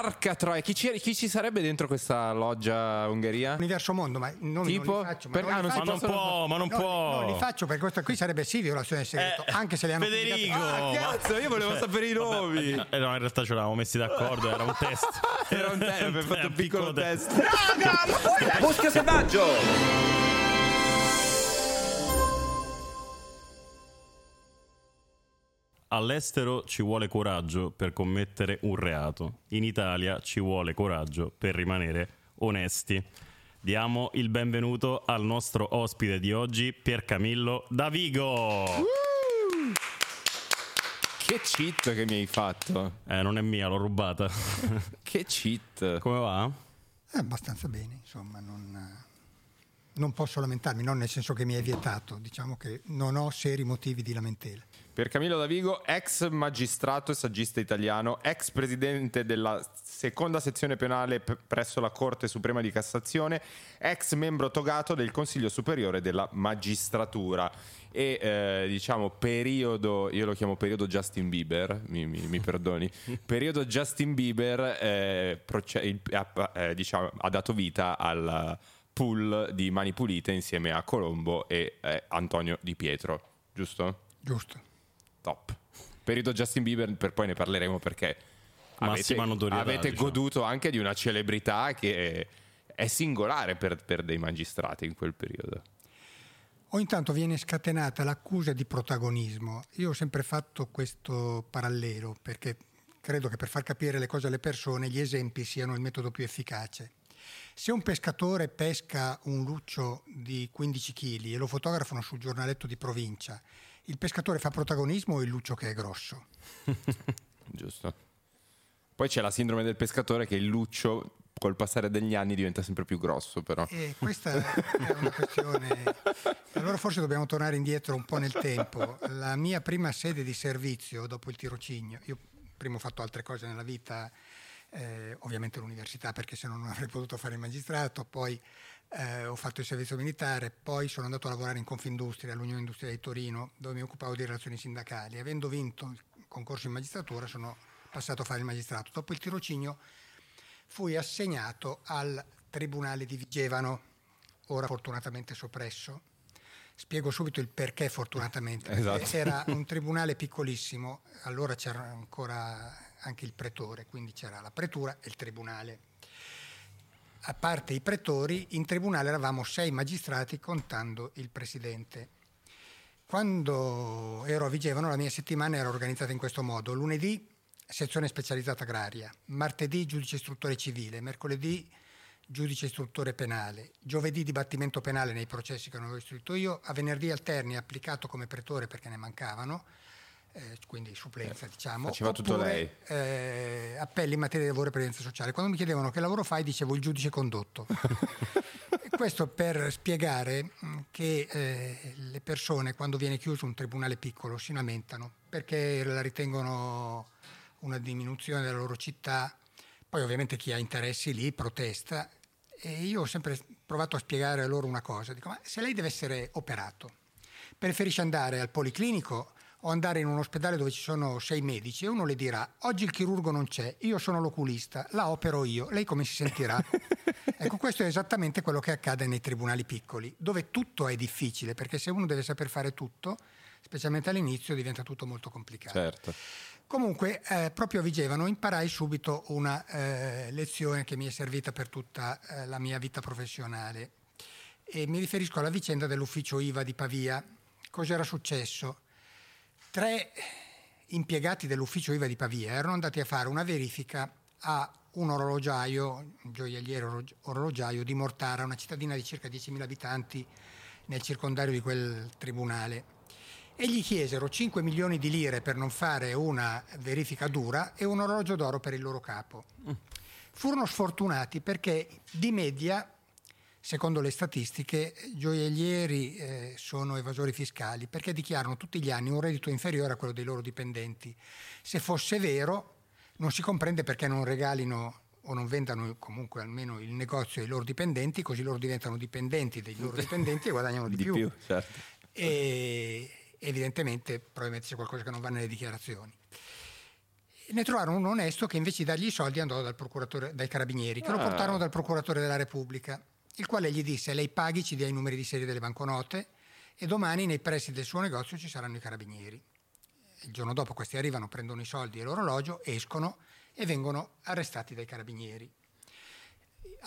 Porca troia, chi ci, chi ci sarebbe dentro questa loggia Ungheria? Universo Mondo, ma Tipo? non li faccio. Per- non ah, non si Ma non può, ma non No, può. Non li faccio perché questa qui sarebbe sì violazione del segreto, Eh, anche se le hanno Federico! Ah, cazzo, io volevo sapere i nomi. Eh, no, in realtà ce l'avevamo messi d'accordo, era un test. Era un test, abbiamo fatto un piccolo test. Muschio selvaggio! All'estero ci vuole coraggio per commettere un reato. In Italia ci vuole coraggio per rimanere onesti. Diamo il benvenuto al nostro ospite di oggi, Pier Camillo da Vigo. Che cheat che mi hai fatto. Eh, non è mia, l'ho rubata. Che cheat. Come va? Eh, abbastanza bene, insomma, non, non posso lamentarmi, non nel senso che mi è vietato, diciamo che non ho seri motivi di lamentela. Per Camillo Davigo, ex magistrato e saggista italiano, ex presidente della seconda sezione penale p- presso la Corte Suprema di Cassazione, ex membro togato del Consiglio Superiore della Magistratura e eh, diciamo periodo, io lo chiamo periodo Justin Bieber, mi, mi- mi perdoni, periodo Justin Bieber eh, proce- il- eh, diciamo, ha dato vita al pool di Mani Pulite insieme a Colombo e eh, Antonio Di Pietro, giusto? Giusto. Top. Periodo Justin Bieber, per poi ne parleremo perché avete, avete diciamo. goduto anche di una celebrità che è, è singolare per, per dei magistrati in quel periodo. O intanto viene scatenata l'accusa di protagonismo. Io ho sempre fatto questo parallelo perché credo che per far capire le cose alle persone gli esempi siano il metodo più efficace. Se un pescatore pesca un luccio di 15 kg e lo fotografano sul giornaletto di provincia, il pescatore fa protagonismo o il luccio che è grosso? Giusto. Poi c'è la sindrome del pescatore che il luccio col passare degli anni diventa sempre più grosso, però. E questa è una questione. Allora forse dobbiamo tornare indietro un po' nel tempo. La mia prima sede di servizio dopo il tirocinio, io prima ho fatto altre cose nella vita, eh, ovviamente l'università perché se no non avrei potuto fare il magistrato, poi eh, ho fatto il servizio militare, poi sono andato a lavorare in Confindustria, all'Unione Industriale di Torino, dove mi occupavo di relazioni sindacali. Avendo vinto il concorso in magistratura sono passato a fare il magistrato. Dopo il tirocinio fui assegnato al Tribunale di Vigevano, ora fortunatamente soppresso. Spiego subito il perché fortunatamente. Esatto. Era un tribunale piccolissimo, allora c'era ancora anche il pretore, quindi c'era la pretura e il tribunale. A parte i pretori, in tribunale eravamo sei magistrati contando il presidente. Quando ero a Vigevano la mia settimana era organizzata in questo modo. Lunedì sezione specializzata agraria, martedì giudice istruttore civile, mercoledì giudice istruttore penale, giovedì dibattimento penale nei processi che non avevo istruito io, a venerdì alterni applicato come pretore perché ne mancavano, eh, quindi supplenza diciamo. faceva tutto oppure, eh, appelli in materia di lavoro e previdenza sociale. Quando mi chiedevano che lavoro fai dicevo il giudice condotto. Questo per spiegare mh, che eh, le persone quando viene chiuso un tribunale piccolo si lamentano perché la ritengono una diminuzione della loro città, poi ovviamente chi ha interessi lì protesta e io ho sempre provato a spiegare a loro una cosa, dico ma se lei deve essere operato, preferisce andare al policlinico o andare in un ospedale dove ci sono sei medici e uno le dirà oggi il chirurgo non c'è, io sono l'oculista, la opero io, lei come si sentirà? ecco questo è esattamente quello che accade nei tribunali piccoli, dove tutto è difficile perché se uno deve saper fare tutto, specialmente all'inizio diventa tutto molto complicato. Certo. Comunque, eh, proprio a Vigevano imparai subito una eh, lezione che mi è servita per tutta eh, la mia vita professionale. E mi riferisco alla vicenda dell'ufficio IVA di Pavia. Cos'era successo? Tre impiegati dell'ufficio IVA di Pavia erano andati a fare una verifica a un orologiaio, un gioielliere orolog- orologiaio di Mortara, una cittadina di circa 10.000 abitanti nel circondario di quel tribunale e gli chiesero 5 milioni di lire per non fare una verifica dura e un orologio d'oro per il loro capo. Furono sfortunati perché di media, secondo le statistiche, gioiellieri eh, sono evasori fiscali perché dichiarano tutti gli anni un reddito inferiore a quello dei loro dipendenti. Se fosse vero, non si comprende perché non regalino o non vendano comunque almeno il negozio ai loro dipendenti, così loro diventano dipendenti dei loro dipendenti e guadagnano di, Di più, certo. e evidentemente probabilmente c'è qualcosa che non va nelle dichiarazioni. Ne trovarono uno onesto che invece di dargli i soldi andò dal, procuratore, dai carabinieri, che lo Ah. portarono dal procuratore della Repubblica, il quale gli disse lei paghi, ci dia i numeri di serie delle banconote e domani nei pressi del suo negozio ci saranno i carabinieri. Il giorno dopo questi arrivano, prendono i soldi e l'orologio, escono e vengono arrestati dai carabinieri.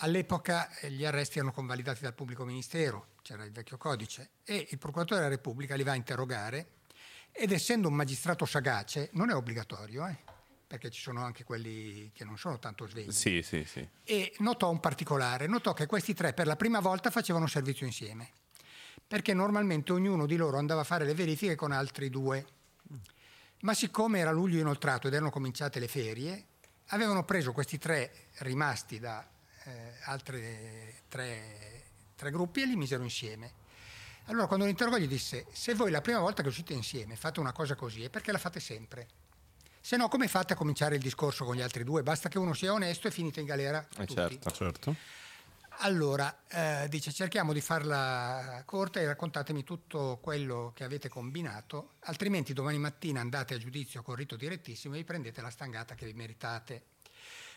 All'epoca eh, gli arresti erano convalidati dal pubblico ministero, c'era il vecchio codice, e il procuratore della Repubblica li va a interrogare ed essendo un magistrato sagace, non è obbligatorio, eh, perché ci sono anche quelli che non sono tanto svegli, Sì, sì, sì. e notò un particolare, notò che questi tre per la prima volta facevano servizio insieme, perché normalmente ognuno di loro andava a fare le verifiche con altri due, ma siccome era luglio inoltrato ed erano cominciate le ferie, avevano preso questi tre rimasti da eh, altri tre, tre gruppi e li misero insieme. Allora quando lo interrogò gli disse, se voi la prima volta che uscite insieme fate una cosa così, è perché la fate sempre. Se no, come fate a cominciare il discorso con gli altri due? Basta che uno sia onesto e finite in galera Eh, tutti. certo. Certo. Allora, eh, dice, cerchiamo di farla corta e raccontatemi tutto quello che avete combinato, altrimenti domani mattina andate a giudizio con rito direttissimo e vi prendete la stangata che vi meritate.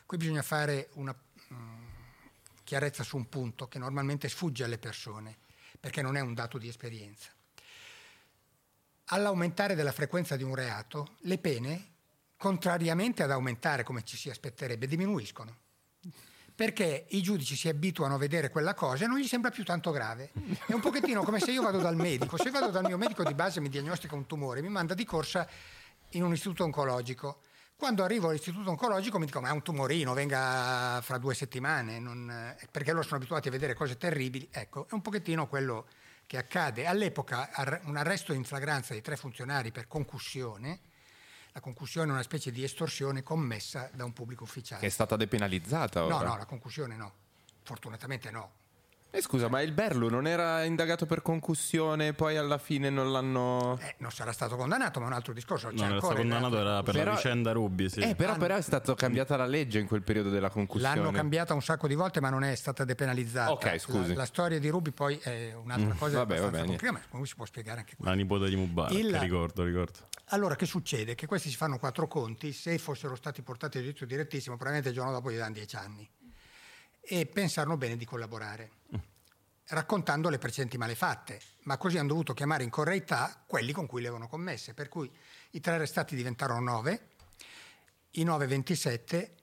Qui bisogna fare una mm, chiarezza su un punto che normalmente sfugge alle persone, perché non è un dato di esperienza. All'aumentare della frequenza di un reato, le pene, contrariamente ad aumentare come ci si aspetterebbe, diminuiscono perché i giudici si abituano a vedere quella cosa e non gli sembra più tanto grave. È un pochettino come se io vado dal medico, se vado dal mio medico di base e mi diagnostica un tumore, mi manda di corsa in un istituto oncologico. Quando arrivo all'istituto oncologico mi dicono ma è un tumorino, venga fra due settimane, non- perché loro sono abituati a vedere cose terribili. Ecco, è un pochettino quello che accade. All'epoca un arresto in flagranza di tre funzionari per concussione, la concussione è una specie di estorsione commessa da un pubblico ufficiale. Che è stata depenalizzata ora. No, no, la concussione no. Fortunatamente no. Eh, scusa, ma il Berlu non era indagato per concussione e poi alla fine non l'hanno... Eh, non sarà stato condannato, ma è un altro discorso. C'è Non era ancora stato il condannato, era per Però- la vicenda Rubi, sì. Eh, però, però è stata cambiata la legge in quel periodo della concussione. L'hanno cambiata un sacco di volte, ma non è stata depenalizzata. Ok, scusi. La, la storia di Rubi poi è un'altra cosa Mm, vabbè, abbastanza vabbè, complicata, ma comunque si può spiegare anche questo. La nipote di Mubarak, Il- ricordo, ricordo. Allora, che succede? Che questi si fanno quattro conti, se fossero stati portati a giudizio direttissimo, probabilmente il giorno dopo gli danno dieci anni. E pensarono bene di collaborare, raccontando le precedenti malefatte, ma così hanno dovuto chiamare in correità quelli con cui le avevano commesse, per cui i tre arrestati diventarono nove, i nove 27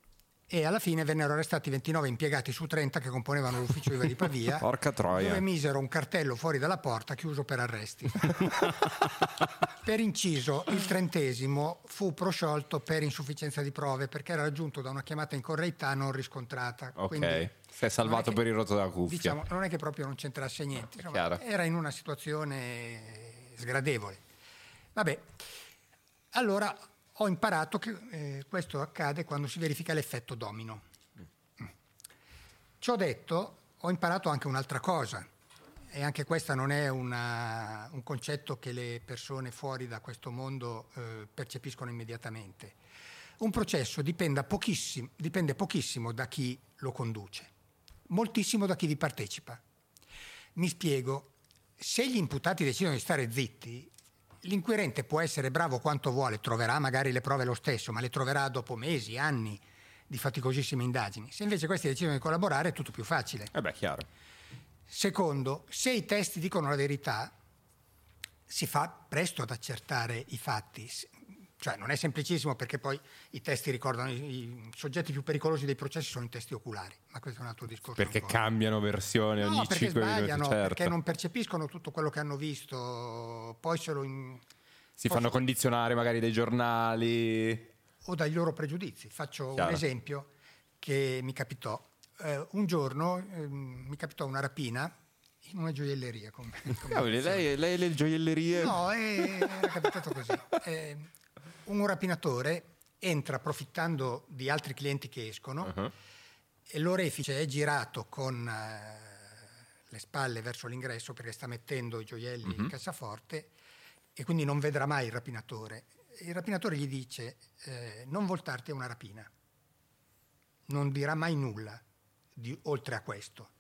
e alla fine vennero arrestati 29 impiegati su 30 che componevano l'ufficio IVA di Pavia, Porca troia. dove misero un cartello fuori dalla porta chiuso per arresti. per inciso, il trentesimo fu prosciolto per insufficienza di prove perché era raggiunto da una chiamata in correità non riscontrata. Ok, Quindi, si è salvato è che- per il rotto della cuffia. Diciamo, non è che proprio non c'entrasse niente, insomma, era in una situazione sgradevole. Vabbè, allora ho imparato che eh, questo accade quando si verifica l'effetto domino. Ciò detto, ho imparato anche un'altra cosa, e anche questo non è una- un concetto che le persone fuori da questo mondo eh, percepiscono immediatamente. Un processo dipende pochissimo, dipende pochissimo da chi lo conduce, moltissimo da chi vi partecipa. Mi spiego, se gli imputati decidono di stare zitti, l'inquirente può essere bravo quanto vuole, troverà magari le prove lo stesso, ma le troverà dopo mesi, anni di faticosissime indagini. Se invece questi decidono di collaborare è tutto più facile. Eh beh, chiaro. Secondo, se i testi dicono la verità, si fa presto ad accertare i fatti. Cioè non è semplicissimo perché poi i testi ricordano i, i soggetti più pericolosi dei processi sono i testi oculari, ma questo è un altro discorso. Perché cambiano versione No, ogni perché 5 minuti, certo. perché non percepiscono tutto quello che hanno visto, poi se lo in- Si fanno condizionare magari dai giornali. o dai loro pregiudizi. Faccio Chiaro. un esempio che mi capitò. Eh, un giorno ehm, mi capitò una rapina in una gioielleria. Come, come Cavoli, lei, lei le gioiellerie. No, eh, era capitato così. Eh, un rapinatore entra approfittando di altri clienti che escono Uh-huh. e l'orefice è girato con eh, le spalle verso l'ingresso perché sta mettendo i gioielli in cassaforte e quindi non vedrà mai il rapinatore. Il rapinatore gli dice eh, non voltarti a una rapina, non dirà mai nulla di- oltre a questo.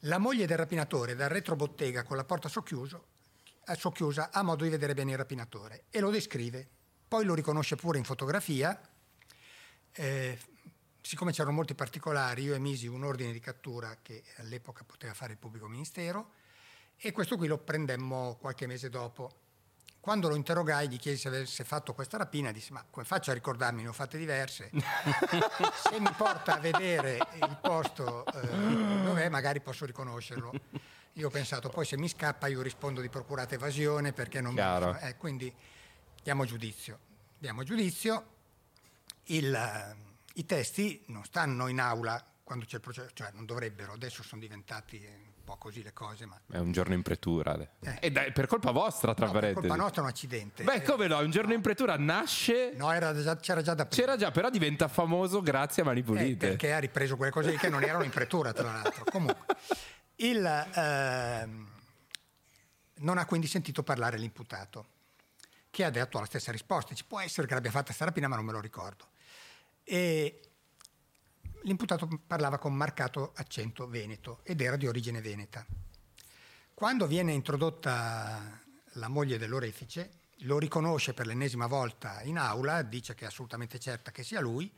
La moglie del rapinatore dal retrobottega con la porta socchiusa ha modo di vedere bene il rapinatore e lo descrive. Poi lo riconosce pure in fotografia eh, siccome c'erano molti particolari, io emisi un ordine di cattura che all'epoca poteva fare il pubblico ministero e questo qui lo prendemmo qualche mese dopo. Quando lo interrogai, gli chiesi se avesse fatto questa rapina, disse: Ma come faccio a ricordarmi? Ne ho fatte diverse. se mi porta a vedere il posto eh, dov'è, magari posso riconoscerlo. Io ho pensato, poi se mi scappa, io rispondo di procurata evasione perché non Chiaro. mi. Eh, quindi diamo giudizio. Diamo giudizio. Il, eh, I testi non stanno in aula quando c'è il processo, cioè non dovrebbero, adesso sono diventati un po' così le cose, ma È un giorno in pretura. Eh. E dai, per colpa vostra, tra no, per parentesi. colpa nostra è un accidente. Beh, Eh, come no? Un giorno in pretura nasce. No, già- c'era già da prima. C'era già, però diventa famoso grazie a Mani Eh, Pulite. perché ha ripreso quelle cose lì che non erano in pretura, tra l'altro. Comunque, il, ehm, non ha quindi sentito parlare l'imputato, che ha dato la stessa risposta. Ci può essere che l'abbia fatta sta rapina, ma non me lo ricordo. E l'imputato parlava con marcato accento veneto ed era di origine veneta. Quando viene introdotta la moglie dell'orefice, lo riconosce per l'ennesima volta in aula, dice che è assolutamente certa che sia lui,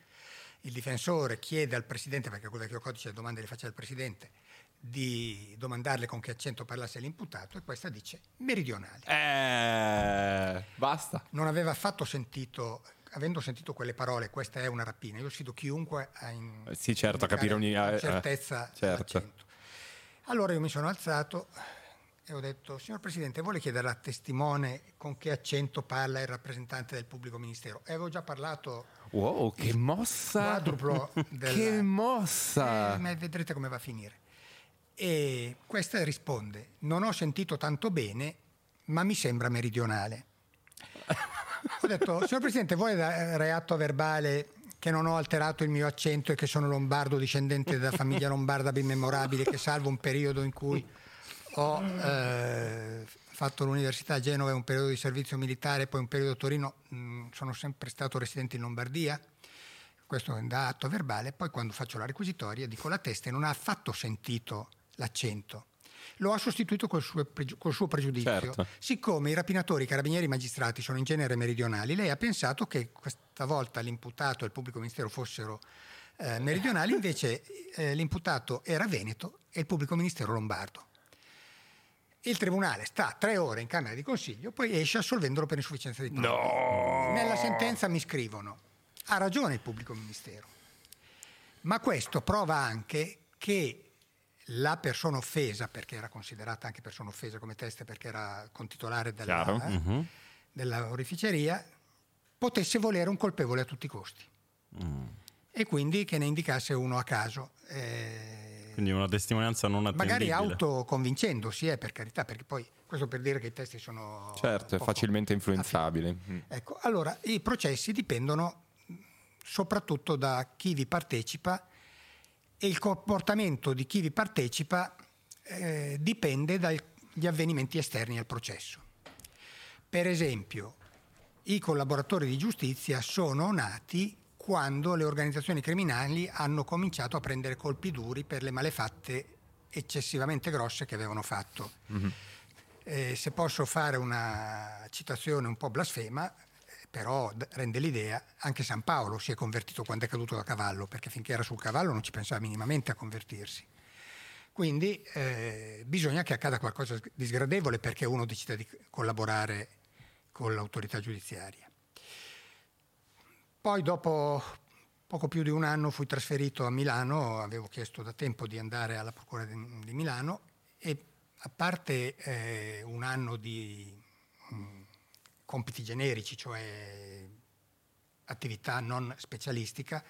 il difensore chiede al Presidente, perché quel vecchio codice le domande le faceva il Presidente, di domandarle con che accento parlasse l'imputato e questa dice meridionale. Eh, basta. Non aveva affatto sentito, avendo sentito quelle parole, questa è una rapina, io sfido chiunque a in- Eh, Sì, certo, a capire ogni- con eh, certezza certo. Allora io mi sono alzato e ho detto, signor Presidente, vuole chiedere al testimone con che accento parla il rappresentante del pubblico ministero? E avevo già parlato Wow, che mossa! quadruplo del... Che mossa! Eh, ma vedrete come va a finire. E questa risponde, non ho sentito tanto bene, ma mi sembra meridionale. Ho detto, signor Presidente, vuole dare atto verbale che non ho alterato il mio accento e che sono lombardo discendente da famiglia lombarda ben memorabile, che salvo un periodo in cui ho eh, fatto l'università a Genova un periodo di servizio militare, poi un periodo a Torino, mh, sono sempre stato residente in Lombardia, questo da atto verbale, poi quando faccio la requisitoria dico la testa e non ha affatto sentito l'accento. Lo ha sostituito col suo, pregi- col suo pregiudizio. Certo. Siccome i rapinatori, i carabinieri e i magistrati sono in genere meridionali, lei ha pensato che questa volta l'imputato e il pubblico ministero fossero eh, meridionali, invece eh, l'imputato era veneto e il pubblico ministero lombardo. Il tribunale sta tre ore in camera di consiglio, poi esce assolvendolo per insufficienza di prove. Nella sentenza mi scrivono: ha ragione il pubblico ministero, ma questo prova anche che la persona offesa, perché era considerata anche persona offesa come teste perché era contitolare della, eh, della oreficeria, potesse volere un colpevole a tutti i costi. E quindi che ne indicasse uno a caso. eh, Quindi una testimonianza non attendibile. magari autoconvincendosi, eh, per carità, perché poi questo per dire che i testi sono Certo, è facilmente influenzabili. Mm. Ecco, allora i processi dipendono soprattutto da chi vi partecipa e il comportamento di chi vi partecipa eh, dipende dagli avvenimenti esterni al processo. Per esempio, i collaboratori di giustizia sono nati quando le organizzazioni criminali hanno cominciato a prendere colpi duri per le malefatte eccessivamente grosse che avevano fatto. Eh, se posso fare una citazione un po' blasfema, però rende l'idea, anche San Paolo si è convertito quando è caduto da cavallo, perché finché era sul cavallo non ci pensava minimamente a convertirsi. Quindi eh, bisogna che accada qualcosa di sgradevole perché uno decida di collaborare con l'autorità giudiziaria. Poi dopo poco più di un anno fui trasferito a Milano, avevo chiesto da tempo di andare alla Procura di, Milano e a parte eh, un anno di mh, compiti generici, cioè attività non specialistica,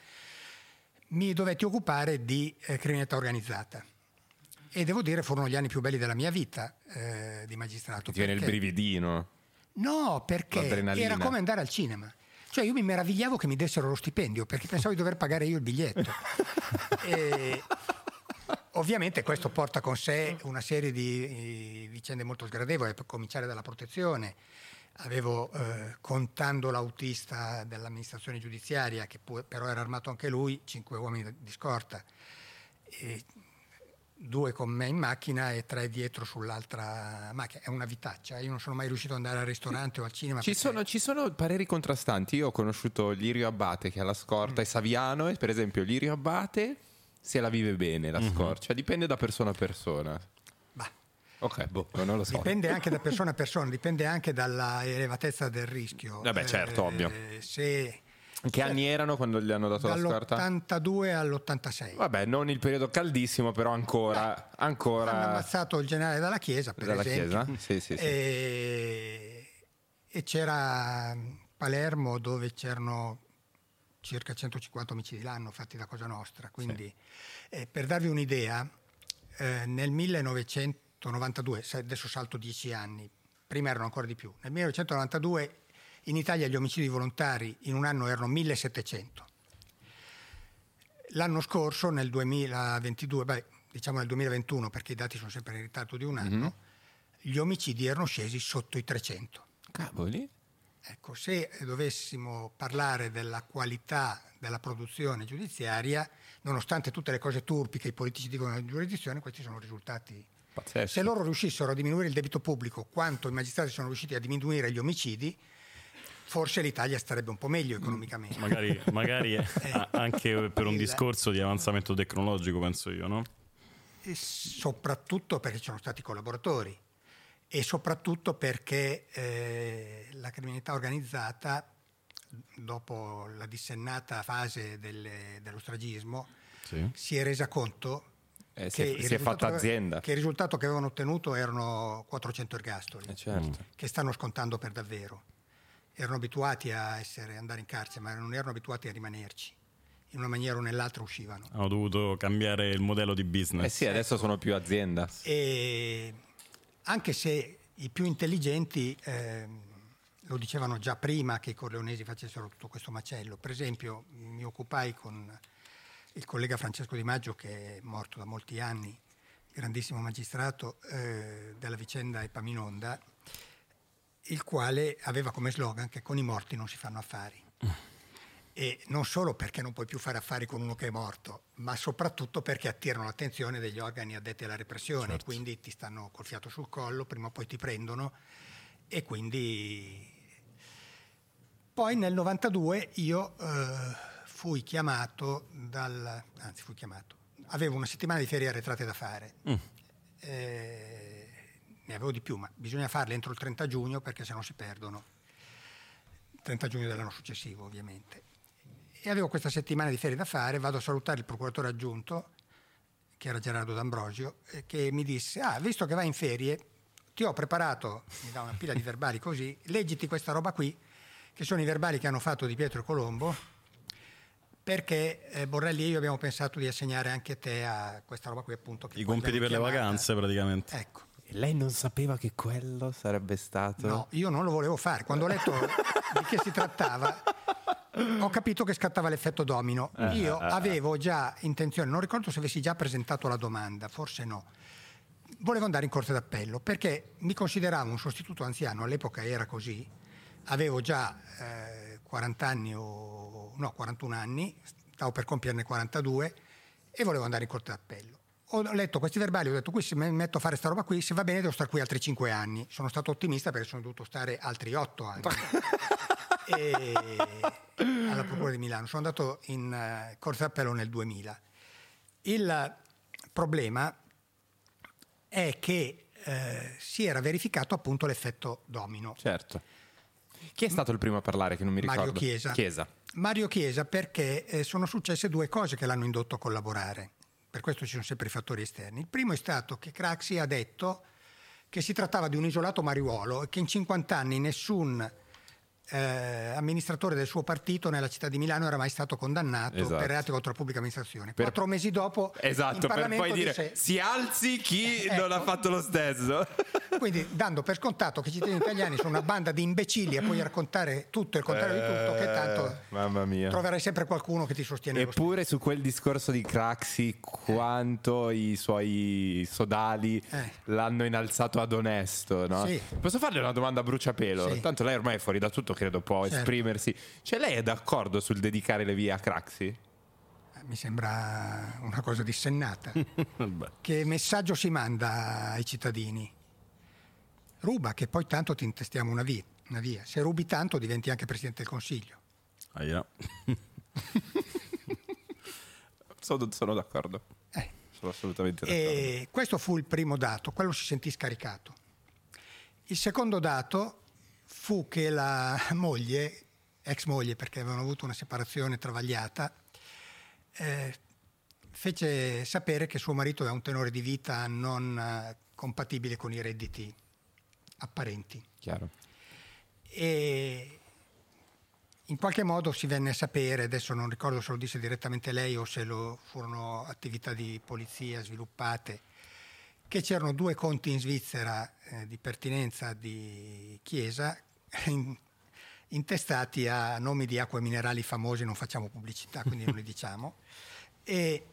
mi dovetti occupare di eh, criminalità organizzata. E devo dire furono gli anni più belli della mia vita eh, di magistrato. Ti viene il brividino. No, perché L'adrenalina. era come andare al cinema. Cioè io mi meravigliavo che mi dessero lo stipendio perché pensavo di dover pagare io il biglietto. e, ovviamente questo porta con sé una serie di eh, vicende molto sgradevoli, per cominciare dalla protezione. Avevo, eh, contando l'autista dell'amministrazione giudiziaria, che pu- però era armato anche lui, cinque uomini di scorta. Due con me in macchina e tre dietro sull'altra macchina. È una vitaccia. Io non sono mai riuscito ad andare al ristorante o al cinema. Ci perché- sono, ci sono pareri contrastanti. Io ho conosciuto Lirio Abate che ha la scorta e Saviano, e per esempio Lirio Abate se la vive bene la scorcia, dipende da persona a persona. Ok, boh, non lo so. Dipende anche da persona a persona, dipende anche dalla elevatezza del rischio. Vabbè, certo, ovvio. Se Che anni erano quando gli hanno dato la scorta? dall'82 all'86. Vabbè, non il periodo caldissimo, però ancora. Hanno ancora ammazzato il generale dalla Chiesa, per dalla esempio. Chiesa? Sì, sì, sì. E, e c'era Palermo dove c'erano circa 150 omicidi l'anno fatti da Cosa Nostra. Quindi, eh, per darvi un'idea, eh, nel 1992, se- adesso salto 10 anni, prima erano ancora di più, nel 1992 in Italia gli omicidi volontari in un anno erano 1700. L'anno scorso, nel 2022, beh, diciamo nel 2021 perché i dati sono sempre in ritardo di un anno, gli omicidi erano scesi sotto i 300. Cavoli. Ecco, se dovessimo parlare della qualità della produzione giudiziaria, nonostante tutte le cose turpi che i politici dicono nella giurisdizione, questi sono risultati. Pazzesco. Se loro riuscissero a diminuire il debito pubblico quanto i magistrati sono riusciti a diminuire gli omicidi, forse l'Italia starebbe un po' meglio economicamente. Magari, magari a- anche per un Il- discorso di avanzamento tecnologico, penso io, no? E soprattutto perché ci sono stati collaboratori e soprattutto perché eh, la criminalità organizzata, dopo la dissennata fase delle- dello stragismo, Sì. si è resa conto Eh, si è- che, si è fatta azienda. che il risultato che avevano ottenuto erano 400 ergastoli, Eh, certo. che stanno scontando per davvero. Erano abituati a essere, andare in carcere, ma non erano abituati a rimanerci. In una maniera o nell'altra uscivano. Hanno dovuto cambiare il modello di business. Eh sì, adesso sono più azienda. E anche se i più intelligenti ehm, lo dicevano già prima che i corleonesi facessero tutto questo macello. Per esempio, mi occupai con il collega Francesco Di Maggio, che è morto da molti anni, grandissimo magistrato, eh, della vicenda Epaminonda, il quale aveva come slogan che con i morti non si fanno affari. E non solo perché non puoi più fare affari con uno che è morto, ma soprattutto perché attirano l'attenzione degli organi addetti alla repressione, quindi ti stanno col fiato sul collo, prima o poi ti prendono e quindi... Poi nel 92 io eh, fui chiamato dal... anzi fui chiamato, avevo una settimana di ferie arretrate da fare. Eh, ne avevo di più, ma bisogna farle entro il 30 giugno perché se no si perdono. 30 giugno dell'anno successivo, ovviamente. E avevo questa settimana di ferie da fare, vado a salutare il procuratore aggiunto, che era Gerardo D'Ambrosio, che mi disse, ah, visto che vai in ferie, ti ho preparato, mi dà una pila di verbali così, leggiti questa roba qui, che sono i verbali che hanno fatto di Pietro Colombo, perché eh, Borrelli e io abbiamo pensato di assegnare anche te a questa roba qui appunto. Che I compiti per abbiamo le chiamata- vacanze, praticamente. Ecco. E lei non sapeva che quello sarebbe stato. No, io non lo volevo fare. Quando ho letto di che si trattava, ho capito che scattava l'effetto domino. Io avevo già intenzione, non ricordo se avessi già presentato la domanda, forse no. Volevo andare in corte d'appello perché mi consideravo un sostituto anziano, all'epoca era così, avevo già eh, 40 anni o no, 41 anni, stavo per compierne 42 e volevo andare in corte d'appello. Ho letto questi verbali, ho detto qui se mi metto a fare sta roba qui, se va bene devo stare qui altri 5 anni. Sono stato ottimista perché sono dovuto stare altri 8 anni. Alla Procura di Milano. Sono andato in eh, Corte d'Appello nel 2000. Il problema è che eh, si era verificato appunto l'effetto domino. Certo. Chi è stato il primo a parlare che non mi ricordo? Mario Chiesa. Chiesa. Mario Chiesa perché eh, sono successe due cose che l'hanno indotto a collaborare. Per questo ci sono sempre i fattori esterni. Il primo è stato che Craxi ha detto che si trattava di un isolato mariuolo e che in 50 anni nessun eh, amministratore del suo partito nella città di Milano era mai stato condannato Esatto. per reati contro la pubblica amministrazione. Per- Quattro mesi dopo in Esatto, per Parlamento poi dire disse- si alzi chi Ecco. non ha fatto lo stesso. Quindi dando per scontato che i cittadini italiani sono una banda di imbecilli e puoi raccontare tutto e il contrario di tutto, che tanto Eh, mamma mia. troverai sempre qualcuno che ti sostiene. Eppure su quel discorso di Craxi, quanto i suoi sodali Eh. l'hanno innalzato ad onesto, no? Sì. Posso farle una domanda a bruciapelo? Sì. Tanto lei ormai è fuori da tutto, credo può Certo. esprimersi. Cioè lei è d'accordo sul dedicare le vie a Craxi? Mi sembra una cosa dissennata. Che messaggio si manda ai cittadini? Ruba, che poi tanto ti intestiamo una via, una via. Se rubi tanto diventi anche Presidente del Consiglio. ahia. Sono, sono d'accordo. Eh. Sono assolutamente d'accordo. E questo fu il primo dato, quello si sentì scaricato. Il secondo dato fu che la moglie, ex moglie perché avevano avuto una separazione travagliata, eh, fece sapere che suo marito aveva un tenore di vita non eh, compatibile con i redditi apparenti. Chiaro. E in qualche modo si venne a sapere, adesso non ricordo se lo disse direttamente lei o se lo furono attività di polizia sviluppate, che c'erano due conti in Svizzera eh, di pertinenza di Chiesa in- intestati a nomi di acque minerali famosi, non facciamo pubblicità, quindi non li diciamo. E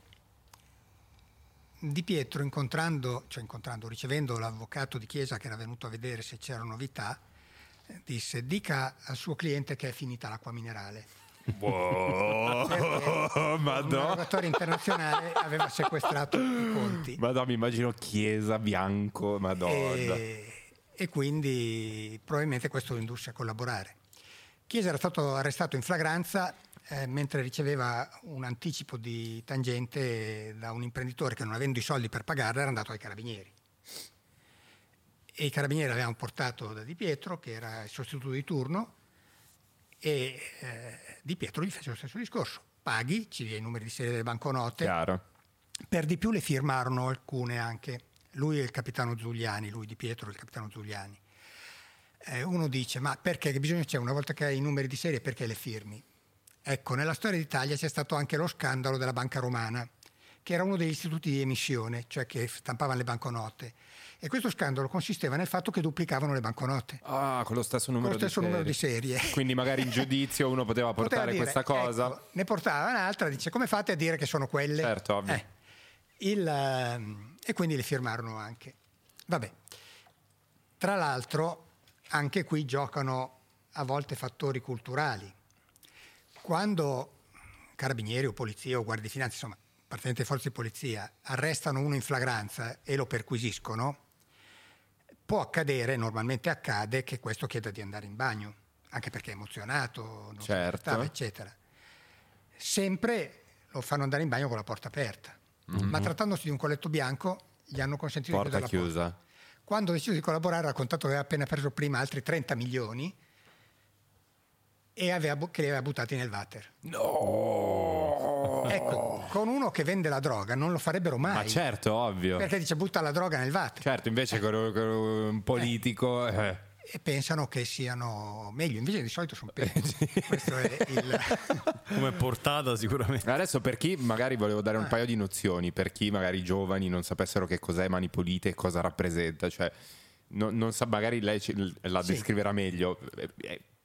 Di Pietro, incontrando, cioè incontrando, ricevendo l'avvocato di Chiesa che era venuto a vedere se c'erano novità, eh, disse dica al suo cliente che è finita l'acqua minerale. Wow, Un Madonna. erogatore internazionale aveva sequestrato i conti. Madonna, mi immagino chiesa, bianco, Madonna. e, e quindi probabilmente questo lo indusse a collaborare. Chiesa era stato arrestato in flagranza eh, mentre riceveva un anticipo di tangente da un imprenditore che non avendo i soldi per pagarla era andato ai carabinieri. E i carabinieri l'avevano portato da Di Pietro, che era il sostituto di turno, e eh, Di Pietro gli fece lo stesso discorso. Paghi, ci dia i numeri di serie delle banconote, Chiaro. per di più le firmarono alcune anche. Lui e il capitano Giuliani, lui di Pietro e il capitano Giuliani. Eh, uno dice, ma perché che bisogno c'è una volta che hai i numeri di serie, perché le firmi? Ecco, nella storia d'Italia c'è stato anche lo scandalo della Banca Romana, che era uno degli istituti di emissione, cioè che stampavano le banconote. E questo scandalo consisteva nel fatto che duplicavano le banconote. Ah, con lo stesso numero, lo stesso di, numero serie. di serie. Quindi magari in giudizio uno poteva portare Poteva dire, questa cosa. ecco, ne portava un'altra, dice come fate a dire che sono quelle? Certo, ovvio. Eh, il, ehm, e quindi le firmarono anche. Vabbè. Tra l'altro, anche qui giocano a volte fattori culturali. Quando carabinieri o polizia o guardie di finanza, insomma, appartenenti alle forze di polizia, arrestano uno in flagranza e lo perquisiscono, può accadere, normalmente accade, che questo chieda di andare in bagno, anche perché è emozionato, non si Certo. aspettava, eccetera. Sempre lo fanno andare in bagno con la porta aperta, ma trattandosi di un colletto bianco gli hanno consentito Porta di chiudere la porta. chiusa. Quando ha deciso di collaborare ha raccontato che aveva appena preso prima altri 30 milioni e aveva, che li aveva buttati nel water. No! Ecco, con uno che vende la droga non lo farebbero mai. Ma certo, ovvio. Perché dice butta la droga nel water. Certo, invece con, con un politico... eh. E pensano che siano meglio, invece di solito sono peggio. Questo è il... Come portata sicuramente. Adesso per chi magari volevo dare un paio di nozioni, per chi magari i giovani non sapessero che cos'è Mani Pulite e cosa rappresenta, cioè no- non sa, magari lei la Sì. descriverà meglio.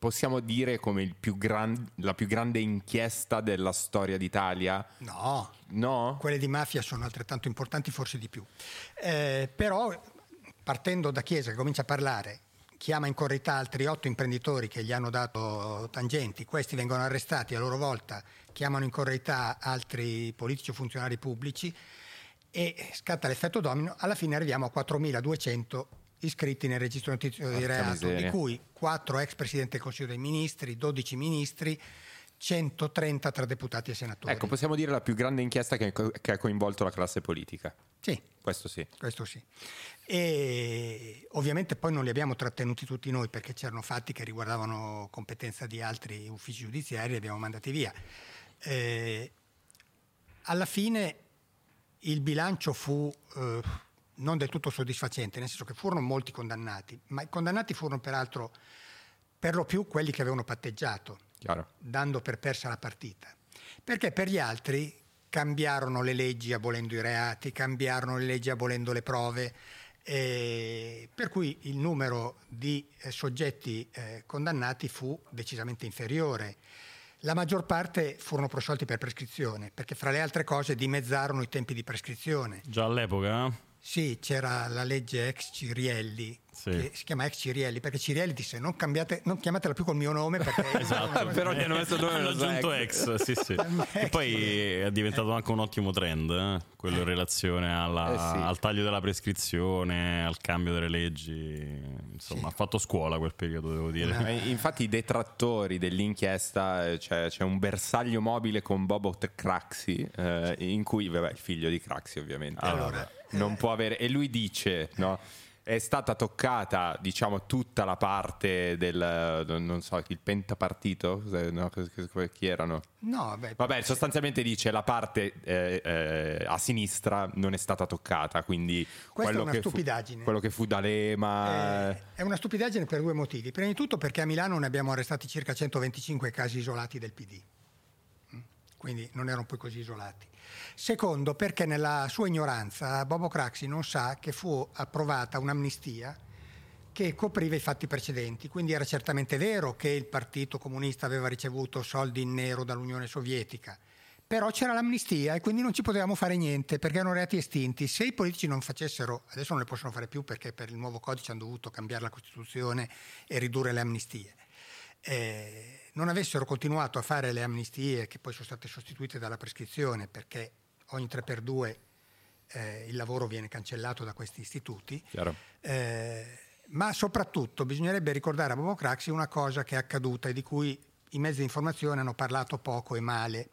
Possiamo dire come il più gran- la più grande inchiesta della storia d'Italia? No, No? quelle di mafia sono altrettanto importanti, forse di più. Eh, però, partendo da Chiesa che comincia a parlare, chiama in corrità altri otto imprenditori che gli hanno dato tangenti, questi vengono arrestati a loro volta, chiamano in corrità altri politici o funzionari pubblici e scatta l'effetto domino, alla fine arriviamo a 4.200 iscritti nel registro notizio di reato, di cui 4 ex presidenti del Consiglio dei Ministri, 12 ministri, 130 tra deputati e senatori. Ecco, possiamo dire la più grande inchiesta che, che ha coinvolto la classe politica. Sì, Questo sì. questo sì. E ovviamente poi non li abbiamo trattenuti tutti noi perché c'erano fatti che riguardavano competenza di altri uffici giudiziari, li abbiamo mandati via. Eh, alla fine il bilancio fu eh, non del tutto soddisfacente, nel senso che furono molti condannati, ma i condannati furono peraltro per lo più quelli che avevano patteggiato Chiaro. dando per persa la partita. Perché per gli altri cambiarono le leggi abolendo i reati, cambiarono le leggi abolendo le prove, eh, per cui il numero di eh, soggetti eh, condannati fu decisamente inferiore. La maggior parte furono prosciolti per prescrizione, perché fra le altre cose dimezzarono i tempi di prescrizione. Già all'epoca? Sì, c'era la legge ex Cirielli, Sì. che si chiama ex Cirielli, perché Cirielli disse non, cambiate, non chiamatela più col mio nome perché... Esatto. Però gli hanno messo il nome Hanno aggiunto ex. ex, sì, sì. E poi è diventato anche un ottimo trend, eh, quello in relazione alla- Eh sì. al taglio della prescrizione, al cambio delle leggi. Insomma, ha fatto scuola quel periodo, devo dire. Eh, Infatti i detrattori dell'inchiesta, eh, c'è, c'è un bersaglio mobile con Bobot Craxi, eh, in cui, vabbè, il figlio di Craxi ovviamente, Allora, non può avere, e lui dice, no? È stata toccata, diciamo, tutta la parte del, non so, il pentapartito? No, chi erano? No, beh, Vabbè, sostanzialmente dice la parte eh, eh, a sinistra non è stata toccata, quindi Questa è quello, una che fu, stupidaggine. quello che fu D'Alema... Eh, è una stupidaggine per due motivi. Prima di tutto perché a Milano ne abbiamo arrestati circa 125 casi isolati del PD, Mm? quindi non erano poi così isolati. Secondo perché nella sua ignoranza Bobo Craxi non sa che fu approvata un'amnistia che copriva i fatti precedenti, quindi era certamente vero che il Partito Comunista aveva ricevuto soldi in nero dall'Unione Sovietica, però c'era l'amnistia e quindi non ci potevamo fare niente perché erano reati estinti. Se i politici non facessero, adesso non le possono fare più perché per il nuovo codice hanno dovuto cambiare la Costituzione e ridurre le amnistie. Eh, non avessero continuato a fare le amnistie che poi sono state sostituite dalla prescrizione perché ogni 3x2 eh, il lavoro viene cancellato da questi istituti, eh, ma soprattutto bisognerebbe ricordare a Bobo Craxi una cosa che è accaduta e di cui i mezzi di informazione hanno parlato poco e male.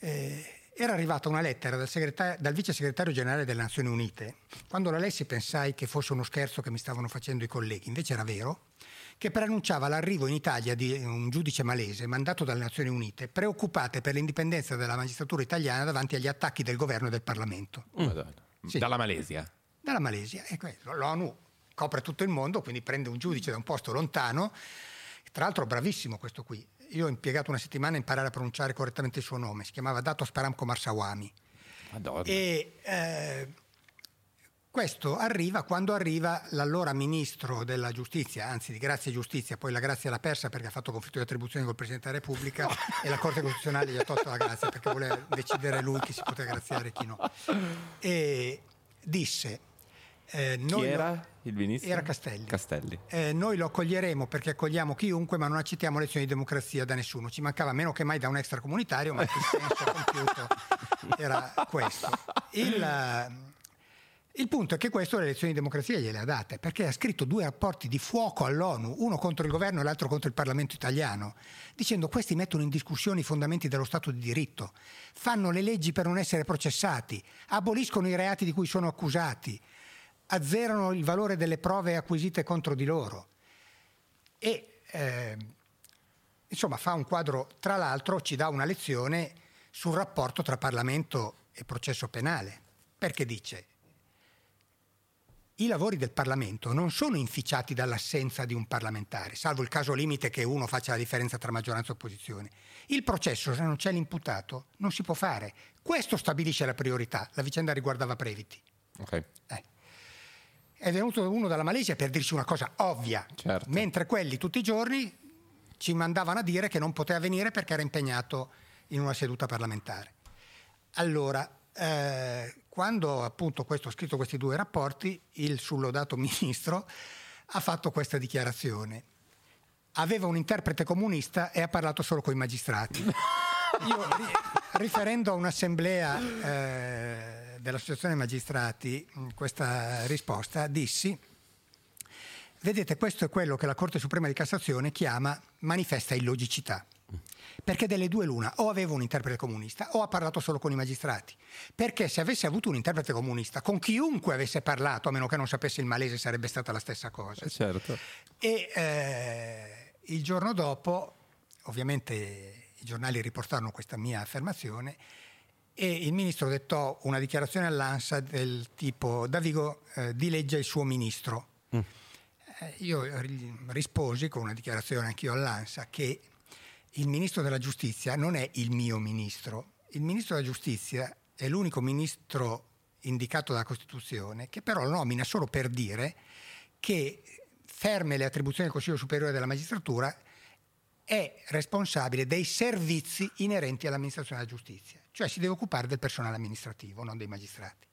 Eh, era arrivata una lettera dal, segretario- dal vice segretario generale delle Nazioni Unite. Quando la lessi pensai che fosse uno scherzo che mi stavano facendo i colleghi, invece era vero, che preannunciava l'arrivo in Italia di un giudice malese mandato dalle Nazioni Unite, preoccupate per l'indipendenza della magistratura italiana davanti agli attacchi del governo e del Parlamento. Madonna. Sì. Dalla Malesia. Dalla Malesia. E questo, l'ONU copre tutto il mondo, quindi prende un giudice da un posto lontano. Tra l'altro bravissimo questo qui. Io ho impiegato una settimana a imparare a pronunciare correttamente il suo nome. Si chiamava Dato Sparamco Marsawami. Madonna. E eh, questo arriva quando arriva l'allora ministro della giustizia, anzi di grazia e giustizia, poi la grazia l'ha persa perché ha fatto conflitto di attribuzione col Presidente della Repubblica e la Corte Costituzionale gli ha tolto la grazia perché voleva decidere lui chi si poteva graziare e chi no. E disse... eh, Chi noi era lo- il ministro? Era Castelli. Castelli. Eh, noi lo accoglieremo perché accogliamo chiunque, ma non accettiamo lezioni di democrazia da nessuno. Ci mancava meno che mai da un extracomunitario, ma il senso compiuto era questo. Il, il punto è che questo le lezioni di democrazia gliele ha date, perché ha scritto due rapporti di fuoco all'ONU, uno contro il governo e l'altro contro il Parlamento italiano, dicendo questi mettono in discussione i fondamenti dello Stato di diritto, fanno le leggi per non essere processati, aboliscono i reati di cui sono accusati, azzerano il valore delle prove acquisite contro di loro. E eh, insomma fa un quadro, tra l'altro ci dà una lezione sul rapporto tra Parlamento e processo penale, perché dice i lavori del Parlamento non sono inficiati dall'assenza di un parlamentare, salvo il caso limite che uno faccia la differenza tra maggioranza e opposizione. Il processo, se non c'è l'imputato, non si può fare. Questo stabilisce la priorità. La vicenda riguardava Previti. Ok. Eh. È venuto uno dalla Malesia per dirci una cosa ovvia, Certo. mentre quelli tutti i giorni ci mandavano a dire che non poteva venire perché era impegnato in una seduta parlamentare. Allora, eh, quando appunto questo, ho scritto questi due rapporti, il sullodato ministro ha fatto questa dichiarazione. Aveva un interprete comunista e ha parlato solo con i magistrati. Io, ri- riferendo a un'assemblea eh, dell'Associazione Magistrati questa risposta, dissi Vedete, questo è quello che la Corte Suprema di Cassazione chiama manifesta illogicità. Perché delle due l'una, o aveva un interprete comunista o ha parlato solo con i magistrati. Perché se avesse avuto un interprete comunista, con chiunque avesse parlato, a meno che non sapesse il malese, sarebbe stata la stessa cosa. certo. E eh, il giorno dopo, ovviamente i giornali riportarono questa mia affermazione e il ministro dettò una dichiarazione all'ANSA del tipo Davigo eh, dileggia il suo ministro. Eh, io ri- risposi con una dichiarazione anch'io all'ANSA che il ministro della giustizia non è il mio ministro, il ministro della giustizia è l'unico ministro indicato dalla Costituzione che però lo nomina solo per dire che ferme le attribuzioni del Consiglio Superiore della Magistratura è responsabile dei servizi inerenti all'amministrazione della giustizia, cioè si deve occupare del personale amministrativo, non dei magistrati.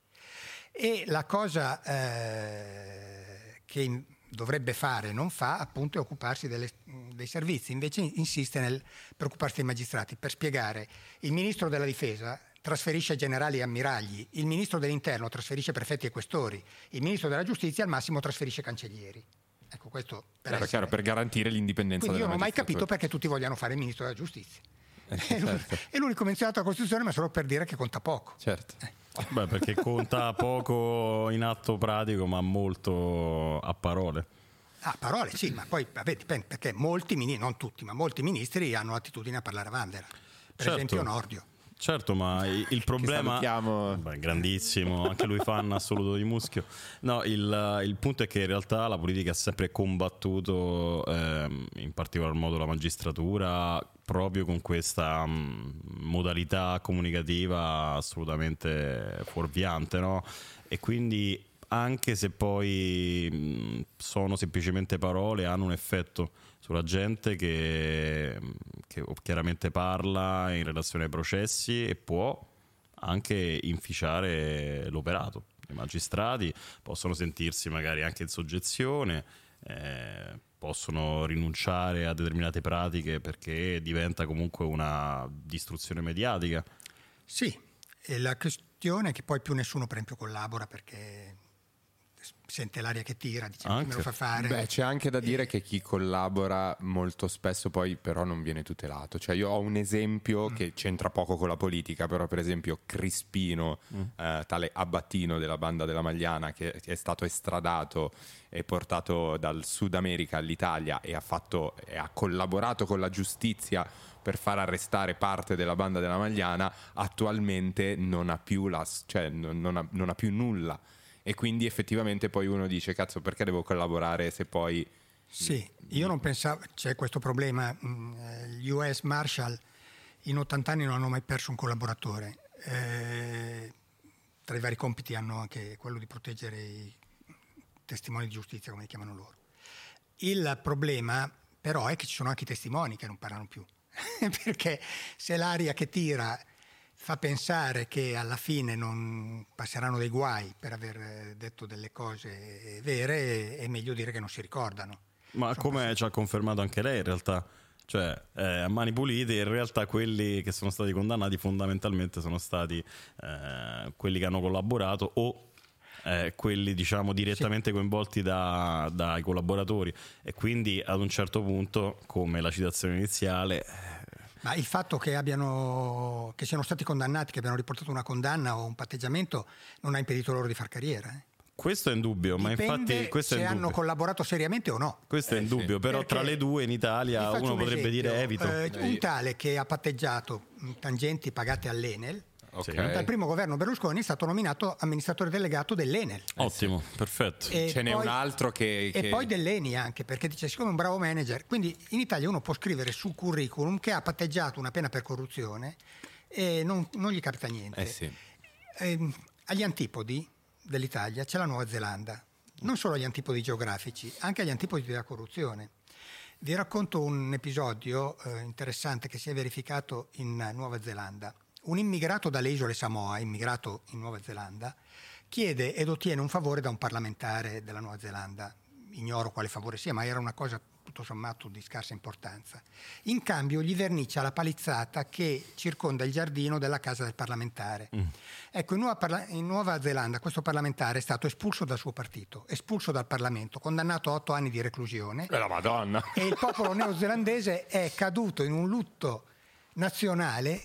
E la cosa eh, che dovrebbe fare e non fa appunto è occuparsi delle- dei servizi, invece insiste nel preoccuparsi dei magistrati per spiegare il ministro della difesa trasferisce generali e ammiragli, il ministro dell'interno trasferisce prefetti e questori, il ministro della giustizia al massimo trasferisce cancellieri. Ecco, questo per, Chiaro, essere- chiaro, per garantire l'indipendenza Quindi io della non ho mai capito perché tutti vogliano fare il ministro della giustizia. Eh, certo. È l'unico menzionato alla Costituzione, ma solo per dire che conta poco. Certo. Beh, perché conta poco in atto pratico, ma molto a parole. Ah, parole sì, ma poi vabbè, dipende, perché molti ministri, non tutti, ma molti ministri hanno l'attitudine a parlare a Vandera. Per Certo. esempio Nordio. Certo, ma il problema... Beh, grandissimo, anche lui fan assoluto di Muschio. No, il, il punto è che in realtà la politica ha sempre combattuto, ehm, in particolar modo la magistratura, proprio con questa mm, modalità comunicativa assolutamente fuorviante, no? E quindi anche se poi mh, sono semplicemente parole, hanno un effetto sulla gente che, che chiaramente parla in relazione ai processi e può anche inficiare l'operato. I magistrati possono sentirsi magari anche in soggezione, eh, possono rinunciare a determinate pratiche perché diventa comunque una distruzione mediatica. Sì, e la questione è che poi più nessuno per esempio collabora perché sente l'aria che tira, dice "Ma Anche. me lo fa fare. Beh, c'è anche da dire che chi collabora molto spesso poi però non viene tutelato. Cioè io ho un esempio che c'entra poco con la politica, però per esempio Crispino, eh, tale abbattino della banda della Magliana che è stato estradato e portato dal Sud America all'Italia e ha, fatto, e ha collaborato con la giustizia per far arrestare parte della banda della Magliana, attualmente non ha più, la, cioè, non- non ha- non ha più nulla. E quindi effettivamente poi uno dice, cazzo, perché devo collaborare se poi... Sì, io non pensavo, c'è questo problema, mh, eh, gli US Marshall in 80 anni non hanno mai perso un collaboratore, Eh, tra i vari compiti hanno anche quello di proteggere i testimoni di giustizia, come li chiamano loro. Il problema però è che ci sono anche i testimoni che non parlano più, perché se l'aria che tira fa pensare che alla fine non passeranno dei guai per aver eh, detto delle cose vere, è meglio dire che non si ricordano. Ma come ci ha confermato anche lei in realtà, cioè eh, a mani pulite, in realtà quelli che sono stati condannati fondamentalmente sono stati eh, quelli che hanno collaborato o eh, quelli diciamo direttamente coinvolti da- dai collaboratori. E quindi ad un certo punto, come la citazione iniziale, Ma il fatto che, abbiano, che siano stati condannati, che abbiano riportato una condanna o un patteggiamento, non ha impedito loro di far carriera. eh. questo è indubbio, ma Dipende infatti questo se è hanno collaborato seriamente o no. Questo è indubbio, però Perché- tra le due in Italia uno un potrebbe esempio. dire evito. Eh, un tale che ha patteggiato tangenti pagate all'Enel, Sì. dal primo governo Berlusconi è stato nominato amministratore delegato dell'Enel. Ottimo, perfetto. E Ce n'è poi- un altro che... E che- poi dell'ENI anche, perché dice siccome è un bravo manager, quindi in Italia uno può scrivere sul curriculum che ha patteggiato una pena per corruzione e non, non gli capita niente. Eh sì. Ehm, agli antipodi dell'Italia c'è la Nuova Zelanda, non solo agli antipodi geografici, anche agli antipodi della corruzione. Vi racconto un episodio eh, interessante che si è verificato in eh, Nuova Zelanda. Un immigrato dalle isole Samoa, immigrato in Nuova Zelanda, chiede ed ottiene un favore da un parlamentare della Nuova Zelanda. Ignoro quale favore sia, ma era una cosa tutto sommato di scarsa importanza. In cambio gli vernicia la palizzata che circonda il giardino della casa del parlamentare. Ecco, in Nuova, Parla- in Nuova Zelanda questo parlamentare è stato espulso dal suo partito, espulso dal Parlamento, condannato a otto anni di reclusione Eh, la Madonna. e il popolo neozelandese è caduto in un lutto nazionale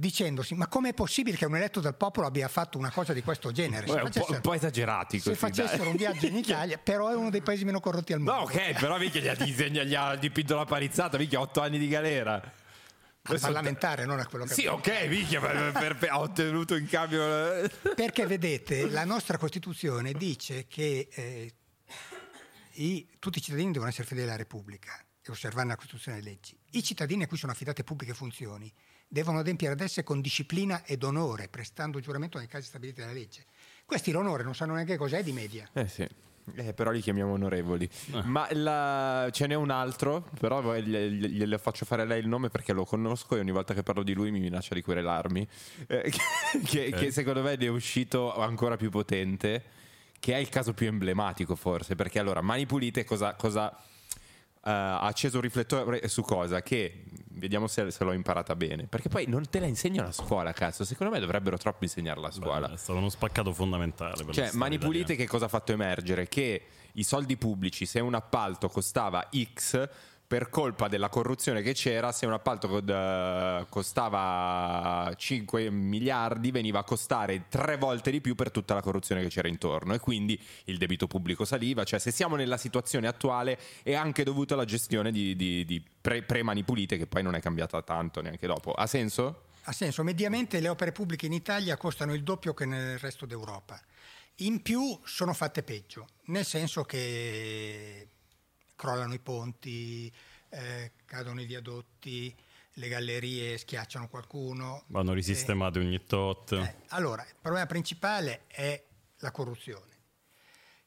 dicendosi ma com'è possibile che un eletto dal popolo abbia fatto una cosa di questo genere? Se Beh, un, po', un po' esagerati se così. facessero dai. un viaggio in Italia, però è uno dei paesi meno corrotti al mondo. No, ok, però mica gli ha, disegna- gli ha dipinto la palizzata, mica otto anni di galera. Al parlamentare, non a quello che Sì, ok, mica, per- per- per- ha ottenuto in cambio... Perché vedete, la nostra Costituzione dice che eh, i- tutti i cittadini devono essere fedeli alla Repubblica e osservare la Costituzione e le leggi. I cittadini a cui sono affidate pubbliche funzioni devono adempiere ad esse con disciplina ed onore, prestando giuramento nei casi stabiliti dalla legge. Questi l'onore non sanno neanche cos'è di media. Eh sì. Eh, però li chiamiamo onorevoli. Ma la- ce n'è un altro, però glielo faccio fare a lei il nome perché lo conosco e ogni volta che parlo di lui mi minaccia di querelarmi. Eh, che, che- che secondo me ne è uscito ancora più potente. che è il caso più emblematico forse, perché allora Mani Pulite cosa... cosa ha acceso un riflettore su cosa? Che vediamo se, se, l'ho imparata bene. Perché poi non te la insegna la scuola, cazzo. Secondo me dovrebbero troppo insegnarla a scuola. Beh, è stato uno spaccato fondamentale. Per cioè, Mani Pulite che cosa ha fatto emergere? Che i soldi pubblici, se un appalto costava X, per colpa della corruzione che c'era, se un appalto costava 5 miliardi, veniva a costare tre volte di più per tutta la corruzione che c'era intorno e quindi il debito pubblico saliva. Cioè, se siamo nella situazione attuale è anche dovuto alla gestione di, di, di pre, pre-mani pulite, che poi non è cambiata tanto neanche dopo. Ha senso? Ha senso. Mediamente le opere pubbliche in Italia costano il doppio che nel resto d'Europa. In più sono fatte peggio, nel senso che crollano i ponti, eh, cadono i viadotti, le gallerie schiacciano qualcuno. Vanno risistemate eh, ogni tot. Eh, allora, il problema principale è la corruzione,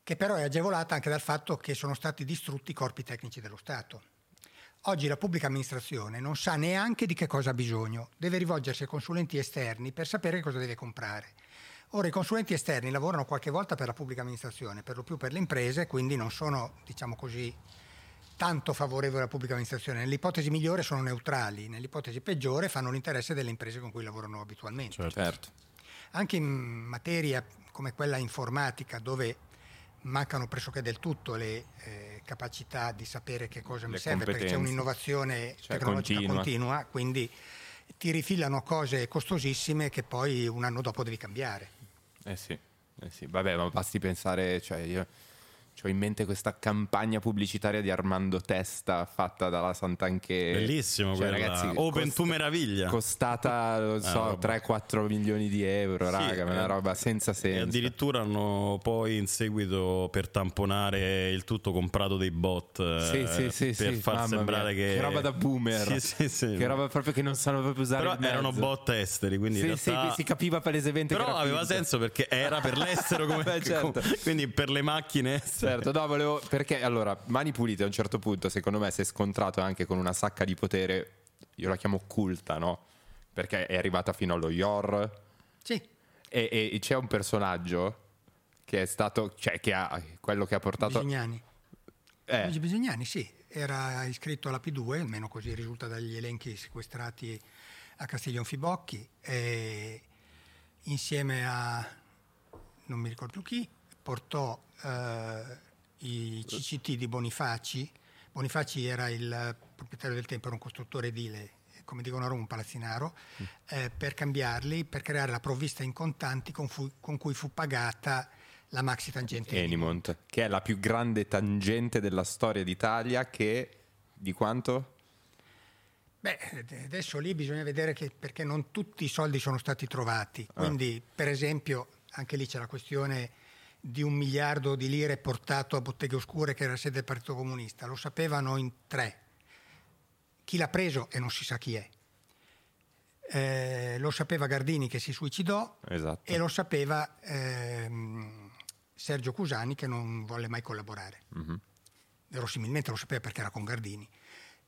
che però è agevolata anche dal fatto che sono stati distrutti i corpi tecnici dello Stato. Oggi la pubblica amministrazione non sa neanche di che cosa ha bisogno, deve rivolgersi a consulenti esterni per sapere cosa deve comprare. Ora i consulenti esterni lavorano qualche volta per la pubblica amministrazione, per lo più per le imprese, quindi non sono, diciamo così, tanto favorevoli alla pubblica amministrazione. Nell'ipotesi migliore sono neutrali, nell'ipotesi peggiore fanno l'interesse delle imprese con cui lavorano abitualmente. Certo. certo. Anche in materia come quella informatica, dove mancano pressoché del tutto le eh, capacità di sapere che cosa le mi serve, perché c'è un'innovazione cioè, tecnologica continua. continua, quindi ti rifilano cose costosissime che poi un anno dopo devi cambiare. Eh sì, eh sì. vabbè, ma basti pensare, cioè io ho in mente questa campagna pubblicitaria di Armando Testa fatta dalla Sant'Anche. Bellissimo cioè, quella. Ragazzi, Open cost- tu meraviglia. Costata, non so, ah, 3-4 milioni di euro, sì, raga, una eh, roba senza senso. E addirittura hanno poi in seguito per tamponare il tutto comprato dei bot sì, eh, sì, per far sembrare mia. che... Che roba da boomer. Che roba proprio che non sanno proprio usare Però erano bot esteri, quindi sì, realtà... sì, si capiva palesemente Però aveva finto. senso perché era per l'estero come... Beh, certo. quindi per le macchine Certo, no, volevo. Perché allora, Mani Pulite a un certo punto, secondo me, si è scontrato anche con una sacca di potere. Io la chiamo occulta, no? Perché è arrivata fino allo IOR. Sì. E, e c'è un personaggio che è stato. cioè, che ha quello che ha portato. Bisignani. Eh. Luigi Bisignani, sì, era iscritto alla P2, almeno così risulta dagli elenchi sequestrati a Castiglion Fibocchi, e insieme a non mi ricordo più chi, portò eh, i CCT di Bonifaci. Bonifaci era il proprietario del tempo, era un costruttore edile, come dicono a Roma, un palazzinaro, mm. eh, per cambiarli, per creare la provvista in contanti con, fu, con cui fu pagata la maxi tangente Enimont, che è la più grande tangente della storia d'Italia che di quanto? Beh, adesso lì bisogna vedere che perché non tutti i soldi sono stati trovati. Ah. Quindi, ah. per esempio, anche lì c'è la questione di un miliardo di lire portato a Botteghe Oscure, che era sede del Partito Comunista. Lo sapevano in tre. Chi l'ha preso e non si sa chi è. Eh, lo sapeva Gardini che si suicidò esatto. e lo sapeva ehm, Sergio Cusani che non volle mai collaborare. Mm-hmm. Verosimilmente lo sapeva perché era con Gardini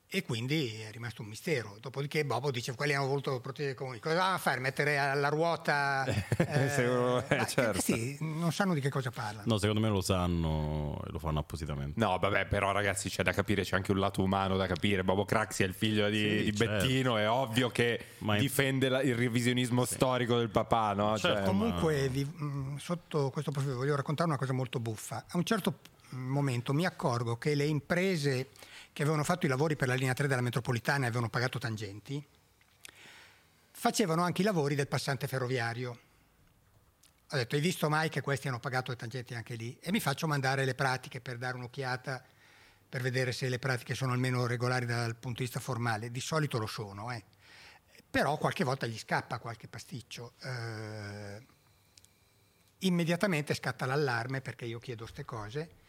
e quindi è rimasto un mistero. Dopodiché Bobo dice quelli hanno voluto proteggere i comuni. Cosa vanno a fare? Mettere alla ruota... Eh, secondo me, certo. Sì, non sanno di che cosa parlano. No, secondo me lo sanno e lo fanno appositamente. No, vabbè, però ragazzi c'è da capire, c'è anche un lato umano da capire. Bobo Craxi è il figlio di, sì, di certo. Bettino, è ovvio che ma difende la, il revisionismo sì. storico del papà, no? Certo, cioè, comunque ma... vi, mm, sotto questo profilo voglio raccontare una cosa molto buffa. A un certo momento mi accorgo che le imprese che avevano fatto i lavori per la linea 3 della metropolitana e avevano pagato tangenti, facevano anche i lavori del passante ferroviario. Ho detto, hai visto mai che questi hanno pagato le tangenti anche lì? E mi faccio mandare le pratiche per dare un'occhiata, per vedere se le pratiche sono almeno regolari dal punto di vista formale. Di solito lo sono, eh. però qualche volta gli scappa qualche pasticcio. Eh, immediatamente scatta l'allarme perché io chiedo queste cose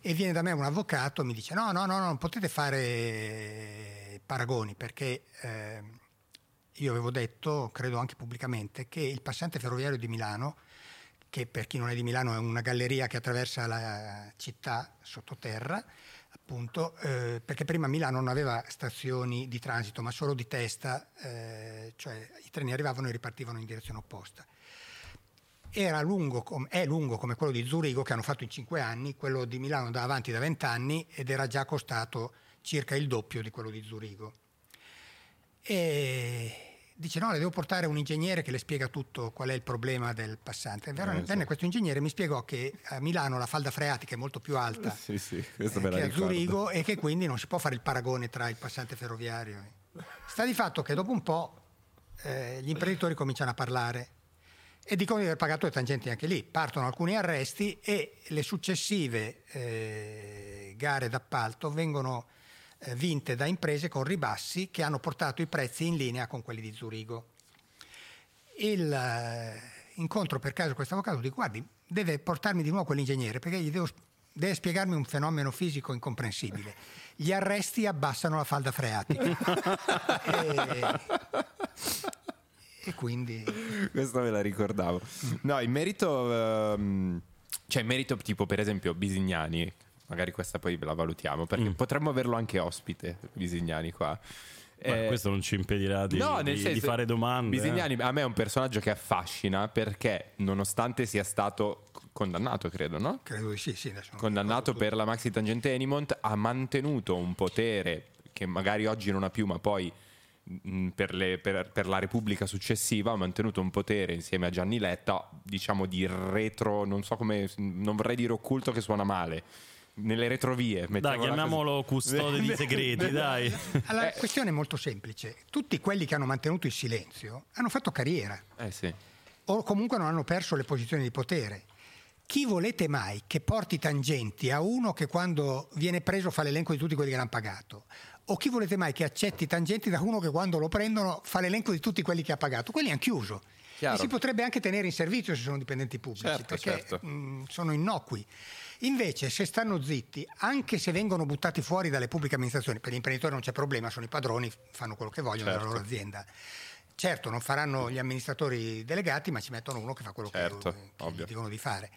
e viene da me un avvocato e mi dice no, no, no, non potete fare paragoni perché eh, io avevo detto, credo anche pubblicamente, che il passante ferroviario di Milano, che per chi non è di Milano è una galleria che attraversa la città sottoterra, appunto, eh, perché prima Milano non aveva stazioni di transito ma solo di testa, eh, cioè i treni arrivavano e ripartivano in direzione opposta era lungo, è lungo come quello di Zurigo che hanno fatto in cinque anni, quello di Milano da avanti da vent'anni ed era già costato circa il doppio di quello di Zurigo. E dice no, le devo portare un ingegnere che le spiega tutto qual è il problema del passante. Venne, Eh, venne questo ingegnere e mi spiegò che a Milano la falda freatica è molto più alta Sì, sì, eh, che a. Zurigo e che quindi non si può fare il paragone tra il passante ferroviario. Sta di fatto che dopo un po' eh, gli imprenditori cominciano a parlare e dicono di aver pagato le tangenti anche lì. Partono alcuni arresti e le successive eh, gare d'appalto vengono eh, vinte da imprese con ribassi che hanno portato i prezzi in linea con quelli di Zurigo. Il eh, incontro per caso questo avvocato dico guardi deve portarmi di nuovo quell'ingegnere perché gli devo, deve spiegarmi un fenomeno fisico incomprensibile gli arresti abbassano la falda freatica e, e quindi Questa me la ricordavo. No, in merito, ehm, cioè in merito tipo per esempio Bisignani, magari questa poi la valutiamo, perché potremmo averlo anche ospite, Bisignani qua. Ma Eh, questo non ci impedirà di, no, di- senso, di fare domande. eh. Bisignani a me è un personaggio che affascina perché nonostante sia stato condannato, credo, no? credo sì, sì condannato per la maxi tangente Enimont, ha mantenuto un potere che magari oggi non ha più, ma poi per, le- per- per la Repubblica successiva ha mantenuto un potere insieme a Gianni Letta, diciamo di retro, non so come, non vorrei dire occulto che suona male, nelle retrovie. Dai, chiamiamolo così. custode di segreti, dai. la Eh. questione è molto semplice tutti quelli che hanno mantenuto il silenzio hanno fatto carriera Eh sì. o comunque non hanno perso le posizioni di potere. Chi volete mai che porti tangenti a uno che quando viene preso fa l'elenco di tutti quelli che l'hanno pagato? O chi volete mai che accetti tangenti da uno che quando lo prendono fa l'elenco di tutti quelli che ha pagato? Quelli hanno chiuso. Chiaro. E si potrebbe anche tenere in servizio se sono dipendenti pubblici, Certo, perché certo. mh, sono innocui. Invece, se stanno zitti, anche se vengono buttati fuori dalle pubbliche amministrazioni, per gli imprenditori non c'è problema, sono i padroni, fanno quello che vogliono Certo. nella loro azienda. Certo, non faranno gli amministratori delegati, ma ci mettono uno che fa quello Certo, che, che dicono di fare.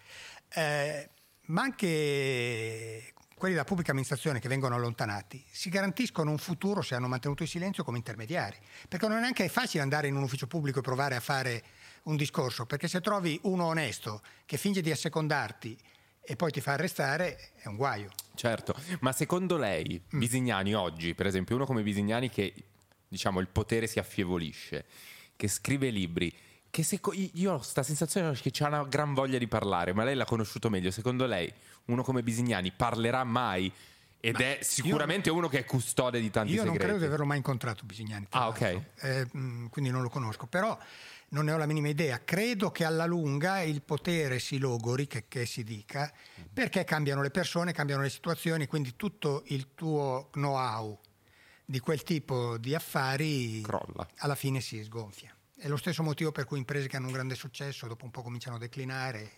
Eh, ma anche quelli della pubblica amministrazione che vengono allontanati si garantiscono un futuro se hanno mantenuto il silenzio come intermediari. Perché non è neanche facile andare in un ufficio pubblico e provare a fare un discorso, perché se trovi uno onesto che finge di assecondarti e poi ti fa arrestare è un guaio. Certo, ma secondo lei Mm. Bisignani oggi, per esempio, uno come Bisignani che diciamo il potere si affievolisce, che scrive libri, che seco- io ho questa sensazione che c'ha una gran voglia di parlare, ma lei l'ha conosciuto meglio. Secondo lei uno come Bisignani parlerà mai? Ed è sicuramente uno che è custode di tanti Io non segreti. credo di averlo mai incontrato Bisignani. Ah, ok. Eh, mh, quindi non lo conosco, però non ne ho la minima idea. Credo che alla lunga il potere si logori, che, che si dica, perché cambiano le persone, cambiano le situazioni, quindi tutto il tuo know-how di quel tipo di affari Crolla. alla fine si sgonfia. È lo stesso motivo per cui imprese che hanno un grande successo dopo un po' cominciano a declinare.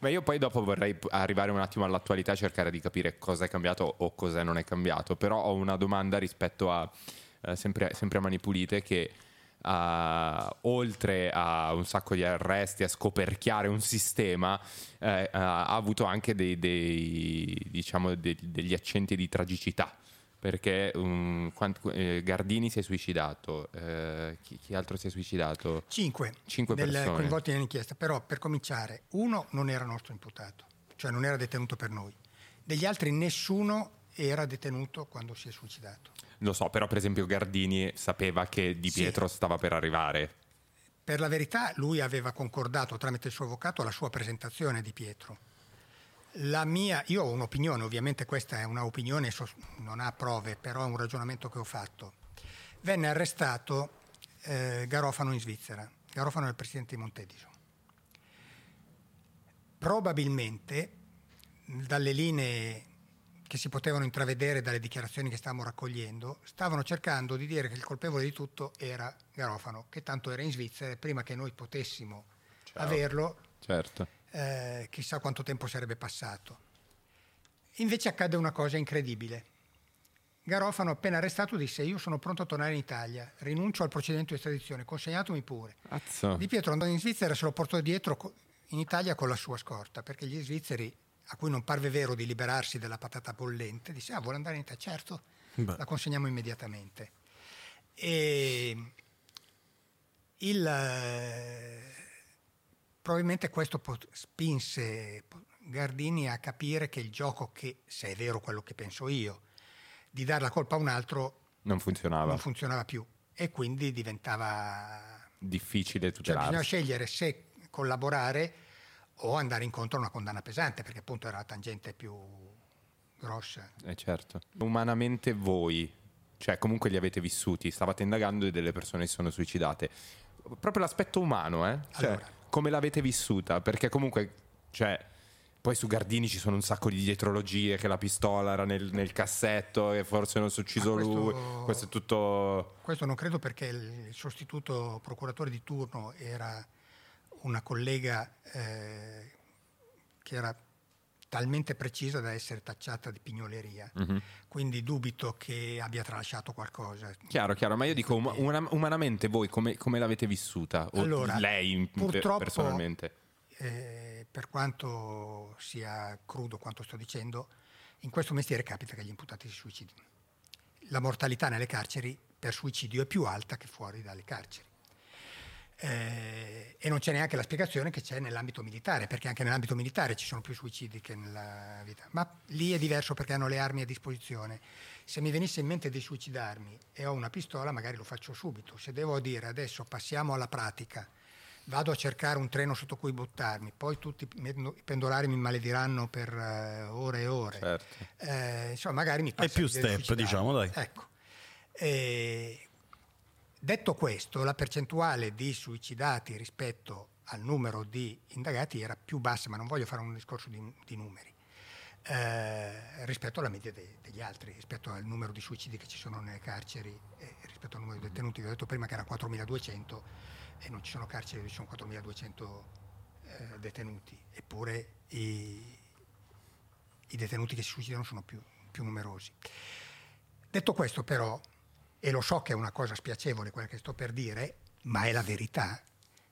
Ma io poi dopo vorrei arrivare un attimo all'attualità e cercare di capire cosa è cambiato o cosa non è cambiato. Però ho una domanda rispetto a eh, sempre, sempre a Mani Pulite che ah, oltre a un sacco di arresti, a scoperchiare un sistema, eh, ha avuto anche dei, dei, diciamo, de- degli accenti di tragicità. Perché um, quant- eh, Gardini si è suicidato, eh, chi, chi altro si è suicidato? Cinque, Cinque del- persone. coinvolti nell'inchiesta, però per cominciare, uno non era nostro imputato, cioè non era detenuto per noi. Degli altri nessuno era detenuto quando si è suicidato. Lo so, però per esempio Gardini sapeva che Di Sì. Pietro stava per arrivare. Per la verità lui aveva concordato tramite il suo avvocato la sua presentazione di Pietro. La mia, io ho un'opinione, ovviamente questa è un'opinione, non ha prove, però è un ragionamento che ho fatto. Venne arrestato eh, Garofano in Svizzera. Garofano è il presidente di Montedison. Probabilmente dalle linee che si potevano intravedere dalle dichiarazioni che stavamo raccogliendo, stavano cercando di dire che il colpevole di tutto era Garofano, che tanto era in Svizzera e prima che noi potessimo averlo, Certo. Eh, chissà quanto tempo sarebbe passato. Invece accade una cosa incredibile. Garofano, appena arrestato, disse: Io sono pronto a tornare in Italia, rinuncio al procedimento di estradizione, consegnatemi pure. Cazzo. Di Pietro andò in Svizzera e se lo portò dietro in Italia con la sua scorta, perché gli svizzeri, a cui non parve vero di liberarsi della patata bollente, disse: Ah, vuole andare in Italia? Certo, Beh. la consegniamo immediatamente. E il probabilmente questo spinse Gardini a capire che il gioco, che se è vero quello che penso io, di dare la colpa a un altro Non funzionava. non funzionava più e quindi diventava... Difficile Cioè tutelarsi. bisogna scegliere se collaborare o andare incontro a una condanna pesante, perché appunto era la tangente più grossa. Eh, certo. Umanamente voi, cioè comunque li avete vissuti, stavate indagando e delle persone si sono suicidate. Proprio l'aspetto umano, eh? Cioè, Allora. Come l'avete vissuta? Perché comunque, cioè, poi su Gardini ci sono un sacco di dietrologie, che la pistola era nel, nel cassetto e forse non si è ucciso Ma questo- lui. Questo è tutto... Questo non credo perché il sostituto procuratore di turno era una collega eh, che era talmente precisa da essere tacciata di pignoleria, Mhm. quindi dubito che abbia tralasciato qualcosa. Chiaro, chiaro, ma io dico una- umanamente voi come, come l'avete vissuta? O Allora, lei purtroppo- personalmente? Eh, per quanto sia crudo quanto sto dicendo, in questo mestiere capita che gli imputati si suicidino. La mortalità nelle carceri per suicidio è più alta che fuori dalle carceri. Eh, e non c'è neanche la spiegazione che c'è nell'ambito militare, perché anche nell'ambito militare ci sono più suicidi che nella vita. Ma lì è diverso perché hanno le armi a disposizione. Se mi venisse in mente di suicidarmi e ho una pistola, magari lo faccio subito. Se devo dire adesso passiamo alla pratica, vado a cercare un treno sotto cui buttarmi, poi tutti i pendolari mi malediranno per eh, ore e ore. Certo. Eh, insomma, magari mi passa più l'idea di step, diciamo, dai. Ecco. Eh, detto questo, la percentuale di suicidati rispetto al numero di indagati era più bassa, ma non voglio fare un discorso di, di numeri, eh, rispetto alla media de- degli altri, rispetto al numero di suicidi che ci sono nelle carceri e rispetto al numero di detenuti. Vi ho detto prima che era 4.200 e non ci sono carceri dove ci sono 4.200 eh, detenuti, eppure i, i detenuti che si suicidano sono più, più numerosi. Detto questo però, e lo so che è una cosa spiacevole quella che sto per dire, ma è la verità,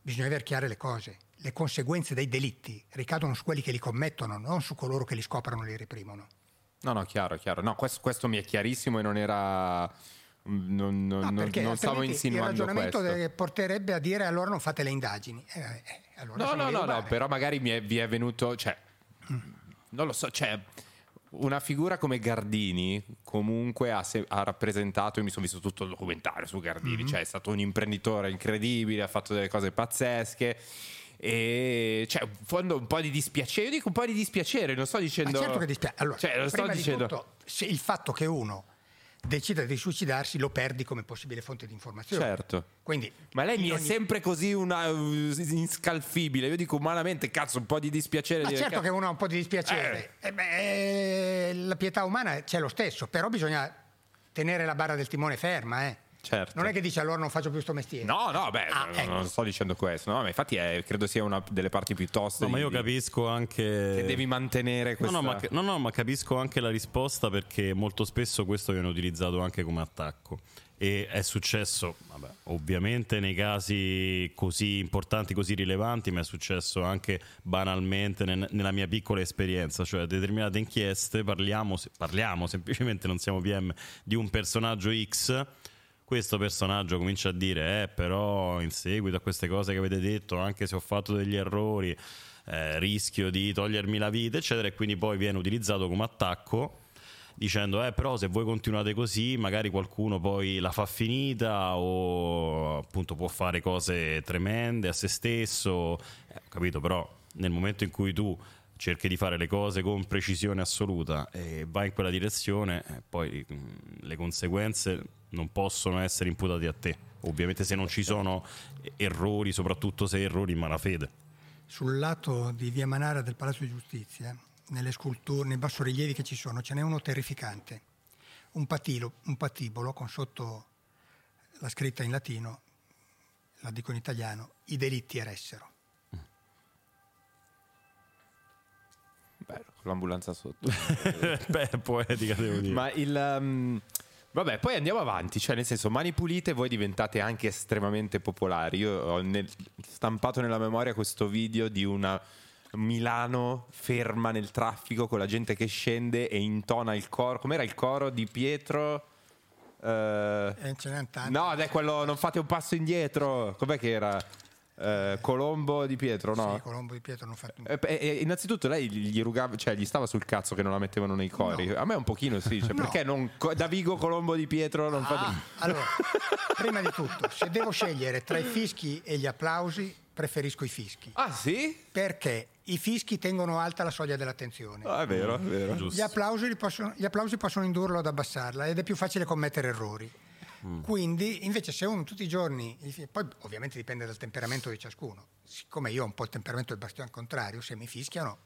bisogna avere chiare le cose. Le conseguenze dei delitti ricadono su quelli che li commettono, non su coloro che li scoprono e li reprimono. No, no, chiaro, chiaro. No, questo, questo mi è chiarissimo e non era... Non, non- No, non- stavo insinuando Il ragionamento questo. porterebbe a dire allora non fate le indagini. Eh, eh, allora No, no, no, no, però magari mi è, vi è venuto, cioè, non lo so, cioè, una figura come Gardini comunque ha, se- ha rappresentato, io mi sono visto tutto il documentario su Gardini, Mhm. cioè è stato un imprenditore incredibile, ha fatto delle cose pazzesche e cioè, in fondo un po' di dispiacere, io dico un po' di dispiacere, non sto Ma dicendo... certo che dispiace. Allora, cioè, sto dicendo... di tutto, se il fatto che uno decida di suicidarsi lo perdi come possibile fonte di informazione. Certo. Quindi, Ma lei mi è ogni- sempre così una, uh, inscalfibile. Io dico umanamente, cazzo, un po' di dispiacere. Ma certo "Cazzo". che uno ha un po' di dispiacere. Eh beh, eh, la pietà umana c'è lo stesso, però bisogna tenere la barra del timone ferma. eh. Certo. Non è che dice allora non faccio più sto mestiere. No, no, beh, Ah, non- ecco. non sto dicendo questo. No, ma infatti è- credo sia una delle parti più toste. No, ma io capisco anche. Che devi mantenere No questa... no, ma, no, no, ma capisco anche la risposta perché molto spesso questo viene utilizzato anche come attacco. E è successo, vabbè, ovviamente nei casi così importanti, così rilevanti, ma è successo anche banalmente nel- nella mia piccola esperienza, cioè determinate inchieste, parliamo, se- parliamo semplicemente, non siamo PM, di un personaggio X. Questo personaggio comincia a dire, eh, però in seguito a queste cose che avete detto, anche se ho fatto degli errori, eh, rischio di togliermi la vita, eccetera, e quindi poi viene utilizzato come attacco dicendo eh però se voi continuate così magari qualcuno poi la fa finita o appunto può fare cose tremende a se stesso Eh, capito? Però nel momento in cui tu cerchi di fare le cose con precisione assoluta e vai in quella direzione eh, poi mm, le conseguenze non possono essere imputate a te ovviamente se non ci sono errori soprattutto se errori in malafede Sul lato di Via Manara del Palazzo di Giustizia, nelle sculture, nei bassorilievi che ci sono, ce n'è uno terrificante. Un, patilo- un patibolo con sotto la scritta in latino, la dico in italiano, i delitti eressero. Bello, l'ambulanza sotto. beh poetica devo dire ma il... um, Vabbè, poi andiamo avanti, cioè nel senso, mani pulite voi diventate anche estremamente popolari. Io ho nel- stampato nella memoria questo video di una Milano ferma nel traffico con la gente che scende e intona il coro. Com'era il coro di Pietro? Eh, E ce n'è tanti. no, dai, quello non fate un passo indietro. Com'è che era? Eh, Colombo di Pietro, no? Sì, Colombo di Pietro non fatto Eh, eh, innanzitutto lei gli rugava, cioè gli stava sul cazzo che non la mettevano nei cori. No. A me un pochino sì, cioè, No. perché non co- Davigo Colombo di Pietro non fa Ah, allora, prima di tutto, se devo scegliere tra i fischi e gli applausi, preferisco i fischi. Ah, sì? Perché i fischi tengono alta la soglia dell'attenzione. Ah, è vero, è vero. Gli Giusto. applausi, li possono, gli applausi possono indurlo ad abbassarla ed è più facile commettere errori. Quindi, invece, se uno tutti i giorni, poi ovviamente dipende dal temperamento di ciascuno. Siccome io ho un po' il temperamento del bastione contrario, se mi fischiano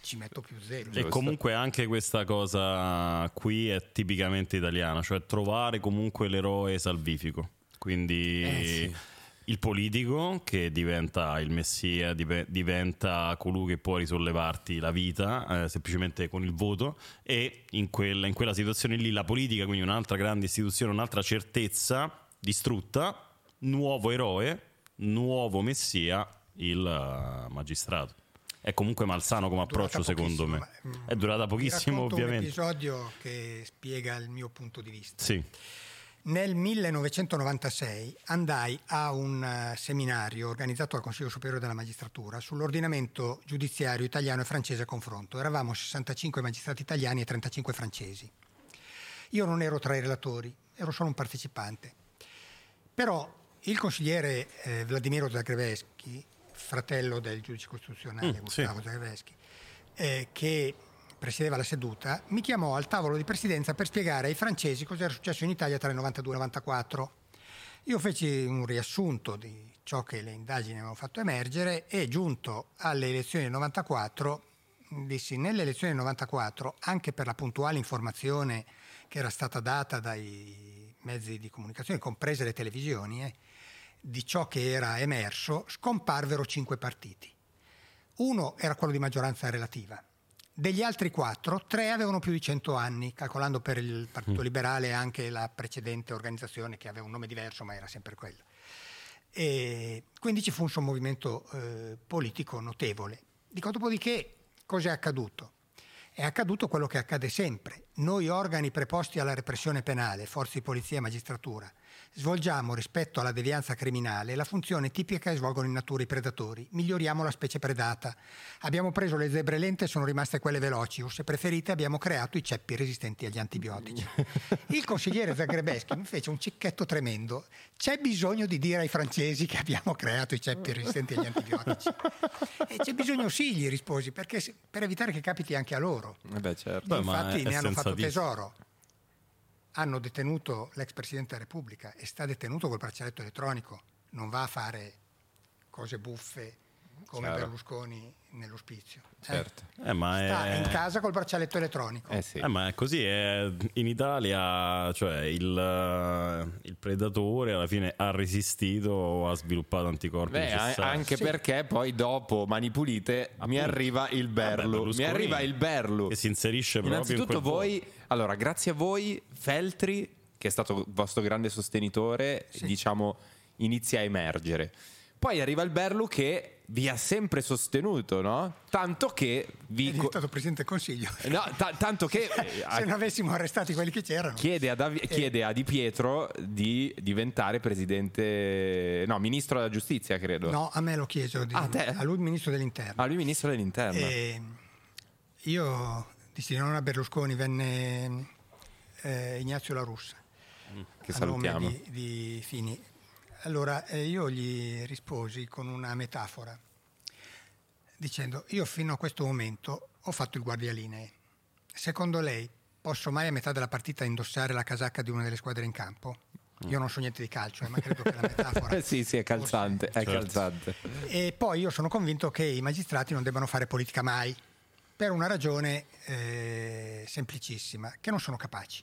ci metto più zero. E comunque anche questa cosa qui è tipicamente italiana, cioè trovare comunque l'eroe salvifico. Quindi Eh, il politico che diventa il messia, dive- diventa colui che può risollevarti la vita eh, semplicemente con il voto e in quella, in quella situazione lì la politica, quindi un'altra grande istituzione, un'altra certezza distrutta, nuovo eroe, nuovo messia, il eh, magistrato. È comunque malsano come approccio secondo me. ma, mm, È durata pochissimo ovviamente. un episodio che spiega il mio punto di vista. Sì. Nel 1996 andai a un eh, seminario organizzato dal Consiglio Superiore della Magistratura sull'ordinamento giudiziario italiano e francese a confronto. Eravamo 65 magistrati italiani e 35 francesi. Io non ero tra i relatori, ero solo un partecipante. Però il consigliere eh, Vladimiro Zagrebeschi, fratello del giudice costituzionale Mm, Gustavo sì. Zagrebeschi, eh, che presiedeva la seduta, mi chiamò al tavolo di presidenza per spiegare ai francesi cosa era successo in Italia tra il 92 e il 94. Io feci un riassunto di ciò che le indagini avevano fatto emergere e giunto alle elezioni del 94 dissi nelle elezioni del 94 anche per la puntuale informazione che era stata data dai mezzi di comunicazione, comprese le televisioni, eh, di ciò che era emerso, scomparvero cinque partiti. Uno era quello di maggioranza relativa. Degli altri quattro, tre avevano più di 100 anni, calcolando per il Partito Liberale anche la precedente organizzazione che aveva un nome diverso, ma era sempre quello. E quindi ci fu un sommovimento eh, politico notevole. Dico, dopodiché, cosa è accaduto? È accaduto quello che accade sempre. Noi organi preposti alla repressione penale, forze di polizia e magistratura, svolgiamo rispetto alla devianza criminale la funzione tipica che svolgono in natura i predatori. Miglioriamo la specie predata. Abbiamo preso le zebre lente e sono rimaste quelle veloci, o se preferite abbiamo creato i ceppi resistenti agli antibiotici. Il consigliere Zagrebeschi mi fece un cicchetto tremendo. C'è bisogno di dire ai francesi che abbiamo creato i ceppi resistenti agli antibiotici. E c'è bisogno sì, gli risposi, perché per evitare che capiti anche a loro. Eh beh, certo. Infatti ne hanno fatto sensatissimo. tesoro. Hanno detenuto l'ex Presidente della Repubblica e sta detenuto col braccialetto elettronico. Non va a fare cose buffe come Chiaro. Berlusconi nell'ospizio. Eh, Certo. Eh, ma Sta è... in casa col braccialetto elettronico. Eh sì. Eh, ma è così, è- in Italia cioè, il, eh, il predatore alla fine ha resistito, ha sviluppato anticorpi Beh, anche Sì. perché poi dopo Mani Pulite mi arriva il Berlu. mi Berlusconi, arriva il Berlu. Che si inserisce proprio in Innanzitutto quel voi, allora grazie a voi Feltri, che è stato il vostro grande sostenitore, diciamo inizia a emergere. Poi arriva il Berlu che vi ha sempre sostenuto, no? Tanto che È vi... co- diventato Presidente del Consiglio. no, ta- tanto che eh, Se non avessimo arrestati quelli che c'erano. chiede a, Davi- chiede a Di Pietro di diventare presidente, no, ministro della giustizia, credo. No, a me lo chiesto, di- Ah, te? a lui ministro dell'interno. Ah, lui ministro dell'interno. E io dissi non a Berlusconi, venne eh, Ignazio La Russa. che a nome salutiamo. di, di Fini. Allora eh, io gli risposi con una metafora, dicendo io fino a questo momento ho fatto il guardialinee. Secondo lei posso mai a metà della partita indossare la casacca di una delle squadre in campo? Io non so niente di calcio, eh, ma credo che la metafora... Eh sì, sì, è calzante, è Certo. calzante. E poi io sono convinto che i magistrati non debbano fare politica mai, per una ragione eh, semplicissima, che non sono capaci.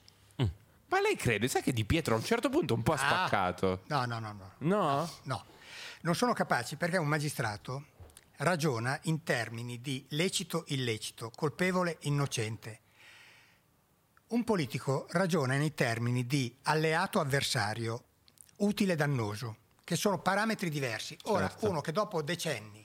Ma lei crede, sai che Di Pietro a un certo punto un po' ha Ah. spaccato? No, no, no, no. No? No, non sono capaci perché un magistrato ragiona in termini di lecito illecito, colpevole innocente. Un politico ragiona nei termini di alleato avversario, utile dannoso, che sono parametri diversi. Ora, Certo. uno che dopo decenni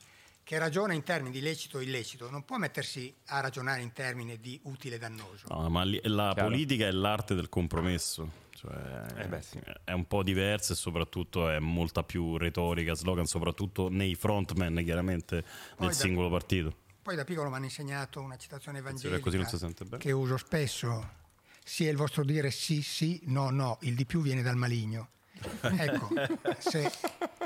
che ragiona in termini di lecito o illecito non può mettersi a ragionare in termini di utile e dannoso. No, ma li- la Chiaro. politica è l'arte del compromesso. Cioè, Eh beh, sì. È un po' diversa e soprattutto è molta più retorica, slogan, soprattutto nei frontman chiaramente Poi del da- singolo partito. Poi da piccolo mi hanno insegnato una citazione evangelica così non si sente bene. che uso spesso. Sia il vostro dire sì, sì, no, no, il di più viene dal maligno. Ecco, se,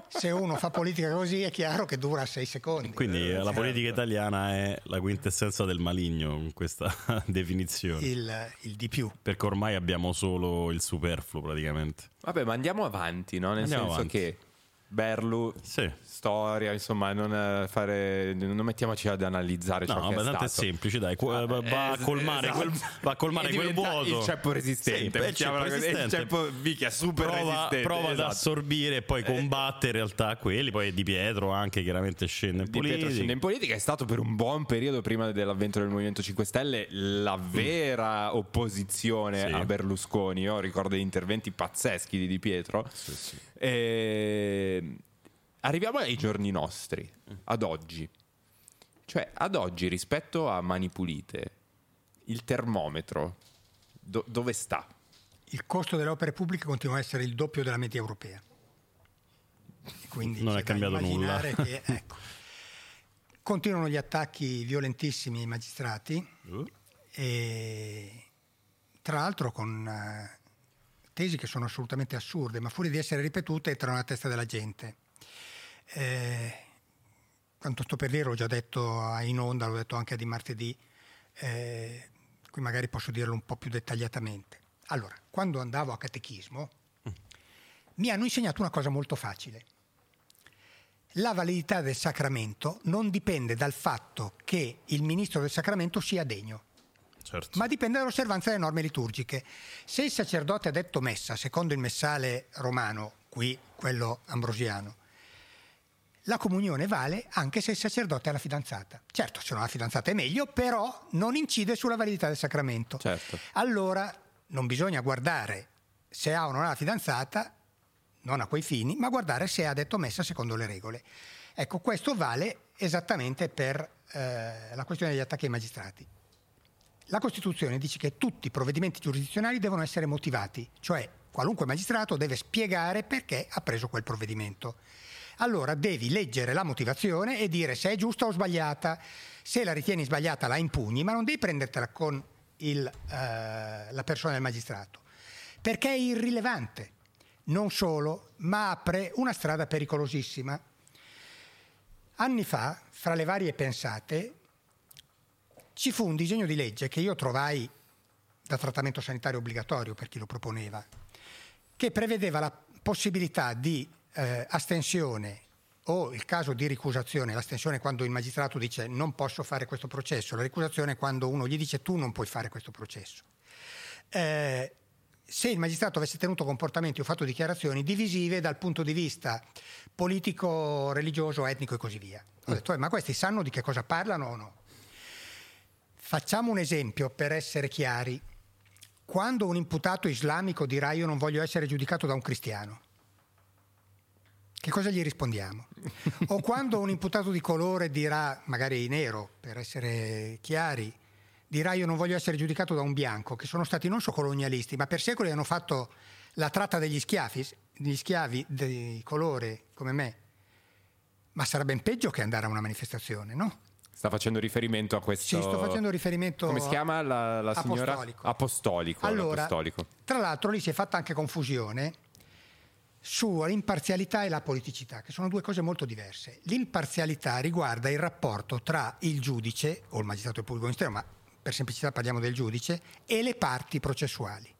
se uno fa politica così è chiaro che dura sei secondi. Quindi eh, la Certo. politica italiana è la quintessenza del maligno in questa definizione. il, il di più. Perché ormai abbiamo solo il superfluo praticamente. Vabbè, ma andiamo avanti, no? Nel Andiamo senso avanti. che Berlu, Sì. Storia, insomma, non, eh, fare, non mettiamoci ad analizzare ciò No, che è è semplice, dai, qu- va a Eh, colmare esatto. quel, va a colmare quel vuoto. Il ceppo resistente. Sì, il ceppo così, il resistente. ceppo mica super prova, resistente. prova ad esatto. assorbire e poi combatte in realtà quelli. Poi Di Pietro anche chiaramente scende in Di Pietro politica. scende in politica è stato per un buon periodo prima dell'avvento del Movimento 5 Stelle la vera opposizione Sì. a Berlusconi. Io ricordo degli interventi pazzeschi di Di Pietro. E... Arriviamo ai giorni nostri, ad oggi. Cioè, ad oggi rispetto a Mani Pulite, il termometro do- dove sta? Il costo delle opere pubbliche continua a essere il doppio della media europea. Quindi Non è cambiato nulla. che, ecco, continuano gli attacchi violentissimi ai magistrati Uh, e tra l'altro con eh, tesi che sono assolutamente assurde, ma fuori di essere ripetute entrano nella testa della gente. Eh, quanto sto per dire l'ho già detto a- in onda, l'ho detto anche di martedì, eh, qui magari posso dirlo un po' più dettagliatamente. Allora, quando andavo a catechismo mi hanno insegnato una cosa molto facile. La validità del sacramento non dipende dal fatto che il ministro del sacramento sia degno certo. ma dipende dall'osservanza delle norme liturgiche. Se il sacerdote ha detto messa, secondo il messale romano, qui quello ambrosiano, la comunione vale anche se il sacerdote ha la fidanzata. Certo, se non ha la fidanzata è meglio, però non incide sulla validità del sacramento. Certo. Allora non bisogna guardare se ha o non ha la fidanzata, non a quei fini, ma guardare se ha detto messa secondo le regole. Ecco, questo vale esattamente per eh, la questione degli attacchi ai magistrati. La Costituzione dice che tutti i provvedimenti giurisdizionali devono essere motivati, cioè qualunque magistrato deve spiegare perché ha preso quel provvedimento. Allora devi leggere la motivazione e dire se è giusta o sbagliata. Se la ritieni sbagliata la impugni, ma non devi prendertela con il, eh, la persona del magistrato, perché è irrilevante. Non solo, ma apre una strada pericolosissima. Anni fa, fra le varie pensate, ci fu un disegno di legge che io trovai da trattamento sanitario obbligatorio per chi lo proponeva, che prevedeva la possibilità di eh, astensione o il caso di ricusazione, l'astensione è quando il magistrato dice non posso fare questo processo, la ricusazione è quando uno gli dice tu non puoi fare questo processo. Eh, se il magistrato avesse tenuto comportamenti o fatto dichiarazioni divisive dal punto di vista politico, religioso, etnico e così via. Ho detto, "Eh, ma questi sanno di che cosa parlano o no? Facciamo un esempio per essere chiari. Quando un imputato islamico dirà io non voglio essere giudicato da un cristiano, che cosa gli rispondiamo? O quando un imputato di colore dirà, magari nero per essere chiari, dirà io non voglio essere giudicato da un bianco, che sono stati non solo colonialisti, ma per secoli hanno fatto la tratta degli schiavi, gli schiavi di colore come me. Ma sarà ben peggio che andare a una manifestazione, no? Sta facendo riferimento a questo. Sì, sto facendo riferimento Come si chiama la, la signora? Apostolico. Apostolico. Allora, l'apostolico. tra l'altro lì si è fatta anche confusione sull'imparzialità e la politicità, che sono due cose molto diverse. L'imparzialità riguarda il rapporto tra il giudice o il magistrato del pubblico ministero, ma per semplicità parliamo del giudice, e le parti processuali.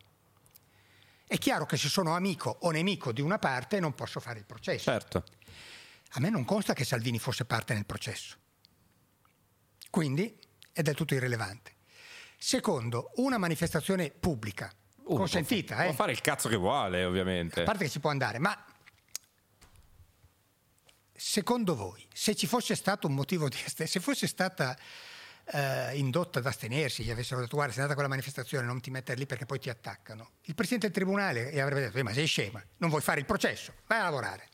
È chiaro che se sono amico o nemico di una parte non posso fare il processo. Certo. A me non consta che Salvini fosse parte nel processo. Quindi è del tutto irrilevante. Secondo, una manifestazione pubblica, Uno consentita, può, eh, può fare il cazzo che vuole, ovviamente. a parte che ci può andare, ma secondo voi, se ci fosse stato un motivo di se fosse stata eh, indotta ad astenersi, gli avessero detto guarda sei andata a quella manifestazione, non ti mettere lì perché poi ti attaccano, il Presidente del Tribunale gli avrebbe detto "Eh, ma sei scema, non vuoi fare il processo, vai a lavorare.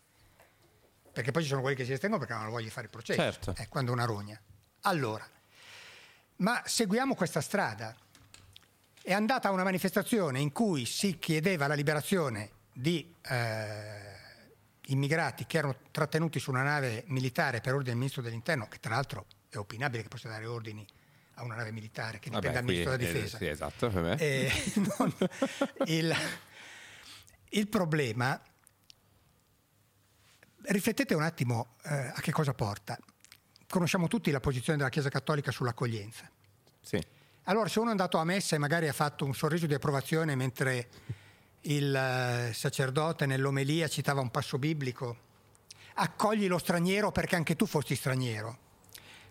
perché poi ci sono quelli che si estengono perché non di fare il processo, Certo. eh, quando è una rogna. Allora, ma seguiamo questa strada. È andata a una manifestazione in cui si chiedeva la liberazione di eh, immigrati che erano trattenuti su una nave militare per ordine del ministro dell'interno, che tra l'altro è opinabile che possa dare ordini a una nave militare che dipende Vabbè, dal ministro della eh, difesa. sì, esatto, per me. Eh, non- il, il problema, riflettete un attimo eh, a che cosa porta. Conosciamo tutti la posizione della Chiesa Cattolica sull'accoglienza. Sì. Allora, se uno è andato a messa e magari ha fatto un sorriso di approvazione mentre il eh, sacerdote nell'omelia citava un passo biblico, accogli lo straniero perché anche tu fossi straniero.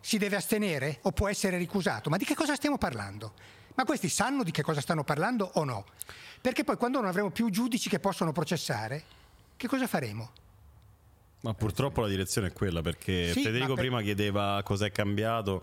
Si deve astenere o può essere ricusato? Ma di che cosa stiamo parlando? Ma questi sanno di che cosa stanno parlando o no? Perché poi quando non avremo più giudici che possono processare, che cosa faremo? Ma purtroppo la direzione è quella perché Sì, Federico per- prima chiedeva cos'è cambiato,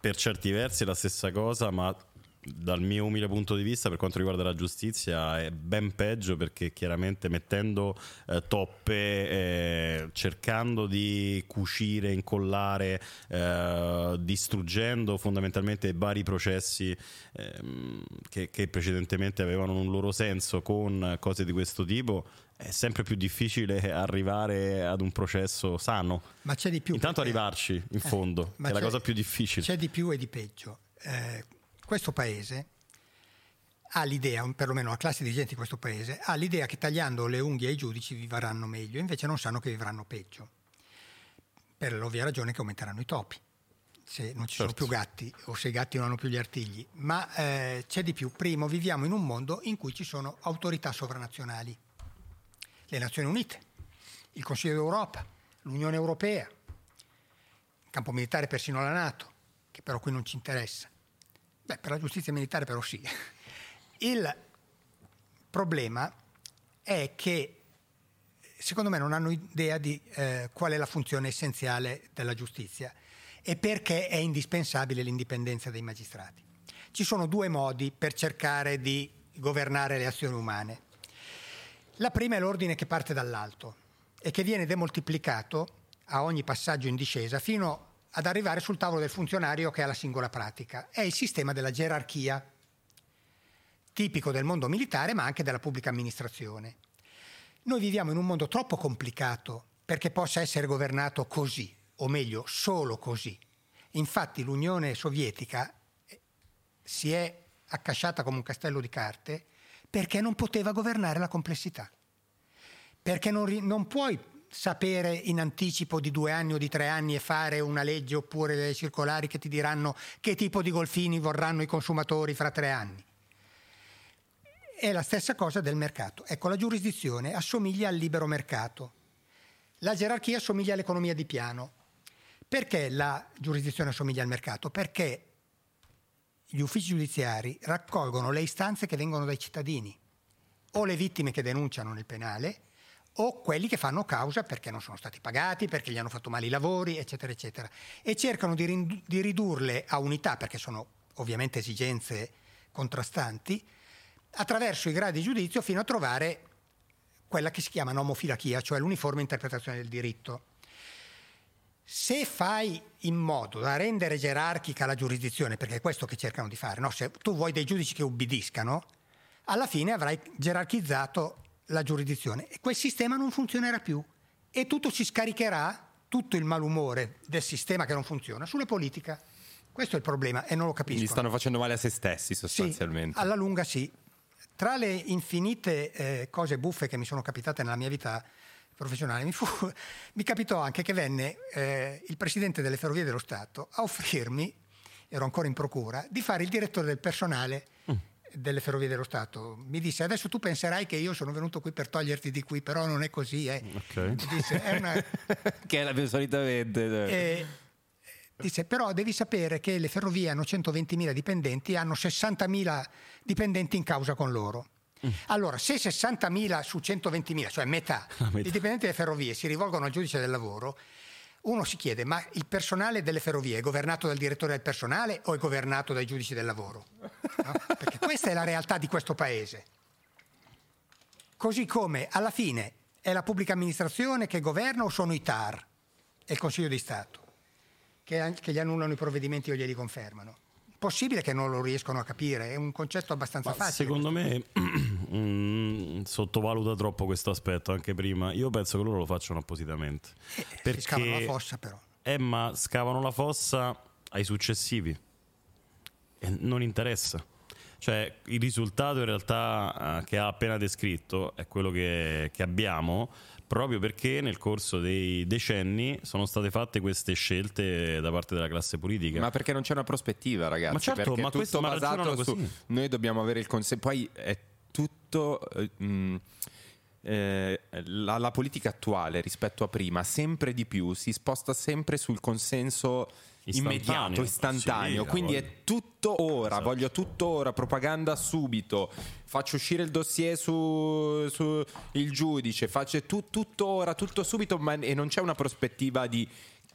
per certi versi è la stessa cosa, ma dal mio umile punto di vista per quanto riguarda la giustizia è ben peggio perché chiaramente mettendo eh, toppe, eh, cercando di cucire, incollare, eh, distruggendo fondamentalmente vari processi ehm, che, che precedentemente avevano un loro senso con cose di questo tipo, è sempre più difficile arrivare ad un processo sano. Ma c'è di più. Intanto perché- arrivarci in Eh, fondo, che è la cosa più difficile. C'è di più e di peggio. Eh, questo paese ha l'idea, perlomeno la classe dirigente di questo paese, ha l'idea che tagliando le unghie ai giudici vivranno meglio, invece non sanno che vivranno peggio. Per l'ovvia ragione che aumenteranno i topi. Se non ci sono Certo. più gatti o se i gatti non hanno più gli artigli. Ma eh, c'è di più. Primo, viviamo in un mondo in cui ci sono autorità sovranazionali. Le Nazioni Unite, il Consiglio d'Europa, l'Unione Europea, in campo militare persino la Nato, che però qui non ci interessa. Beh, per la giustizia militare però sì. Il problema è che secondo me non hanno idea di eh, qual è la funzione essenziale della giustizia e perché è indispensabile l'indipendenza dei magistrati. Ci sono due modi per cercare di governare le azioni umane. La prima è l'ordine che parte dall'alto e che viene demoltiplicato a ogni passaggio in discesa fino ad arrivare sul tavolo del funzionario che ha la singola pratica. È il sistema della gerarchia, tipico del mondo militare ma anche della pubblica amministrazione. Noi viviamo in un mondo troppo complicato perché possa essere governato così, o meglio, solo così. Infatti l'Unione Sovietica si è accasciata come un castello di carte perché non poteva governare la complessità. Perché non, non puoi sapere in anticipo di due anni o di tre anni e fare una legge oppure delle circolari che ti diranno che tipo di golfini vorranno i consumatori fra tre anni. È la stessa cosa del mercato. Ecco, la giurisdizione assomiglia al libero mercato. La gerarchia assomiglia all'economia di piano. Perché la giurisdizione assomiglia al mercato? Perché gli uffici giudiziari raccolgono le istanze che vengono dai cittadini, o le vittime che denunciano nel penale, o quelli che fanno causa perché non sono stati pagati, perché gli hanno fatto male i lavori, eccetera, eccetera. E cercano di, rin- di ridurle a unità, perché sono ovviamente esigenze contrastanti, attraverso i gradi di giudizio fino a trovare quella che si chiama nomofilachia, cioè l'uniforme interpretazione del diritto. Se fai in modo da rendere gerarchica la giurisdizione, perché è questo che cercano di fare, no? se tu vuoi dei giudici che ubbidiscano, alla fine avrai gerarchizzato la giurisdizione e quel sistema non funzionerà più e tutto si scaricherà, tutto il malumore del sistema che non funziona, sulla politica. Questo è il problema e non lo capisco. Quindi stanno facendo male a se stessi sostanzialmente. Sì, alla lunga sì. Tra le infinite eh, cose buffe che mi sono capitate nella mia vita professionale, mi, fu- mi capitò anche che venne eh, il presidente delle Ferrovie dello Stato a offrirmi, ero ancora in procura, di fare il direttore del personale delle Ferrovie dello Stato. Mi disse adesso tu penserai che io sono venuto qui per toglierti di qui, però non è così. Eh. Ok. Mi disse, è una, che è la solitamente. e disse, però devi sapere che le ferrovie hanno 120.000 dipendenti e hanno 60.000 dipendenti in causa con loro. Allora, se 60.000 su 120.000, cioè metà, metà. i dipendenti delle ferrovie si rivolgono al giudice del lavoro, uno si chiede, ma il personale delle ferrovie è governato dal direttore del personale o è governato dai giudici del lavoro? No? Perché questa è la realtà di questo paese. Così come alla fine È la pubblica amministrazione che governa o sono i TAR e il Consiglio di Stato che, che gli annullano i provvedimenti o glieli confermano? Possibile che non lo riescono a capire, è un concetto abbastanza Ma facile. Secondo me mm, sottovaluta troppo questo aspetto anche prima. Io penso che loro lo facciano appositamente. Eh, si scavano la fossa però. Eh, ma scavano la fossa ai successivi. E non interessa. Cioè, il risultato in realtà eh, che ha appena descritto è quello che, che abbiamo, proprio perché nel corso dei decenni sono state fatte queste scelte da parte della classe politica. Ma perché non c'è una prospettiva, ragazzi? Ma certo, perché ma è tutto questo- basato su noi dobbiamo avere il consenso. Poi è tutto. eh, mh, eh, la, la politica attuale rispetto a prima sempre di più si sposta sempre sul consenso. Immediato, istantaneo. Sì, Quindi è tutto ora, Esatto. voglio tutto ora, propaganda subito. Faccio uscire il dossier su, su il giudice, faccio tu- tutto ora, tutto subito, ma e non c'è una prospettiva di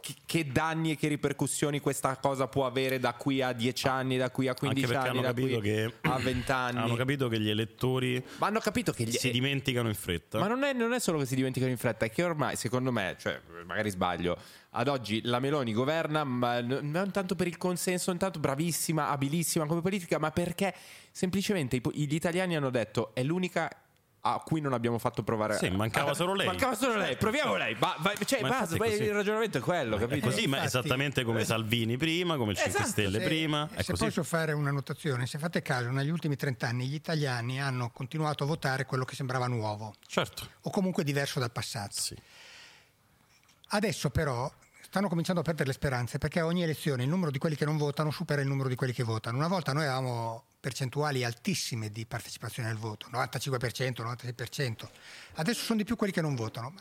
chi- che danni e che ripercussioni questa cosa può avere da qui a 10 anni, da qui a 15 Anche perché anni, da qui che a 20 anni. hanno capito che gli elettori Ma hanno capito che gli, si dimenticano in fretta. ma non è, non è solo che si dimenticano in fretta, è che ormai, secondo me, cioè, magari sbaglio, ad oggi la Meloni governa, ma non tanto per il consenso, non tanto bravissima, abilissima come politica, ma perché semplicemente gli italiani hanno detto è l'unica a cui non abbiamo fatto provare. Sì, mancava solo lei. Mancava solo lei, proviamo lei. Ma, ma- cioè, Ma basta, è poi il ragionamento è quello, È capito? così, ma Infatti- esattamente come Salvini prima, come il 5 Esatto, Stelle Se- prima. È se così. posso fare una notazione, se fate caso, negli ultimi 30 anni gli italiani hanno continuato a votare quello che sembrava nuovo Certo. o comunque diverso dal passato. Sì. Adesso però stanno cominciando a perdere le speranze perché a ogni elezione il numero di quelli che non votano supera il numero di quelli che votano. Una volta noi avevamo percentuali altissime di partecipazione al voto, 95%, 96%. Adesso sono di più quelli che non votano.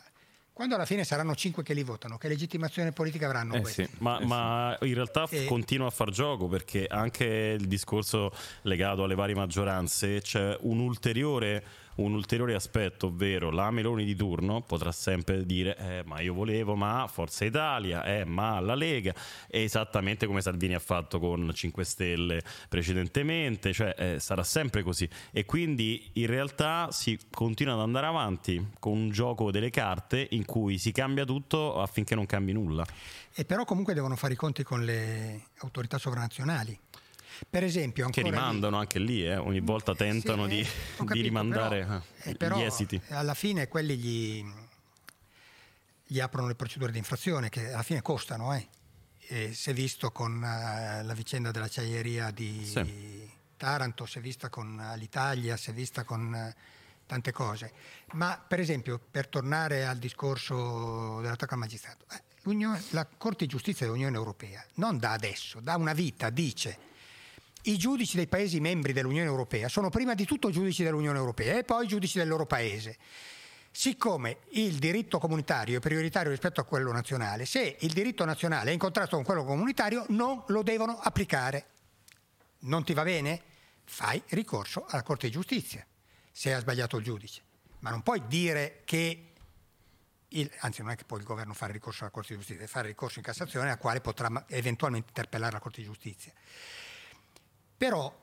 Quando alla fine saranno 5 che li votano, che legittimazione politica avranno Eh sì. Ma, ma in realtà E- continua a far gioco perché anche il discorso legato alle varie maggioranze c'è un ulteriore, un ulteriore aspetto, ovvero la Meloni di turno potrà sempre dire eh, ma io volevo ma Forza Italia, eh, ma la Lega, esattamente come Salvini ha fatto con 5 Stelle precedentemente, cioè eh, sarà sempre così e quindi in realtà si continua ad andare avanti con un gioco delle carte in cui si cambia tutto affinché non cambi nulla. E però comunque devono fare i conti con le autorità sovranazionali. Per esempio, Che ancora lì- rimandano anche lì, eh, ogni volta tentano Sì, di, eh, di capito, rimandare però- eh, eh, però, gli esiti. Alla fine quelli gli, gli aprono le procedure di infrazione che alla fine costano. Eh. Si è visto con eh, la vicenda dell'acciaieria di Sì. Taranto, si è vista con l'Italia, si è vista con eh, tante cose. Ma per esempio, per tornare al discorso dell'attacco al magistrato, la Corte di Giustizia dell'Unione Europea, non da adesso, da una vita, dice i giudici dei Paesi membri dell'Unione Europea sono prima di tutto giudici dell'Unione Europea e poi giudici del loro Paese. Siccome il diritto comunitario è prioritario rispetto a quello nazionale, se il diritto nazionale è in contrasto con quello comunitario non lo devono applicare. Non ti va bene? Fai ricorso alla Corte di Giustizia se ha sbagliato il giudice. Ma non puoi dire che il- anzi non è che può il governo fare ricorso alla Corte di Giustizia, deve fare ricorso in Cassazione a quale potrà eventualmente interpellare la Corte di Giustizia. Però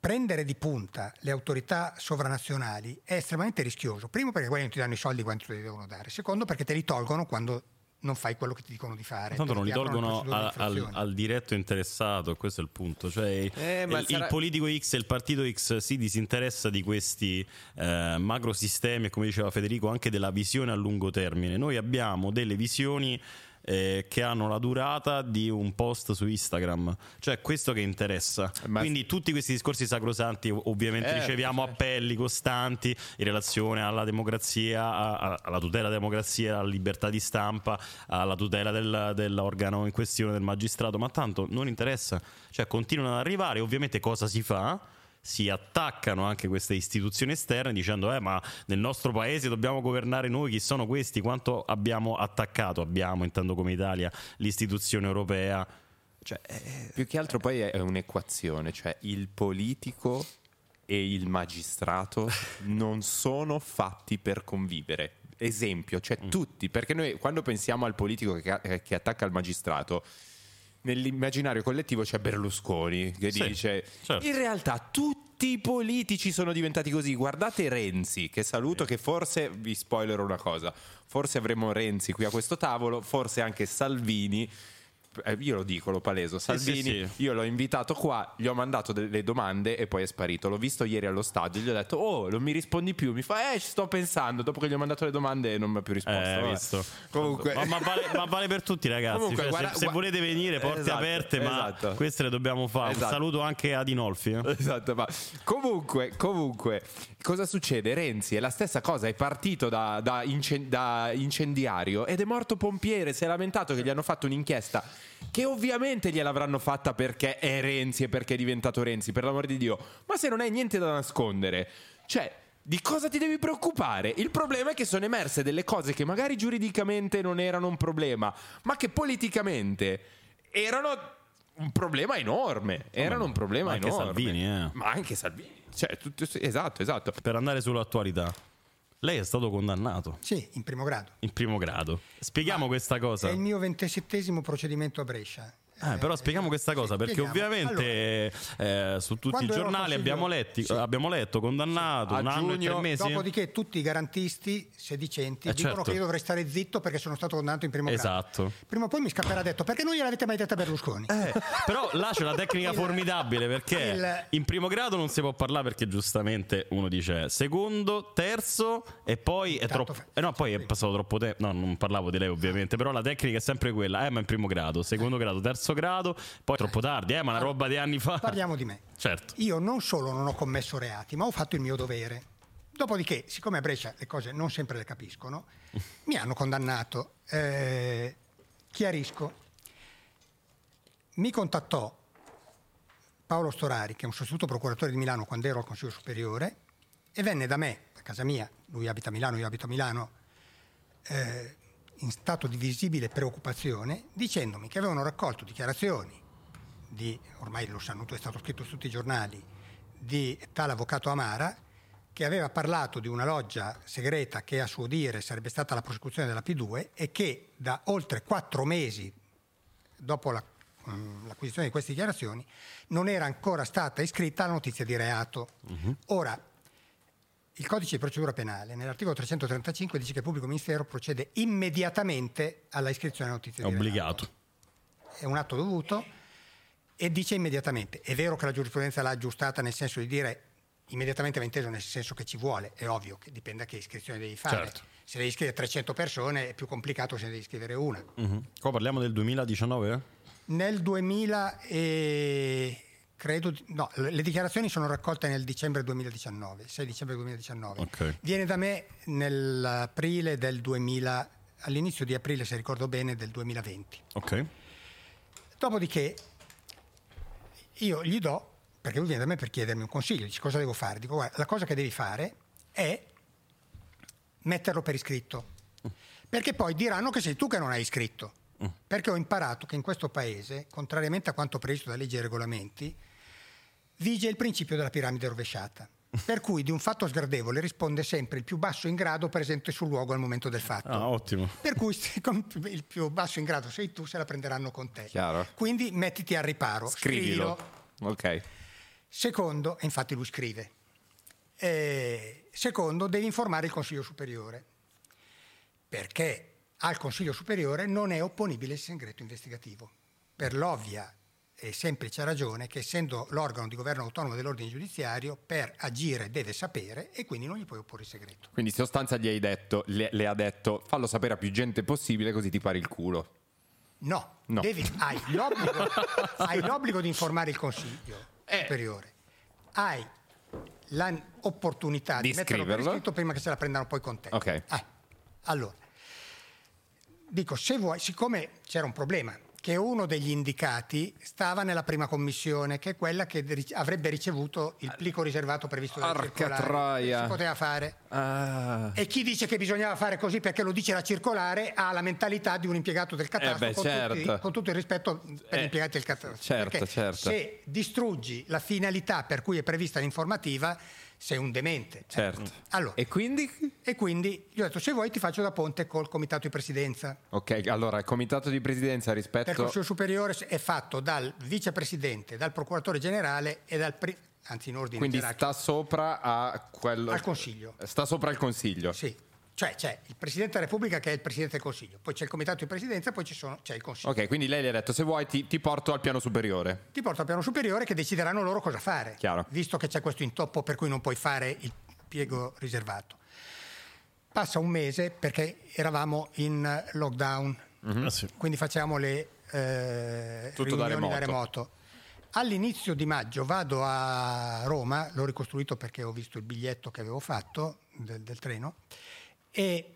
prendere di punta le autorità sovranazionali è estremamente rischioso. Primo perché quelli non ti danno i soldi quando te li devono dare. Secondo perché te li tolgono quando non fai quello che ti dicono di fare. Tanto non li Ti tolgono a- al, al diretto interessato, questo è il punto. Cioè, Eh, ma il, sarà- il politico X e il partito X si disinteressa di questi eh, macrosistemi e, come diceva Federico, anche della visione a lungo termine. Noi abbiamo delle visioni eh, che hanno la durata di un post su Instagram, cioè questo che interessa. Ma- Quindi tutti questi discorsi sacrosanti, ov- ovviamente Eh, riceviamo appelli costanti in relazione alla democrazia, a- a- alla tutela della democrazia, alla libertà di stampa, alla tutela del- dell'organo in questione, del magistrato, ma tanto non interessa, cioè continuano ad arrivare, ovviamente cosa si fa? Si attaccano anche queste istituzioni esterne dicendo eh ma nel nostro paese dobbiamo governare noi, chi sono questi? Quanto abbiamo attaccato, abbiamo intendo come Italia, l'istituzione europea? Cioè, eh, Più che altro poi è un'equazione, cioè il politico e il magistrato non sono fatti per convivere. Esempio, cioè Mm. tutti, perché noi quando pensiamo al politico che, eh, che attacca il magistrato, nell'immaginario collettivo c'è Berlusconi che Sì, dice certo. in realtà tutti i politici sono diventati così. Guardate Renzi, che saluto, che forse, vi spoilerò una cosa, forse avremo Renzi qui a questo tavolo, forse anche Salvini eh, io lo dico, lo paleso. Salvini, sì, sì. io l'ho invitato qua, gli ho mandato delle domande e poi è sparito. L'ho visto ieri allo stadio, gli ho detto, oh, non mi rispondi più. Mi fa, eh, ci sto pensando. Dopo che gli ho mandato le domande non mi ha più risposto. Eh. Comunque, Ma, ma vale, ma vale per tutti, ragazzi. Comunque, Cioè, guarda- se, se volete venire, porte Esatto, aperte, ma esatto. queste le dobbiamo fare. Un Esatto. saluto anche ad Inolfi. eh. Esatto, ma comunque, comunque, cosa succede? Renzi è la stessa cosa, è partito da, da incen- da incendiario ed è morto pompiere, si è lamentato che gli hanno fatto un'inchiesta che ovviamente gliel'avranno fatta perché è Renzi e perché è diventato Renzi, per l'amor di Dio, ma se non hai niente da nascondere, cioè... Di cosa ti devi preoccupare? Il problema è che sono emerse delle cose che magari giuridicamente non erano un problema, ma che politicamente erano un problema enorme. Erano un problema ma anche enorme. Salvini, eh. Ma anche Salvini. Cioè, tutto- esatto, esatto. Per andare sull'attualità, lei è stato condannato Sì, in primo grado. in primo grado. Spieghiamo questa cosa. È il mio ventissettesimo procedimento a Brescia. Eh, però spieghiamo questa cosa sì, perché spieghiamo. ovviamente eh, su tutti i giornali abbiamo, letti, Sì. abbiamo letto condannato A un anno e tre mesi. Dopodiché tutti i garantisti sedicenti Eh, dicono certo. che io dovrei stare zitto perché sono stato condannato in primo grado. Esatto. Prima o poi mi scapperà detto perché non gliel'avete mai detta Berlusconi? Eh, però là c'è una tecnica Il- formidabile perché il- in primo grado non si può parlare perché giustamente uno dice secondo, terzo e poi è troppo fa- eh no, poi è passato troppo tempo. No, non parlavo di lei ovviamente, però la tecnica è sempre quella, eh, ma in primo grado, secondo grado, terzo grado, poi troppo tardi, eh, ma una roba di anni fa. Parliamo di me. Certo. Io non solo non ho commesso reati, ma ho fatto il mio dovere. Dopodiché, siccome a Brescia le cose non sempre le capiscono, mi hanno condannato. Eh, chiarisco. Mi contattò Paolo Storari, che è un sostituto procuratore di Milano quando ero al Consiglio Superiore, e venne da me, a casa mia, lui abita a Milano, io abito a Milano, eh, in stato di visibile preoccupazione, dicendomi che avevano raccolto dichiarazioni di, ormai lo sanno, è stato scritto su tutti i giornali, di tale avvocato Amara, che aveva parlato di una loggia segreta che a suo dire sarebbe stata la prosecuzione della P2 e che da oltre quattro mesi dopo la- mm, l'acquisizione di queste dichiarazioni non era ancora stata iscritta la notizia di reato. Ora, il codice di procedura penale, nell'articolo 335, dice che il pubblico ministero procede immediatamente alla iscrizione della notizia È obbligato. è un atto dovuto e dice immediatamente. È vero che la giurisprudenza l'ha aggiustata nel senso di dire immediatamente va inteso nel senso che ci vuole, è ovvio che dipende da che iscrizione devi fare. Certo. Se devi iscrivere 300 persone è più complicato se ne devi iscrivere una. Mhm. Qua parliamo del 2019? Nel 2000 e credo no, le dichiarazioni sono raccolte nel dicembre 2019, 6 dicembre 2019. Ok. Viene da me nell'aprile del 2000 all'inizio di aprile, se ricordo bene, del 2020. Ok. Dopodiché io gli do, perché lui viene da me per chiedermi un consiglio, dice cosa devo fare. Dico guarda, la cosa che devi fare è metterlo per iscritto, perché poi diranno che sei tu che non hai iscritto. Perché ho imparato che in questo paese, contrariamente a quanto previsto da leggi e regolamenti, vige il principio della piramide rovesciata. Per cui di un fatto sgradevole risponde sempre il più basso in grado presente sul luogo al momento del fatto. Ah, ottimo. Per cui il più basso in grado sei tu, se la prenderanno con te. Chiaro. Quindi mettiti al riparo. Scrivilo. scrivilo. Ok. Secondo, e infatti lui scrive, eh, secondo devi informare il Consiglio Superiore, perché al Consiglio Superiore non è opponibile il segreto investigativo, per l'ovvia e semplice ragione che essendo l'organo di governo autonomo dell'ordine giudiziario, per agire deve sapere e quindi non gli puoi opporre il segreto. Quindi in sostanza gli hai detto, le, le ha detto, fallo sapere a più gente possibile così ti pari il culo. No, No. devi- hai, l'obbligo, hai l'obbligo di informare il Consiglio Eh. Superiore. Hai l'opportunità di, Di metterlo per iscritto prima che se la prendano poi con te. Ok. Eh, allora, dico, se vuoi, siccome c'era un problema, che uno degli indicati stava nella prima commissione, che è quella che avrebbe ricevuto il plico riservato previsto dalla Porca circolare. si poteva fare. Ah. E chi dice che bisognava fare così perché lo dice la circolare ha la mentalità di un impiegato del catastro Eh beh, con, certo. tutti, con tutto il rispetto per Eh, gli impiegati del catastro. certo, Perché certo. Se distruggi la finalità per cui è prevista l'informativa, sei un demente. Certo. Allora, E quindi? e quindi gli ho detto se vuoi ti faccio da ponte col comitato di presidenza. Ok, allora il comitato di presidenza Per rispetto... Consiglio Superiore è fatto dal vicepresidente, dal procuratore generale e dal pri- anzi in ordine Quindi gerarchico, sta sopra a quello... al Consiglio. Sta sopra il Consiglio. Sì. Cioè c'è il Presidente della Repubblica che è il Presidente del Consiglio, poi c'è il Comitato di Presidenza, poi ci sono- c'è il Consiglio. Ok, quindi lei le ha detto se vuoi ti, ti porto al piano superiore. Ti porto al piano superiore che decideranno loro cosa fare, Chiaro. visto che c'è questo intoppo per cui non puoi fare il piego riservato. Passa un mese perché eravamo in lockdown, Ah, sì. quindi facciamo le eh, Tutto da riunioni remoto. All'inizio di maggio vado a Roma, l'ho ricostruito perché ho visto il biglietto che avevo fatto del, del treno e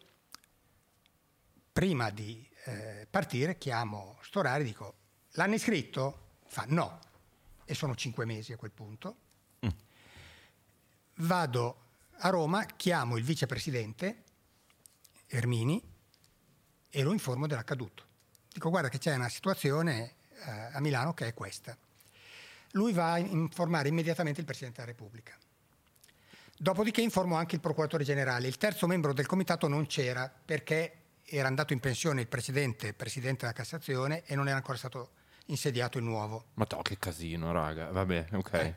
prima di eh, partire chiamo Storari e dico l'hanno iscritto? Fa no e sono cinque mesi a quel punto. Vado a Roma, chiamo il vicepresidente Ermini e lo informo dell'accaduto. Dico guarda che c'è una situazione eh, a Milano che è questa. Lui va a informare immediatamente il Presidente della Repubblica. Dopodiché informo anche il procuratore generale. Il terzo membro del comitato non c'era perché era andato in pensione il precedente Presidente della Cassazione e non era ancora stato insediato il nuovo. Ma to, che casino, raga. Vabbè, ok. Eh.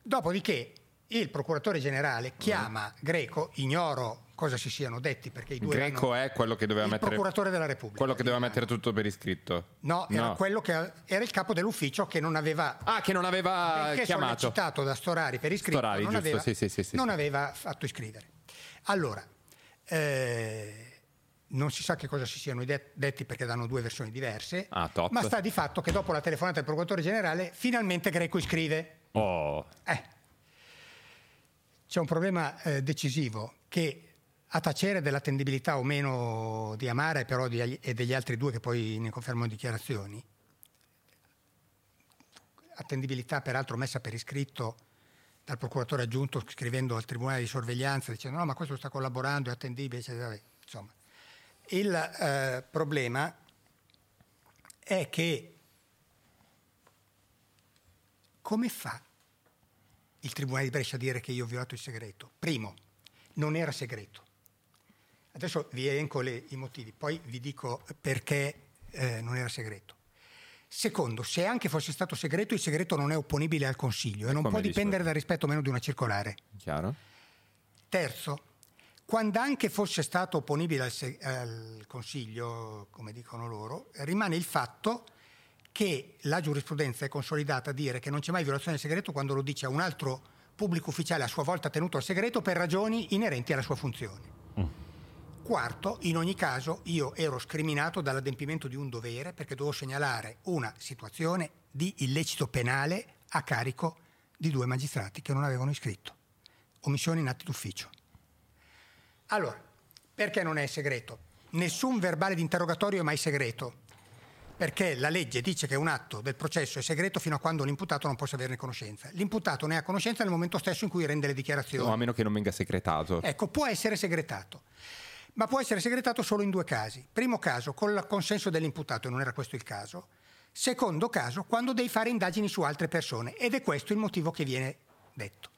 Dopodiché il procuratore generale chiama Greco, ignoro cosa si siano detti perché i due Greco hanno- è quello che doveva mettere... procuratore della Repubblica. Quello che doveva mettere tutto per iscritto. No, era quello che era il capo dell'ufficio che non aveva Ah, che non aveva chiamato. sollecitato da Storari per iscritto Storari, non, giusto, aveva, sì, sì, sì, non aveva fatto iscrivere. Allora, eh, non si sa che cosa si siano de- detti perché danno due versioni diverse, Ah, ma sta di fatto che dopo la telefonata del procuratore generale finalmente Greco iscrive. Oh, Eh, c'è un problema eh, decisivo che a tacere dell'attendibilità o meno di Amara però di- e degli altri due che poi ne confermano dichiarazioni, attendibilità peraltro messa per iscritto dal procuratore aggiunto scrivendo al tribunale di sorveglianza dicendo no ma questo sta collaborando, è attendibile, eccetera. Insomma, il eh, problema è che come fa il Tribunale di Brescia a dire che io ho violato il segreto? Primo, non era segreto. Adesso vi elenco le- i motivi, poi vi dico perché eh, non era segreto. Secondo, se anche fosse stato segreto, il segreto non è opponibile al Consiglio e non come può di dipendere solito. dal rispetto o meno di una circolare. chiaro? Terzo, quando anche fosse stato opponibile al, se- al Consiglio, come dicono loro, rimane il fatto che la giurisprudenza è consolidata a dire che non c'è mai violazione del segreto quando lo dice a un altro pubblico ufficiale a sua volta tenuto al segreto per ragioni inerenti alla sua funzione. Quarto, in ogni caso io ero scriminato dall'adempimento di un dovere perché dovevo segnalare una situazione di illecito penale a carico di due magistrati che non avevano iscritto. Omissione in atti d'ufficio. Allora, perché non è segreto? Nessun verbale di interrogatorio è mai segreto, perché la legge dice che un atto del processo è segreto fino a quando l'imputato non possa averne conoscenza. L'imputato ne ha conoscenza nel momento stesso in cui rende le dichiarazioni. O a meno che non venga segretato. Ecco, può essere segretato, ma può essere segretato solo in due casi. Primo caso, con il consenso dell'imputato, e non era questo il caso. Secondo caso, quando devi fare indagini su altre persone, ed è questo il motivo che viene detto.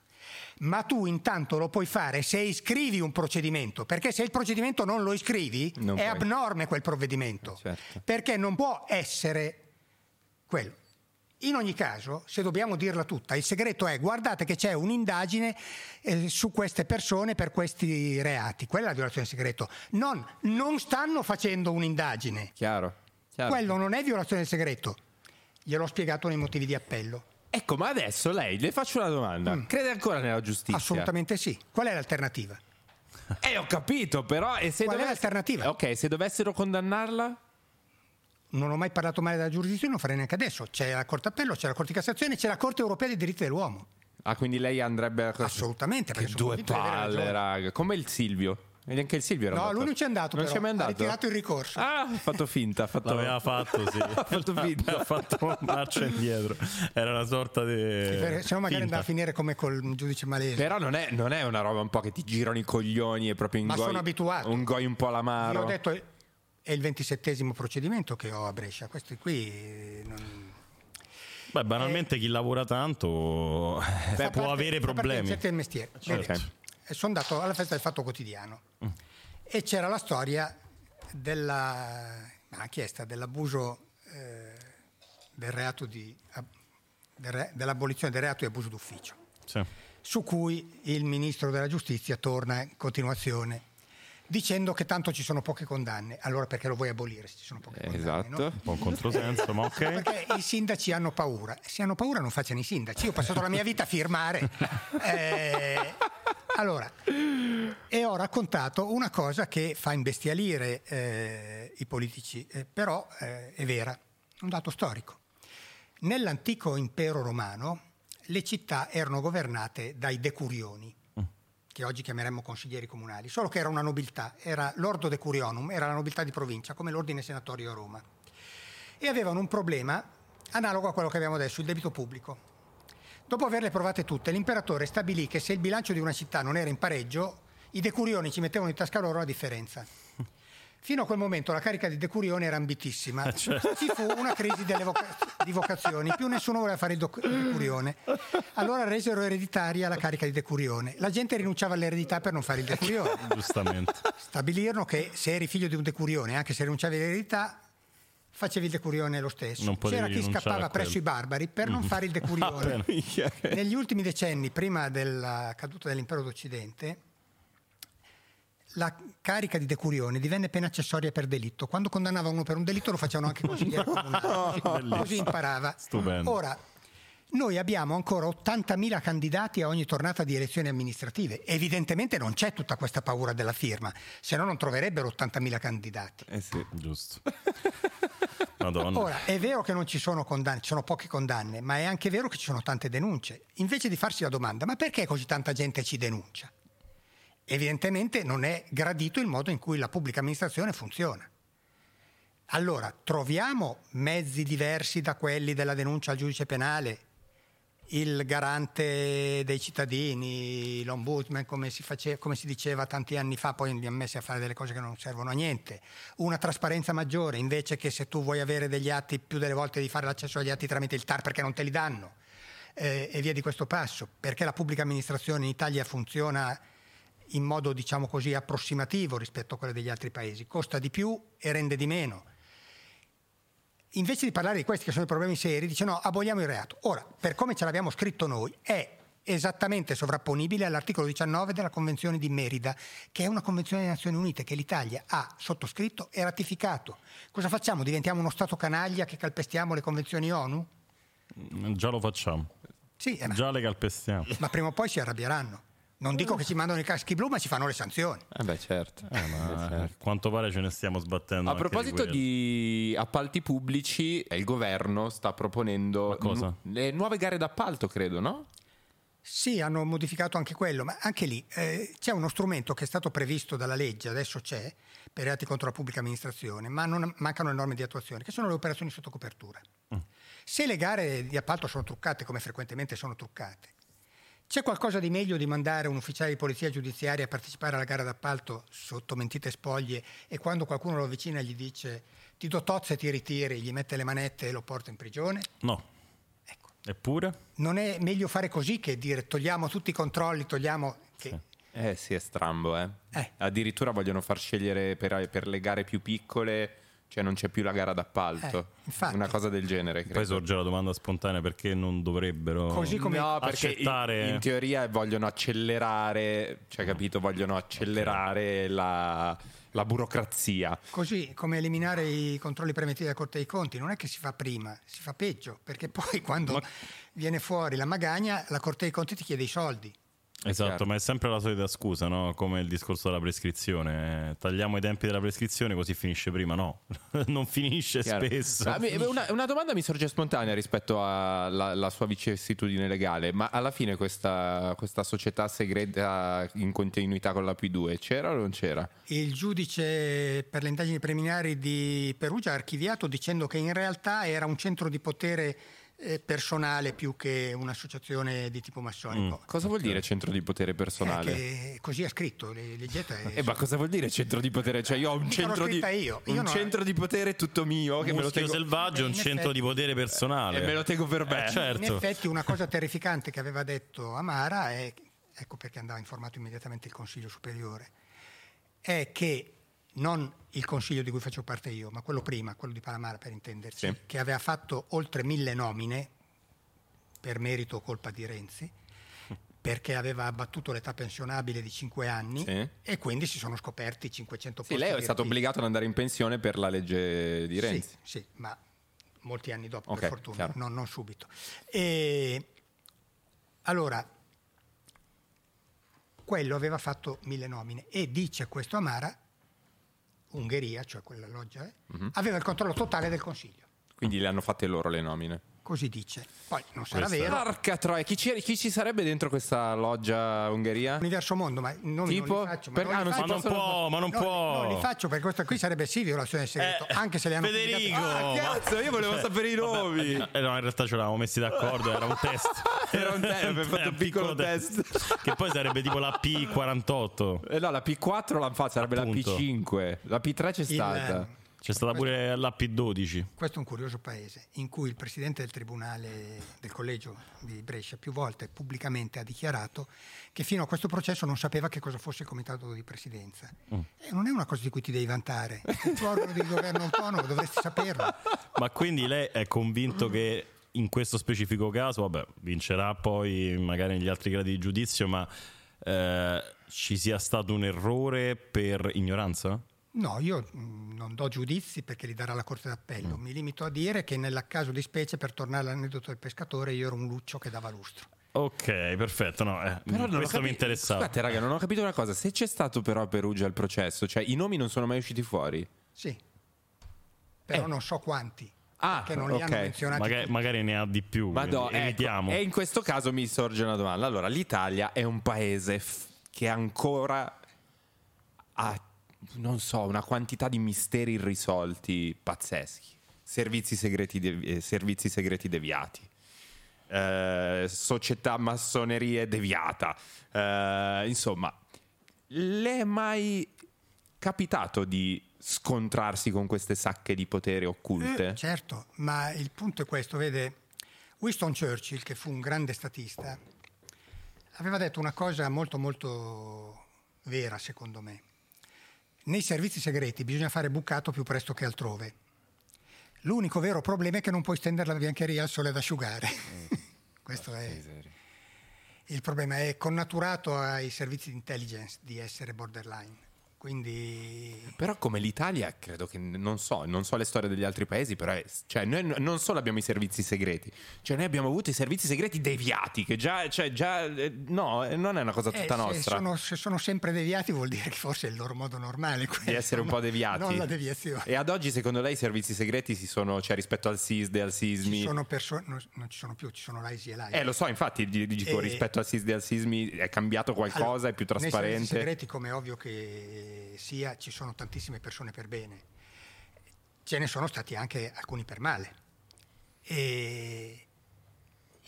Ma tu intanto lo puoi fare se iscrivi un procedimento, perché se il procedimento non lo iscrivi Non è puoi. abnorme quel provvedimento, Eh, certo. perché non può essere quello. In ogni caso, se dobbiamo dirla tutta, il segreto è guardate che c'è un'indagine eh, su queste persone per questi reati. Quella è la violazione del segreto. Non, non stanno facendo un'indagine. Chiaro? chiaro. Quello non è violazione del segreto. Gliel'ho spiegato nei motivi di appello. Ecco, ma adesso lei le faccio una domanda. Crede ancora nella giustizia? Mm. Assolutamente sì. Qual è l'alternativa? Eh, ho capito, però. E se Qual è dovesse- l'alternativa? Ok, se dovessero condannarla? Non ho mai parlato male della giurisdizione, non farei neanche adesso. C'è la Corte Appello, c'è la Corte di Cassazione, c'è la Corte Europea dei diritti dell'uomo. Ah, quindi lei andrebbe a. Assolutamente, Che perché due palle, raga. Come il Silvio. E neanche il Silvio era No, andato. lui non c'è andato, Non però. c'è mai Ha andato. ritirato il ricorso. Ah, ha fatto finta. Ha fatto... L'aveva fatto, sì. ha fatto finta. ha fatto marcia indietro. Era una sorta di. Perché se no magari andava a finire come col giudice malese. Però non è, non è una roba un po' che ti girano i coglioni e proprio Ma ingoi, sono abituato. Un goi un po' Io l'amaro. ho detto è il ventisettesimo procedimento che ho a Brescia. Questi qui eh, non... Beh, banalmente chi lavora tanto eh, Fa può parte- avere problemi. del del mestiere. Certo. Vedete, sono andato alla festa del Fatto Quotidiano e c'era la storia della ma chiesta dell'abuso eh, del reato di, del re- dell'abolizione del reato di abuso d'ufficio. Sì. su cui il ministro della giustizia torna in continuazione dicendo che tanto ci sono poche condanne. Allora perché lo vuoi abolire se ci sono poche condanne? Esatto. no? Un po' un controsenso, ma ok. Perché i sindaci hanno paura. Se hanno paura non facciano i sindaci. Io ho passato la mia vita a firmare. Eh, allora, e ho raccontato una cosa che fa imbestialire eh, i politici, eh, però eh, è vera, un dato storico. Nell'antico impero romano le città erano governate dai decurioni, che oggi chiameremmo consiglieri comunali, solo che era una nobiltà, era l'ordo decurionum, era la nobiltà di provincia, come l'ordine senatorio a Roma. E avevano un problema analogo a quello che abbiamo adesso, il debito pubblico. Dopo averle provate tutte, l'imperatore stabilì che se il bilancio di una città non era in pareggio, i decurioni ci mettevano in tasca loro la differenza. Fino a quel momento la carica di decurione era ambitissima. Ci fu una crisi voca- di vocazioni, più nessuno voleva fare il, doc- il decurione. Allora resero ereditaria la carica di decurione. La gente rinunciava all'eredità per non fare il decurione. Giustamente. Stabilirono che se eri figlio di un decurione, anche se rinunciavi all'eredità, facevi il decurione lo stesso. C'era chi scappava presso i barbari per non fare il decurione. Ah. Negli ultimi decenni, prima della caduta dell'impero d'Occidente, la carica di decurione divenne pena accessoria per delitto. Quando condannavano uno per un delitto lo facevano anche consigliere comunale, così, così imparava. Stupendo. Ora, noi abbiamo ancora 80.000 candidati a ogni tornata di elezioni amministrative. Evidentemente non c'è tutta questa paura della firma, se no non troverebbero 80.000 candidati. Eh sì. Giusto. Madonna. Ora, è vero che non ci sono condanne, ci sono poche condanne, ma è anche vero che ci sono tante denunce. Invece di farsi la domanda, ma perché così tanta gente ci denuncia? Evidentemente non è gradito il modo in cui la pubblica amministrazione funziona. Allora, troviamo mezzi diversi da quelli della denuncia al giudice penale, il garante dei cittadini, l'ombudsman, come si, face- come si diceva tanti anni fa, poi li ha messi a fare delle cose che non servono a niente, una trasparenza maggiore, invece che se tu vuoi avere degli atti, più delle volte di fare l'accesso agli atti tramite il TAR perché non te li danno, eh, e via di questo passo, perché la pubblica amministrazione in Italia funziona in modo diciamo così approssimativo rispetto a quelle degli altri paesi, costa di più e rende di meno. Invece di parlare di questi che sono i problemi seri, dice no, aboliamo il reato. Ora, per come ce l'abbiamo scritto noi, è esattamente sovrapponibile all'articolo 19 della Convenzione di Merida, che è una convenzione delle Nazioni Unite che l'Italia ha sottoscritto e ratificato. Cosa facciamo? Diventiamo uno Stato canaglia che calpestiamo le convenzioni ONU? Già lo facciamo. Sì, eh, ma, Già le calpestiamo. ma prima o poi si arrabbieranno. Non dico che ci mandano i caschi blu, ma ci fanno le sanzioni. Eh beh, certo. Eh, ma a quanto pare ce ne stiamo sbattendo. A proposito quello. di appalti pubblici, eh, il governo sta proponendo nu- le nuove gare d'appalto, credo, no? Sì, hanno modificato anche quello, ma anche lì eh, c'è uno strumento che è stato previsto dalla legge, adesso c'è, per reati contro la pubblica amministrazione, ma non, mancano le norme di attuazione, che sono le operazioni sotto copertura. Se le gare di appalto sono truccate, come frequentemente sono truccate, c'è qualcosa di meglio di mandare un ufficiale di polizia giudiziaria a partecipare alla gara d'appalto sotto mentite spoglie e quando qualcuno lo avvicina gli dice ti do tozze e ti ritiri, gli mette le manette e lo porta in prigione? No. Ecco. Eppure? Non è meglio fare così che dire togliamo tutti i controlli, togliamo... Che... Eh sì, è strambo, eh. Eh. Addirittura vogliono far scegliere per, per le gare più piccole, cioè non c'è più la gara d'appalto. Eh, infatti. Una cosa del genere, credo. Poi sorge la domanda spontanea perché non dovrebbero Così come- No, perché accettare in, in teoria vogliono accelerare, cioè capito, vogliono accelerare la, la burocrazia. Così come eliminare i controlli preventivi della Corte dei Conti, non è che si fa prima, si fa peggio, perché poi quando viene fuori la magagna, la Corte dei Conti ti chiede i soldi. Esatto, Chiaro. ma è sempre la solita scusa, no? Come il discorso della prescrizione. eh, Tagliamo i tempi della prescrizione così finisce prima. No, non finisce Chiaro. spesso. Ah, una, una domanda mi sorge spontanea rispetto alla sua vicissitudine legale, ma alla fine questa, questa società segreta in continuità con la P2 c'era o non c'era? Il giudice per le indagini preliminari di Perugia ha archiviato dicendo che in realtà era un centro di potere personale più che un'associazione di tipo massonico. Cosa vuol dire centro di potere Eh, personale? che così ha scritto, le- leggete. Eh, ma cosa vuol dire centro di potere? Cioè, io ho un centro di, io. Io un non- centro di potere tutto mio che me lo Muschio tengo, selvaggio è un centro effetti- di potere personale. e me lo tengo per me. Eh, certo. In effetti una cosa terrificante che aveva detto Amara è, ecco perché andava informato immediatamente il Consiglio Superiore, è che non il Consiglio di cui faccio parte io, ma quello prima, quello di Palamara per intenderci, Sì. che aveva fatto oltre mille nomine per merito o colpa di Renzi, perché aveva abbattuto l'età pensionabile di 5 anni Sì. e quindi si sono scoperti 500 Sì, posti lei è stato obbligato ad andare in pensione per la legge di Renzi. Sì, sì, ma molti anni dopo, Ok, per fortuna, non, non subito. E allora, quello aveva fatto mille nomine e dice questo Amara, Ungheria, cioè quella loggia, eh, Mhm. aveva il controllo totale del Consiglio. Quindi le hanno fatte loro le nomine. Così dice. Poi non sarà Questa- vero. Porca troia, chi ci, chi ci sarebbe dentro questa loggia Ungheria? Universo mondo, ma Tipo? non li faccio. Ma Per- non ah, li non si Ma faccio. non può, ma non No, può. non li faccio perché questa qui sarebbe sì violazione del segreto, Eh, anche se le hanno Federico! Ah, cazzo, io volevo sapere i nomi. Eh, no, in realtà ce l'avevamo messi d'accordo, era un test. Era un test, abbiamo fatto un piccolo Che poi sarebbe tipo la P48. Eh no, la P4 l'hanno fatta, sarebbe Appunto. la P5. La P3 c'è Il- stata. C'è stata pure la P12. Questo è un curioso paese in cui il presidente del tribunale del collegio di Brescia più volte pubblicamente ha dichiarato che fino a questo processo non sapeva che cosa fosse il comitato di presidenza. E non è una cosa di cui ti devi vantare. Il tuo organo di governo autonomo dovresti saperlo. Ma quindi lei è convinto che in questo specifico caso, vabbè, vincerà poi magari negli altri gradi di giudizio, ma eh, ci sia stato un errore per ignoranza? No, io mh, non do giudizi perché li darà la Corte d'Appello. Mi limito a dire che nel caso di specie, per tornare all'aneddoto del pescatore, io ero un luccio che dava lustro. Ok, perfetto, no, eh, Però questo mi capi- interessava. Scusate, raga, non ho capito una cosa. Se c'è stato però a Perugia il processo, cioè i nomi non sono mai usciti fuori. Sì, però Eh. non so quanti. Ah, che non li hanno ok. menzionati. Magari, magari ne ha di più, Madò, ecco, evitiamo. e in questo caso mi sorge una domanda. Allora, l'Italia è un paese f- che ancora ha, non so, una quantità di misteri irrisolti pazzeschi. Servizi segreti, devi- eh, servizi segreti deviati. Eh, società massonerie deviata. Eh, insomma, le è mai capitato di scontrarsi con queste sacche di potere occulte? Eh, certo, ma il punto è questo, vede, Winston Churchill, che fu un grande statista, aveva detto una cosa molto molto vera, secondo me. Nei servizi segreti bisogna fare bucato più presto che altrove. L'unico vero problema è che non puoi stendere la biancheria al sole ad asciugare. Questo è il problema. È connaturato ai servizi di intelligence di essere borderline. Quindi Però come l'Italia, credo che, non so, non so le storie degli altri paesi, però è- cioè, noi non solo abbiamo i servizi segreti, cioè noi abbiamo avuto i servizi segreti deviati, che già, cioè, già eh, no, eh, non è una cosa Eh, tutta se nostra. sono, se sono sempre deviati vuol dire che forse è il loro modo normale quello, Di essere un po' deviati. Non la deviazione. E ad oggi, secondo lei, i servizi segreti si sono, cioè rispetto al SISDE, al SISMI? Ci sono persone, no, non ci sono più, ci sono l'AISI e l'AISI. Eh, lo so, infatti, di- dico, Eh, rispetto al SISDE e al SISMI è cambiato qualcosa, Allora, è più Nei servizi trasparente. segreti, come ovvio che sia, ci sono tantissime persone per bene. Ce ne sono stati anche alcuni per male. E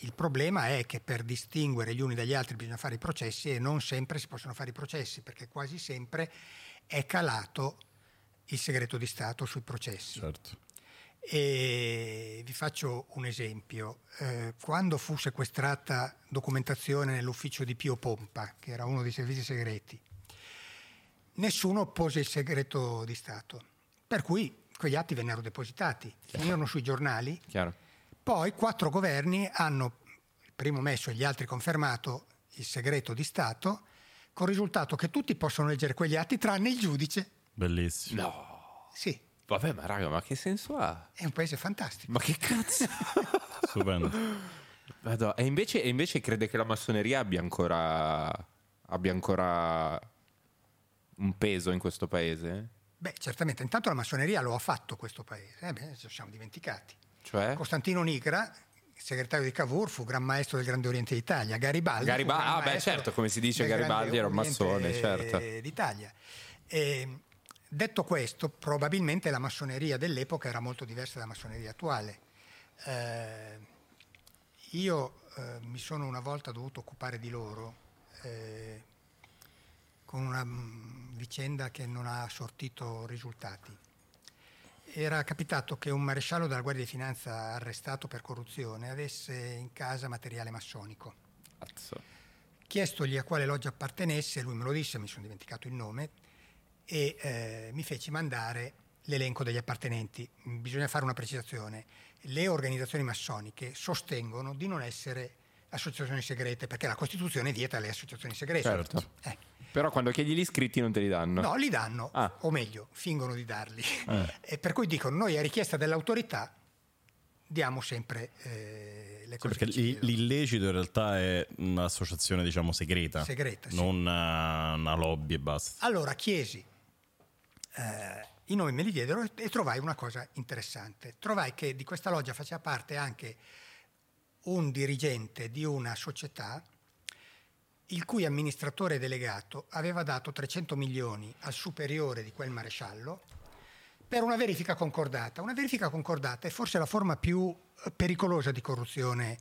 il problema è che per distinguere gli uni dagli altri bisogna fare i processi e non sempre si possono fare i processi, perché quasi sempre è calato il segreto di Stato sui processi. Certo. E vi faccio un esempio. Eh, quando fu sequestrata documentazione nell'ufficio di Pio Pompa, che era uno dei servizi segreti, nessuno oppose il segreto di Stato. Per cui quegli atti vennero depositati, finirono sui giornali. Chiaro. Poi quattro governi hanno, il primo messo e gli altri confermato, il segreto di Stato, con il risultato che tutti possono leggere quegli atti tranne il giudice. Bellissimo. No. Sì, Vabbè, ma raga, ma che senso ha? è un paese fantastico. Ma che cazzo? Stupendo. Madò, E invece, e invece crede che la massoneria abbia ancora, abbia ancora un peso in questo paese? Beh, certamente, intanto la massoneria lo ha fatto questo paese, eh beh, ci siamo dimenticati. Cioè? Costantino Nigra, segretario di Cavour, fu gran maestro del Grande Oriente d'Italia. Garibaldi, Garibaldi- ah, beh, certo, come si dice, Garibaldi era un massone, certo. d'Italia. E, detto questo, probabilmente la massoneria dell'epoca era molto diversa dalla massoneria attuale. Eh, io eh, mi sono una volta dovuto occupare di loro eh, con una mm, vicenda che non ha sortito risultati. Era capitato che un maresciallo della Guardia di Finanza arrestato per corruzione avesse in casa materiale massonico. Cazzo. Chiestogli a quale loggia appartenesse, lui me lo disse, mi sono dimenticato il nome, e eh, mi feci mandare l'elenco degli appartenenti. Bisogna fare una precisazione. Le organizzazioni massoniche sostengono di non essere associazioni segrete, perché la Costituzione vieta le associazioni segrete. Certo. Eh. Però quando chiedi gli iscritti non te li danno. No, li danno, Ah. o meglio, fingono di darli. Eh. E per cui dicono, noi a richiesta dell'autorità diamo sempre eh, le Sì, cose perché che ci l'i- chiedono. l'illecito in realtà è un'associazione, diciamo, segreta. Segreta, sì. Non eh, una lobby e basta. Allora chiesi, eh, i nomi me li diedero e, e trovai una cosa interessante. Trovai che di questa loggia faceva parte anche un dirigente di una società il cui amministratore delegato aveva dato 300 milioni al superiore di quel maresciallo per una verifica concordata. Una verifica concordata è forse la forma più eh, pericolosa di corruzione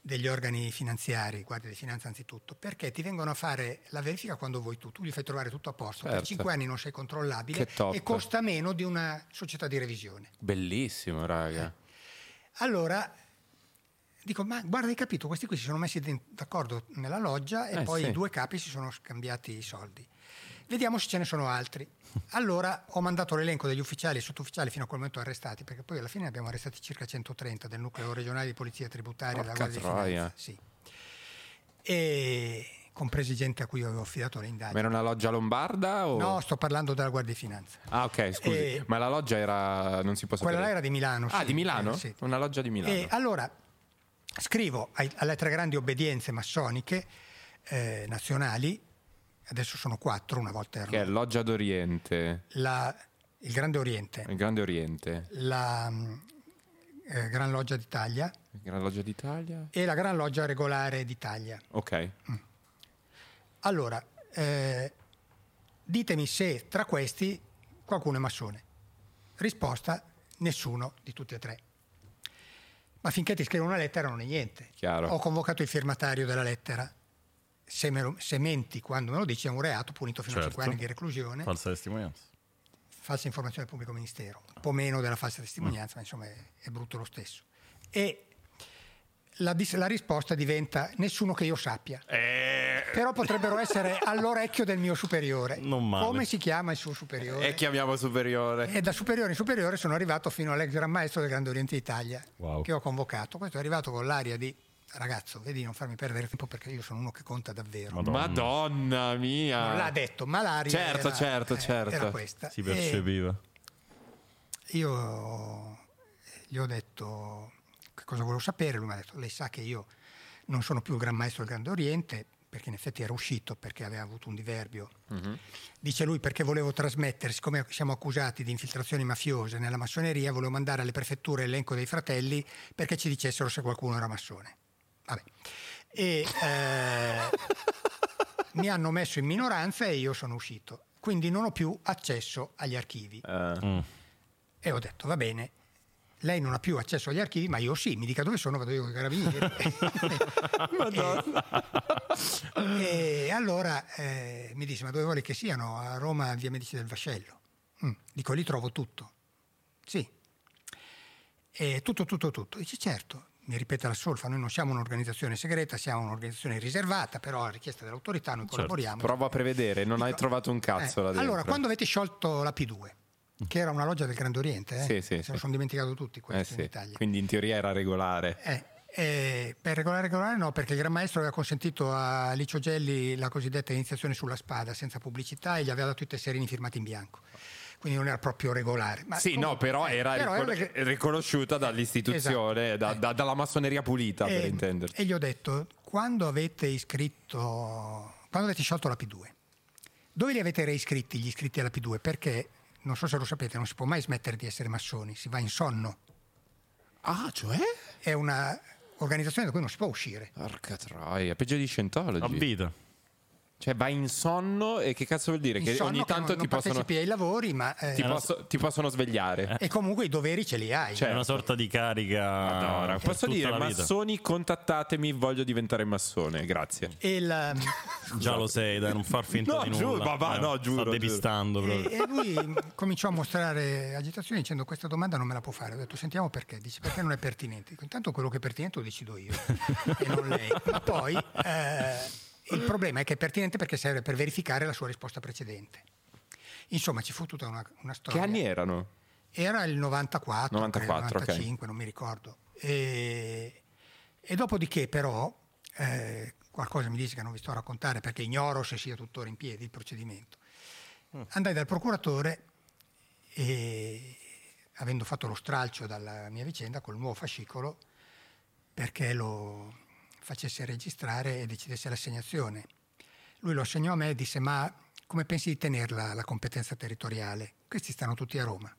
degli organi finanziari, Guardia di Finanza anzitutto, perché ti vengono a fare la verifica quando vuoi tu, tu gli fai trovare tutto a posto, per Certo. 5 anni non sei controllabile e costa meno di una società di revisione. Bellissimo, raga. Allora dico, ma guarda, hai capito, questi qui si sono messi d'accordo nella loggia e Eh, poi sì. i due capi si sono scambiati i soldi. Vediamo se ce ne sono altri. Allora ho mandato l'elenco degli ufficiali e sottufficiali fino a quel momento arrestati, perché poi alla fine ne abbiamo arrestati circa 130 del nucleo regionale di polizia tributaria della Guardia di troia. Finanza. Sì. E compresi gente a cui avevo affidato le Ma indagini. era una loggia lombarda o... No, sto parlando della Guardia di Finanza. Ah, ok, scusi. E- Ma la loggia era... non si può sapere. Quella là era di Milano. Ah, sì. di Milano? Eh, sì. Una loggia di Milano. E allora scrivo ai- alle tre grandi obbedienze massoniche eh, nazionali, adesso sono quattro, una volta Che è Loggia d'Oriente, la- il Grande Oriente, il Grande Oriente, la mm, eh, Gran Loggia d'Italia Gran Loggia d'Italia. e la Gran Loggia Regolare d'Italia. Ok. Allora, eh, ditemi se tra questi qualcuno è massone. Risposta, nessuno di tutti e tre. Ma finché ti scrivo una lettera non è niente. Chiaro. Ho convocato il firmatario della lettera. Se, me lo- se menti quando me lo dici è un reato punito fino a Certo. 5 anni di reclusione, Falsa testimonianza. falsa informazione del pubblico ministero, un po' meno della falsa testimonianza, ma insomma è, è brutto lo stesso. E la, dis- la risposta diventa nessuno che io sappia. Però potrebbero essere all'orecchio del mio superiore. Non male. Come si chiama il suo superiore? E chiamiamo superiore. E da superiore in superiore sono arrivato fino all'ex gran maestro del Grande Oriente d'Italia, Wow. che ho convocato. Questo è arrivato con l'aria di ragazzo, vedi, non farmi perdere tempo perché io sono uno che conta davvero. Madonna. Madonna mia. Non l'ha detto, ma l'aria Certo, era, certo, eh, certo. era questa. Si E percepiva. io gli ho detto cosa volevo sapere, lui mi ha detto, lei sa che io non sono più il Gran Maestro del Grande Oriente, perché in effetti era uscito perché aveva avuto un diverbio. Dice lui perché volevo trasmettere, siccome siamo accusati di infiltrazioni mafiose nella massoneria, volevo mandare alle prefetture l'elenco dei fratelli perché ci dicessero se qualcuno era massone. Vabbè. E eh, mi hanno messo in minoranza e io sono uscito. Quindi non ho più accesso agli archivi. Eh, Mm. E ho detto, va bene, lei non ha più accesso agli archivi, ma io sì, mi dica dove sono, vado io con i carabinieri. e, e allora eh, mi disse, ma dove vuole che siano? A Roma, via Medici del Vascello. Mm, Dico, lì trovo tutto. Sì. E tutto, tutto, tutto. Dice, certo, mi ripete la solfa, noi non siamo un'organizzazione segreta, siamo un'organizzazione riservata, però a richiesta dell'autorità noi collaboriamo. Prova a prevedere, non hai Dico, trovato un cazzo eh, là dentro. Allora, quando avete sciolto la P2, che era una loggia del Grande Oriente, eh? Sì, sì, se sì. lo sono dimenticato tutti Eh questo in Italia. Quindi in teoria era regolare. Eh, eh, per regolare regolare no, perché il Gran Maestro aveva consentito a Licio Gelli la cosiddetta iniziazione sulla spada senza pubblicità e gli aveva dato i tesserini firmati in bianco. Quindi non era proprio regolare. Ma Sì, no, comunque, però eh, era, però ricon- reg- riconosciuta dall'istituzione, Esatto. da- Eh. da- dalla massoneria pulita, per E- intenderci. E gli ho detto, quando avete iscritto, quando avete sciolto la P2, dove li avete reiscritti gli iscritti alla P2? Perché, non so se lo sapete, non si può mai smettere di essere massoni, si va in sonno. Ah, cioè? È una organizzazione da cui non si può uscire. Porca troia, peggio di Scientology. A vita. Cioè vai in sonno e che cazzo vuol dire? In che sonno ogni che tanto non, ti, non possono, partecipi ai lavori, ma eh, ti, posso- ti possono svegliare. e comunque i doveri ce li hai. Cioè, È una sorta di carica. Madonna, per posso tutta dire, la vita. massoni, contattatemi, voglio diventare massone, grazie. E, il- Già lo sei, dai, non far finta No, di giuro, nulla. va, Eh, no, giuro, Sta depistando proprio. e- e lui cominciò a mostrare agitazione dicendo questa domanda non me la può fare. Ho detto sentiamo perché. Dice perché non è pertinente. Intanto quello che è pertinente lo decido io e non lei. Ma poi eh, il problema è che è pertinente perché serve per verificare la sua risposta precedente. Insomma, ci fu tutta una, una Che storia. anni erano? Era il 94, 94, credo, 95, non mi ricordo. E, e dopodiché però eh, qualcosa mi dice che non vi sto a raccontare perché ignoro se sia tuttora in piedi il procedimento. Andai dal procuratore e avendo fatto lo stralcio dalla mia vicenda col nuovo fascicolo perché lo facesse registrare e decidesse l'assegnazione. Lui lo assegnò a me e disse ma come pensi di tenerla la competenza territoriale? Questi stanno tutti a Roma.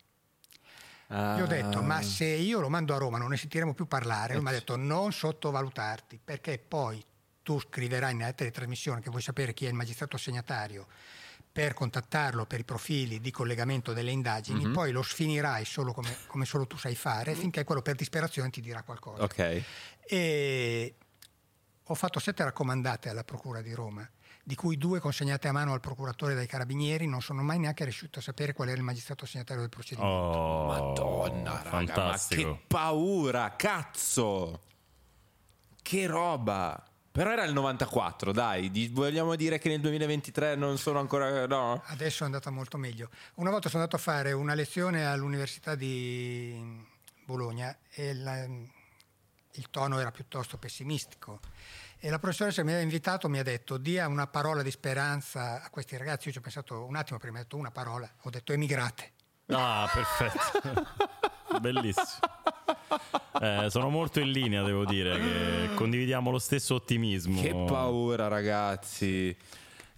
Gli ho detto, ma se io lo mando a Roma non ne sentiremo più parlare. Lui mi ha detto, non sottovalutarti, perché poi tu scriverai nella trasmissione che vuoi sapere chi è il magistrato assegnatario per contattarlo per i profili di collegamento delle indagini, poi lo sfinirai solo come, come solo tu sai fare, finché quello per disperazione ti dirà qualcosa. Ok. E ho fatto sette raccomandate alla Procura di Roma, di cui due consegnate a mano al procuratore dai carabinieri, non sono mai neanche riuscito a sapere qual era il magistrato assegnatario del procedimento. Oh, Madonna, raga, fantastico. ma che paura, cazzo! Che roba! Però era il 94, dai, vogliamo dire che nel 2023 non sono ancora... no? Adesso è andata molto meglio. Una volta sono andato a fare una lezione all'Università di Bologna e la- il tono era piuttosto pessimistico. E la professoressa mi aveva invitato, mi ha detto dia una parola di speranza a questi ragazzi. Io ci ho pensato un attimo prima, ho detto una parola, ho detto emigrate. Ah, perfetto. Bellissimo. Eh, sono molto in linea, devo dire, che condividiamo lo stesso ottimismo. Che paura, ragazzi.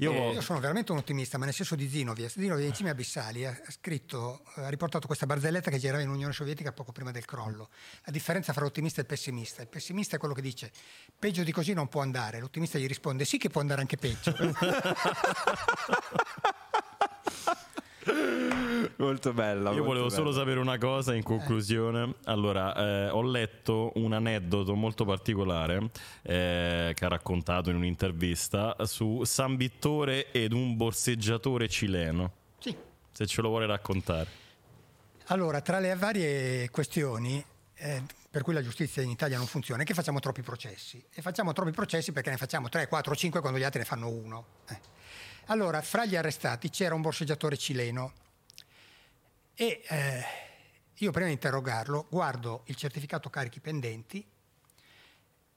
Io Eh, Io sono veramente un ottimista, ma nel senso di Zinoviev. Zinoviev in cima abissali ha ha scritto, ha riportato questa barzelletta che girava in Unione Sovietica poco prima del crollo. La differenza fra l'ottimista e il pessimista. Il pessimista è quello che dice peggio di così non può andare. L'ottimista gli risponde sì che può andare anche peggio. Molto bella. Io molto volevo solo bella. sapere una cosa in conclusione. Allora, eh, ho letto un aneddoto molto particolare eh, che ha raccontato in un'intervista su San Vittore ed un borseggiatore cileno. sì. Se ce lo vuole raccontare. Allora, tra le varie questioni eh, per cui la giustizia in Italia non funziona è che facciamo troppi processi. E facciamo troppi processi perché ne facciamo 3, 4, 5 quando gli altri ne fanno uno. Eh. Allora, fra gli arrestati c'era un borseggiatore cileno e eh, io prima di interrogarlo guardo il certificato carichi pendenti.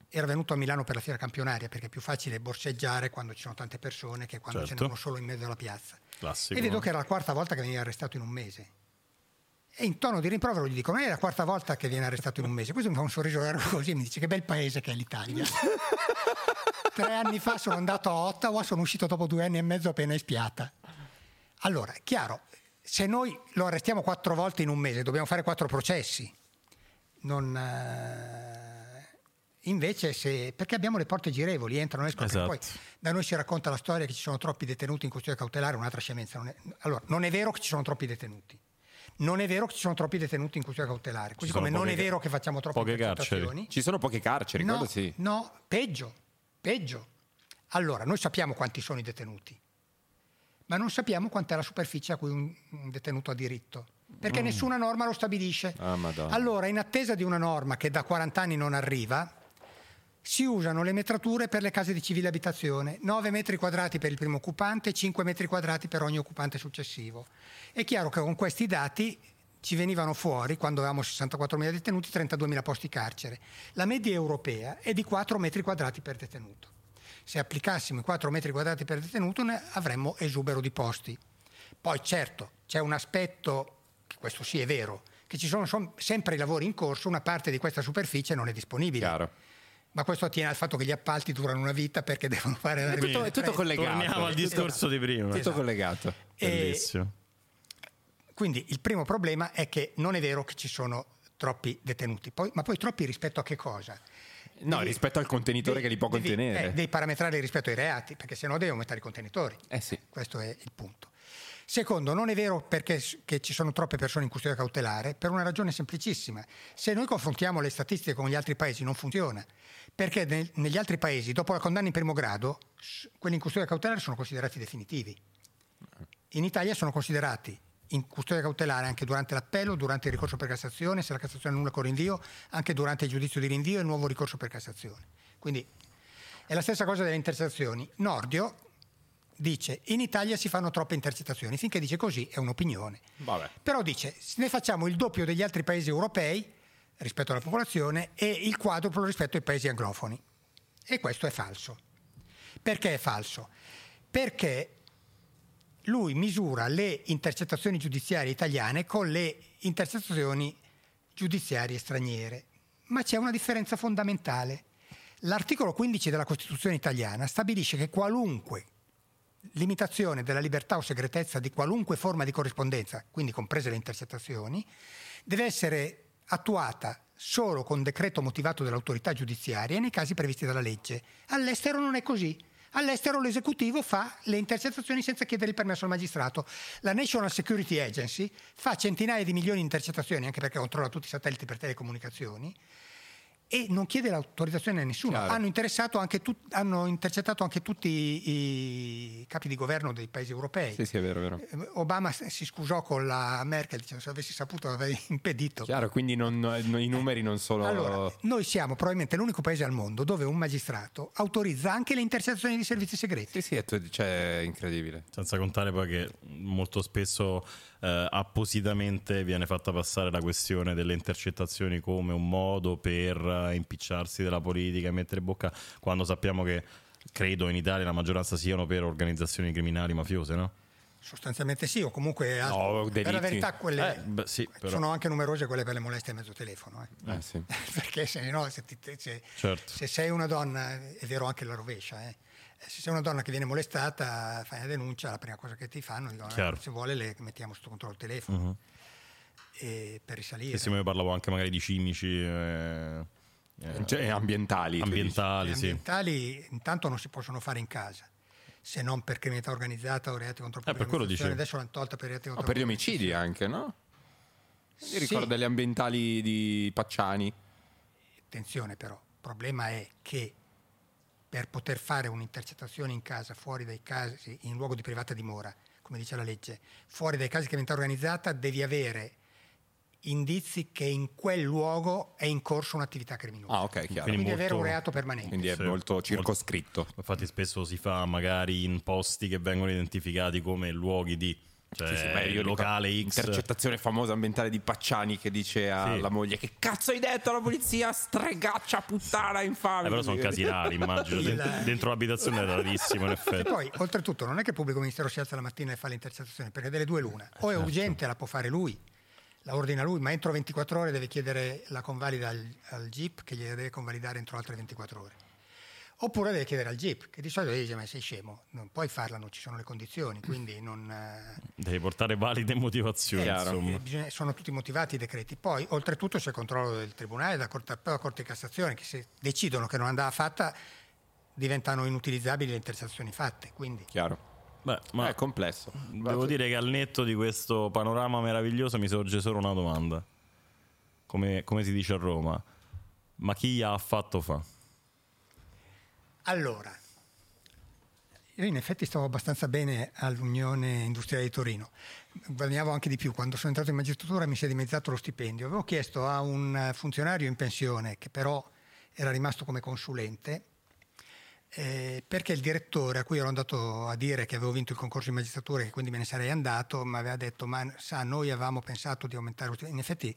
Era venuto a Milano per la fiera campionaria perché è più facile borseggiare quando ci sono tante persone che quando ce Certo. n'è uno solo in mezzo alla piazza. Classico. E vedo che era la quarta volta che veniva arrestato in un mese. E in tono di rimprovero gli dico: Ma è la quarta volta che viene arrestato in un mese. Questo mi fa un sorriso largo così e mi dice: Che bel paese che è l'Italia. Tre anni fa sono andato a Ottawa, sono uscito dopo due anni e mezzo appena espiata. Allora, è chiaro, se noi lo arrestiamo quattro volte in un mese, dobbiamo fare quattro processi. Non, eh, invece, se, perché abbiamo le porte girevoli, entrano e escono. Esatto. Poi da noi si racconta la storia che ci sono troppi detenuti in custodia cautelare, un'altra scemenza. Non è, allora, non è vero che ci sono troppi detenuti. Non è vero che ci sono troppi detenuti in custodia cautelare, così come non è vero che facciamo troppe poche carceri. Ci sono poche carceri, No, sì. no, peggio, peggio. Allora, noi sappiamo quanti sono i detenuti, ma non sappiamo quant'è la superficie a cui un, un detenuto ha diritto, perché nessuna norma lo stabilisce. Ah, allora, in attesa di una norma che da 40 anni non arriva, si usano le metrature per le case di civile abitazione, 9 metri quadrati per il primo occupante, 5 metri quadrati per ogni occupante successivo. È chiaro che con questi dati ci venivano fuori, quando avevamo 64.000 detenuti, 32.000 posti carcere. La media europea è di 4 metri quadrati per detenuto. Se applicassimo i 4 metri quadrati per detenuto ne avremmo esubero di posti. Poi certo c'è un aspetto, che questo sì è vero, che ci sono sempre i lavori in corso, una parte di questa superficie non è disponibile. Chiaro. Ma questo attiene al fatto che gli appalti durano una vita perché devono fare la È tutto, è tutto collegato. Torniamo al discorso di prima. Tutto Esatto. collegato. E Bellissimo. quindi il primo problema è che non è vero che ci sono troppi detenuti, Poi- ma poi troppi rispetto a che cosa? No, Devi- rispetto al contenitore devi- che li può devi- contenere. eh, devi parametrare rispetto ai reati, perché sennò devi aumentare i contenitori. Eh sì. Questo è il punto. Secondo, non è vero perché ci sono troppe persone in custodia cautelare per una ragione semplicissima. Se noi confrontiamo le statistiche con gli altri paesi non funziona, perché nel- negli altri paesi dopo la condanna in primo grado quelli in custodia cautelare sono considerati definitivi. In Italia sono considerati in custodia cautelare anche durante l'appello, durante il ricorso per Cassazione, se la Cassazione annulla con rinvio, anche durante il giudizio di rinvio e il nuovo ricorso per Cassazione. Quindi è la stessa cosa delle intercettazioni. Nordio dice in Italia si fanno troppe intercettazioni, finché dice così è un'opinione. Vabbè. Però dice se ne facciamo il doppio degli altri paesi europei rispetto alla popolazione e il quadruplo rispetto ai paesi anglofoni. E questo è falso. Perché è falso? Perché lui misura le intercettazioni giudiziarie italiane con le intercettazioni giudiziarie straniere. Ma c'è una differenza fondamentale. L'articolo 15 della Costituzione italiana stabilisce che qualunque limitazione della libertà o segretezza di qualunque forma di corrispondenza, quindi comprese le intercettazioni, deve essere attuata solo con decreto motivato dall'autorità giudiziaria nei casi previsti dalla legge. All'estero non è così. All'estero l'esecutivo fa le intercettazioni senza chiedere il permesso al magistrato. La National Security Agency fa centinaia di milioni di intercettazioni, anche perché controlla tutti i satelliti per telecomunicazioni, e non chiede l'autorizzazione a nessuno. Hanno, anche tu, hanno, intercettato anche tutti i capi di governo dei paesi europei. Sì, sì, è vero, è vero. Eh, Obama si scusò con la Merkel dicendo se avessi saputo l'avrei impedito. Chiaro, quindi non, i numeri non sono... Allora, noi siamo probabilmente l'unico paese al mondo dove un magistrato autorizza anche le intercettazioni di servizi segreti. Sì, sì, è cioè, incredibile. Senza contare poi che molto spesso eh, appositamente viene fatta passare la questione delle intercettazioni come un modo per eh, impicciarsi della politica e mettere bocca quando sappiamo che credo in Italia la maggioranza siano per organizzazioni criminali mafiose, no? Sostanzialmente sì, o comunque no, per la verità quelle eh, beh, sì, sono anche numerose quelle per le molestie a mezzo telefono. Eh. Eh, sì. Perché se, no, se, ti, se, certo. se, sei una donna, è vero anche la rovescia, eh se sei una donna che viene molestata, fai una denuncia, la prima cosa che ti fanno dicono eh, se vuole le mettiamo sotto controllo il telefono uh-huh. per risalire. Sì, io parlavo anche magari di cimici. Eh, eh, cioè, ambientali. Ambientali, sì. ambientali intanto non si possono fare in casa se non per criminalità organizzata o reati contro il eh, per adesso l'hanno tolta per reati contro o per gli omicidi anche, no? Io ricordo delle ambientali di Pacciani. Attenzione però, il problema è che per poter fare un'intercettazione in casa, fuori dai casi, in luogo di privata dimora, come dice la legge, fuori dai casi di criminalità organizzata, devi avere indizi che in quel luogo è in corso un'attività criminosa. Ah, ok, chiaro. Quindi, Quindi molto, avere un reato permanente. Quindi è sì, molto circoscritto. Infatti spesso si fa magari in posti che vengono identificati come luoghi di cioè, sì, sì, beh, io locale X. Intercettazione famosa ambientale di Pacciani che dice alla sì. moglie: Che cazzo hai detto alla polizia? Stregaccia, puttana, infame. Eh, però sono casi rari, immagino. Il... Dentro l'abitazione è rarissimo, in effetti. E poi, oltretutto, non è che il pubblico ministero si alza la mattina e fa l'intercettazione, perché delle due l'una. O è certo. urgente, la può fare lui, la ordina lui, ma entro 24 ore deve chiedere la convalida al, al GIP che gliela deve convalidare entro altre 24 ore oppure deve chiedere al GIP, che di solito dice ma sei scemo, non puoi farla, non ci sono le condizioni, quindi non... Eh, devi portare valide motivazioni. Eh, bisogna, sono tutti motivati i decreti. Poi oltretutto c'è il controllo del Tribunale, della Corte, della Corte di Cassazione, che se decidono che non andava fatta diventano inutilizzabili le intercettazioni fatte. Quindi. Chiaro. Beh, ma è complesso. Devo dire che al netto di questo panorama meraviglioso mi sorge solo una domanda. Come, come si dice a Roma, ma chi ha fatto fa? Allora, io in effetti stavo abbastanza bene all'Unione Industriale di Torino, guadagnavo anche di più. Quando sono entrato in magistratura mi si è dimezzato lo stipendio. Avevo chiesto a un funzionario in pensione, che però era rimasto come consulente, eh, perché il direttore a cui ero andato a dire che avevo vinto il concorso in magistratura e che quindi me ne sarei andato, mi aveva detto, ma sa, noi avevamo pensato di aumentare lo stipendio. In effetti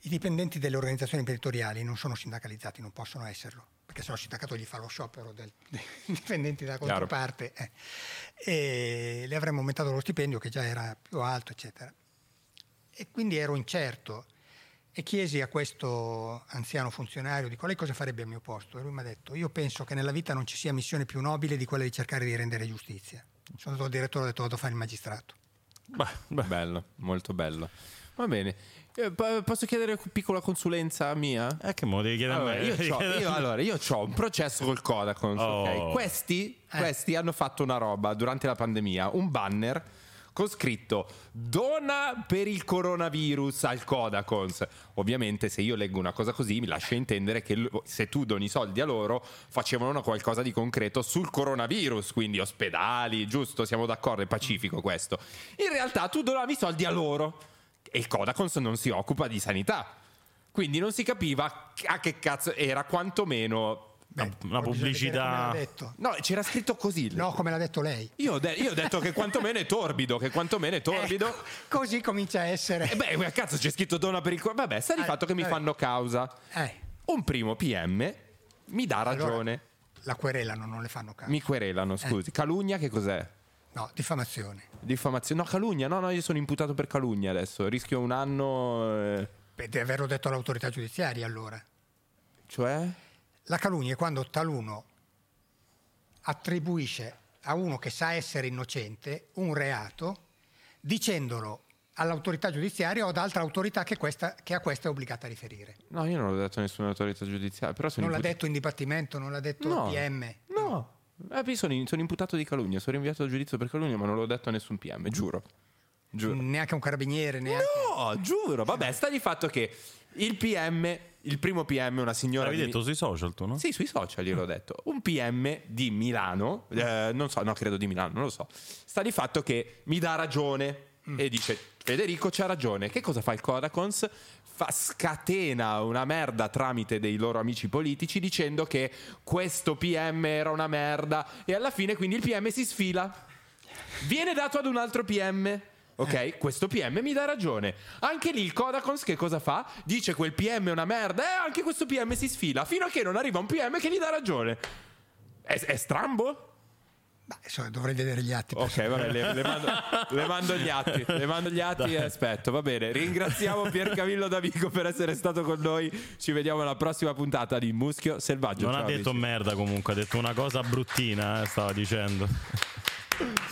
i dipendenti delle organizzazioni imprenditoriali non sono sindacalizzati, non possono esserlo, perché se no il sindacato gli fa lo sciopero del, dei dipendenti della controparte eh. e le avremmo aumentato lo stipendio che già era più alto, eccetera. E quindi ero incerto e chiesi a questo anziano funzionario, dico lei cosa farebbe al mio posto? E lui mi ha detto, io penso che nella vita non ci sia missione più nobile di quella di cercare di rendere giustizia. Sono andato al direttore e ho detto vado a fare il magistrato. Beh. Bello, molto bello. Va bene. Eh, posso chiedere una piccola consulenza mia? Eh, che mo devi chiedere allora, Io ho, io, allora, io ho un processo col Codacons. Oh. Okay? Questi, eh. questi hanno fatto una roba durante la pandemia, un banner con scritto dona per il coronavirus al Codacons. Ovviamente se io leggo una cosa così mi lascia intendere che se tu doni soldi a loro facevano qualcosa di concreto sul coronavirus, quindi ospedali, giusto? Siamo d'accordo, è pacifico questo. In realtà tu donavi soldi a loro e il Codacons non si occupa di sanità. Quindi non si capiva a che cazzo era quantomeno Beh, una pubblicità. No, c'era scritto così. No, come l'ha detto lei. Io ho, de- io ho detto che quantomeno è torbido. Che quantomeno è torbido. Ecco, così comincia a essere. E beh, cazzo, c'è scritto dona per il. Vabbè, sta di eh, fatto che mi eh. fanno causa. Eh. Un primo PM mi dà Allora, ragione. la querelano, non le fanno caso. Mi querelano, scusi. Calunnia che cos'è? No, diffamazione. Diffamazione? No, calunnia. No, no, io sono imputato per calunnia adesso. Rischio un anno. eh, Beh, deve averlo detto all'autorità giudiziaria allora. Cioè? La calunnia è quando taluno attribuisce a uno che sa essere innocente un reato dicendolo all'autorità giudiziaria o ad altra autorità che, questa, che a questa è obbligata a riferire. No, io non l'ho detto a nessuna autorità giudiziaria. Non l'ha imput- detto in dibattimento, non l'ha detto No. PM. No. Eh, sono, sono imputato di calunnia. Sono rinviato a giudizio per calunnia, ma non l'ho detto a nessun PM, giuro. Giuro. Neanche un carabiniere, neanche... No, giuro. Vabbè, sta di fatto che il PM, il primo PM, una signora. L'avevi di- detto sui social tu, no? Sì, sui social gliel'ho detto. Un PM di Milano, eh, non so, no, credo di Milano, non lo so. Sta di fatto che mi dà ragione e dice: Federico c'ha ragione. Che cosa fa il Codacons? Fa, scatena una merda tramite dei loro amici politici dicendo che questo PM era una merda e alla fine quindi il PM si sfila. Viene dato ad un altro PM. Ok, questo PM mi dà ragione. Anche lì il Codacons che cosa fa? Dice quel PM è una merda e anche questo PM si sfila fino a che non arriva un PM che gli dà ragione. È, è strambo? Ma, insomma, dovrei vedere gli atti. per Ok, vabbè, le, le mando, le mando gli atti. Le mando gli atti e aspetto. Va bene. Ringraziamo Pier Camillo Davigo per essere stato con noi. Ci vediamo alla prossima puntata di Muschio Selvaggio. Non ha Ciao, detto amici. merda comunque, ha detto una cosa bruttina, eh, stava dicendo.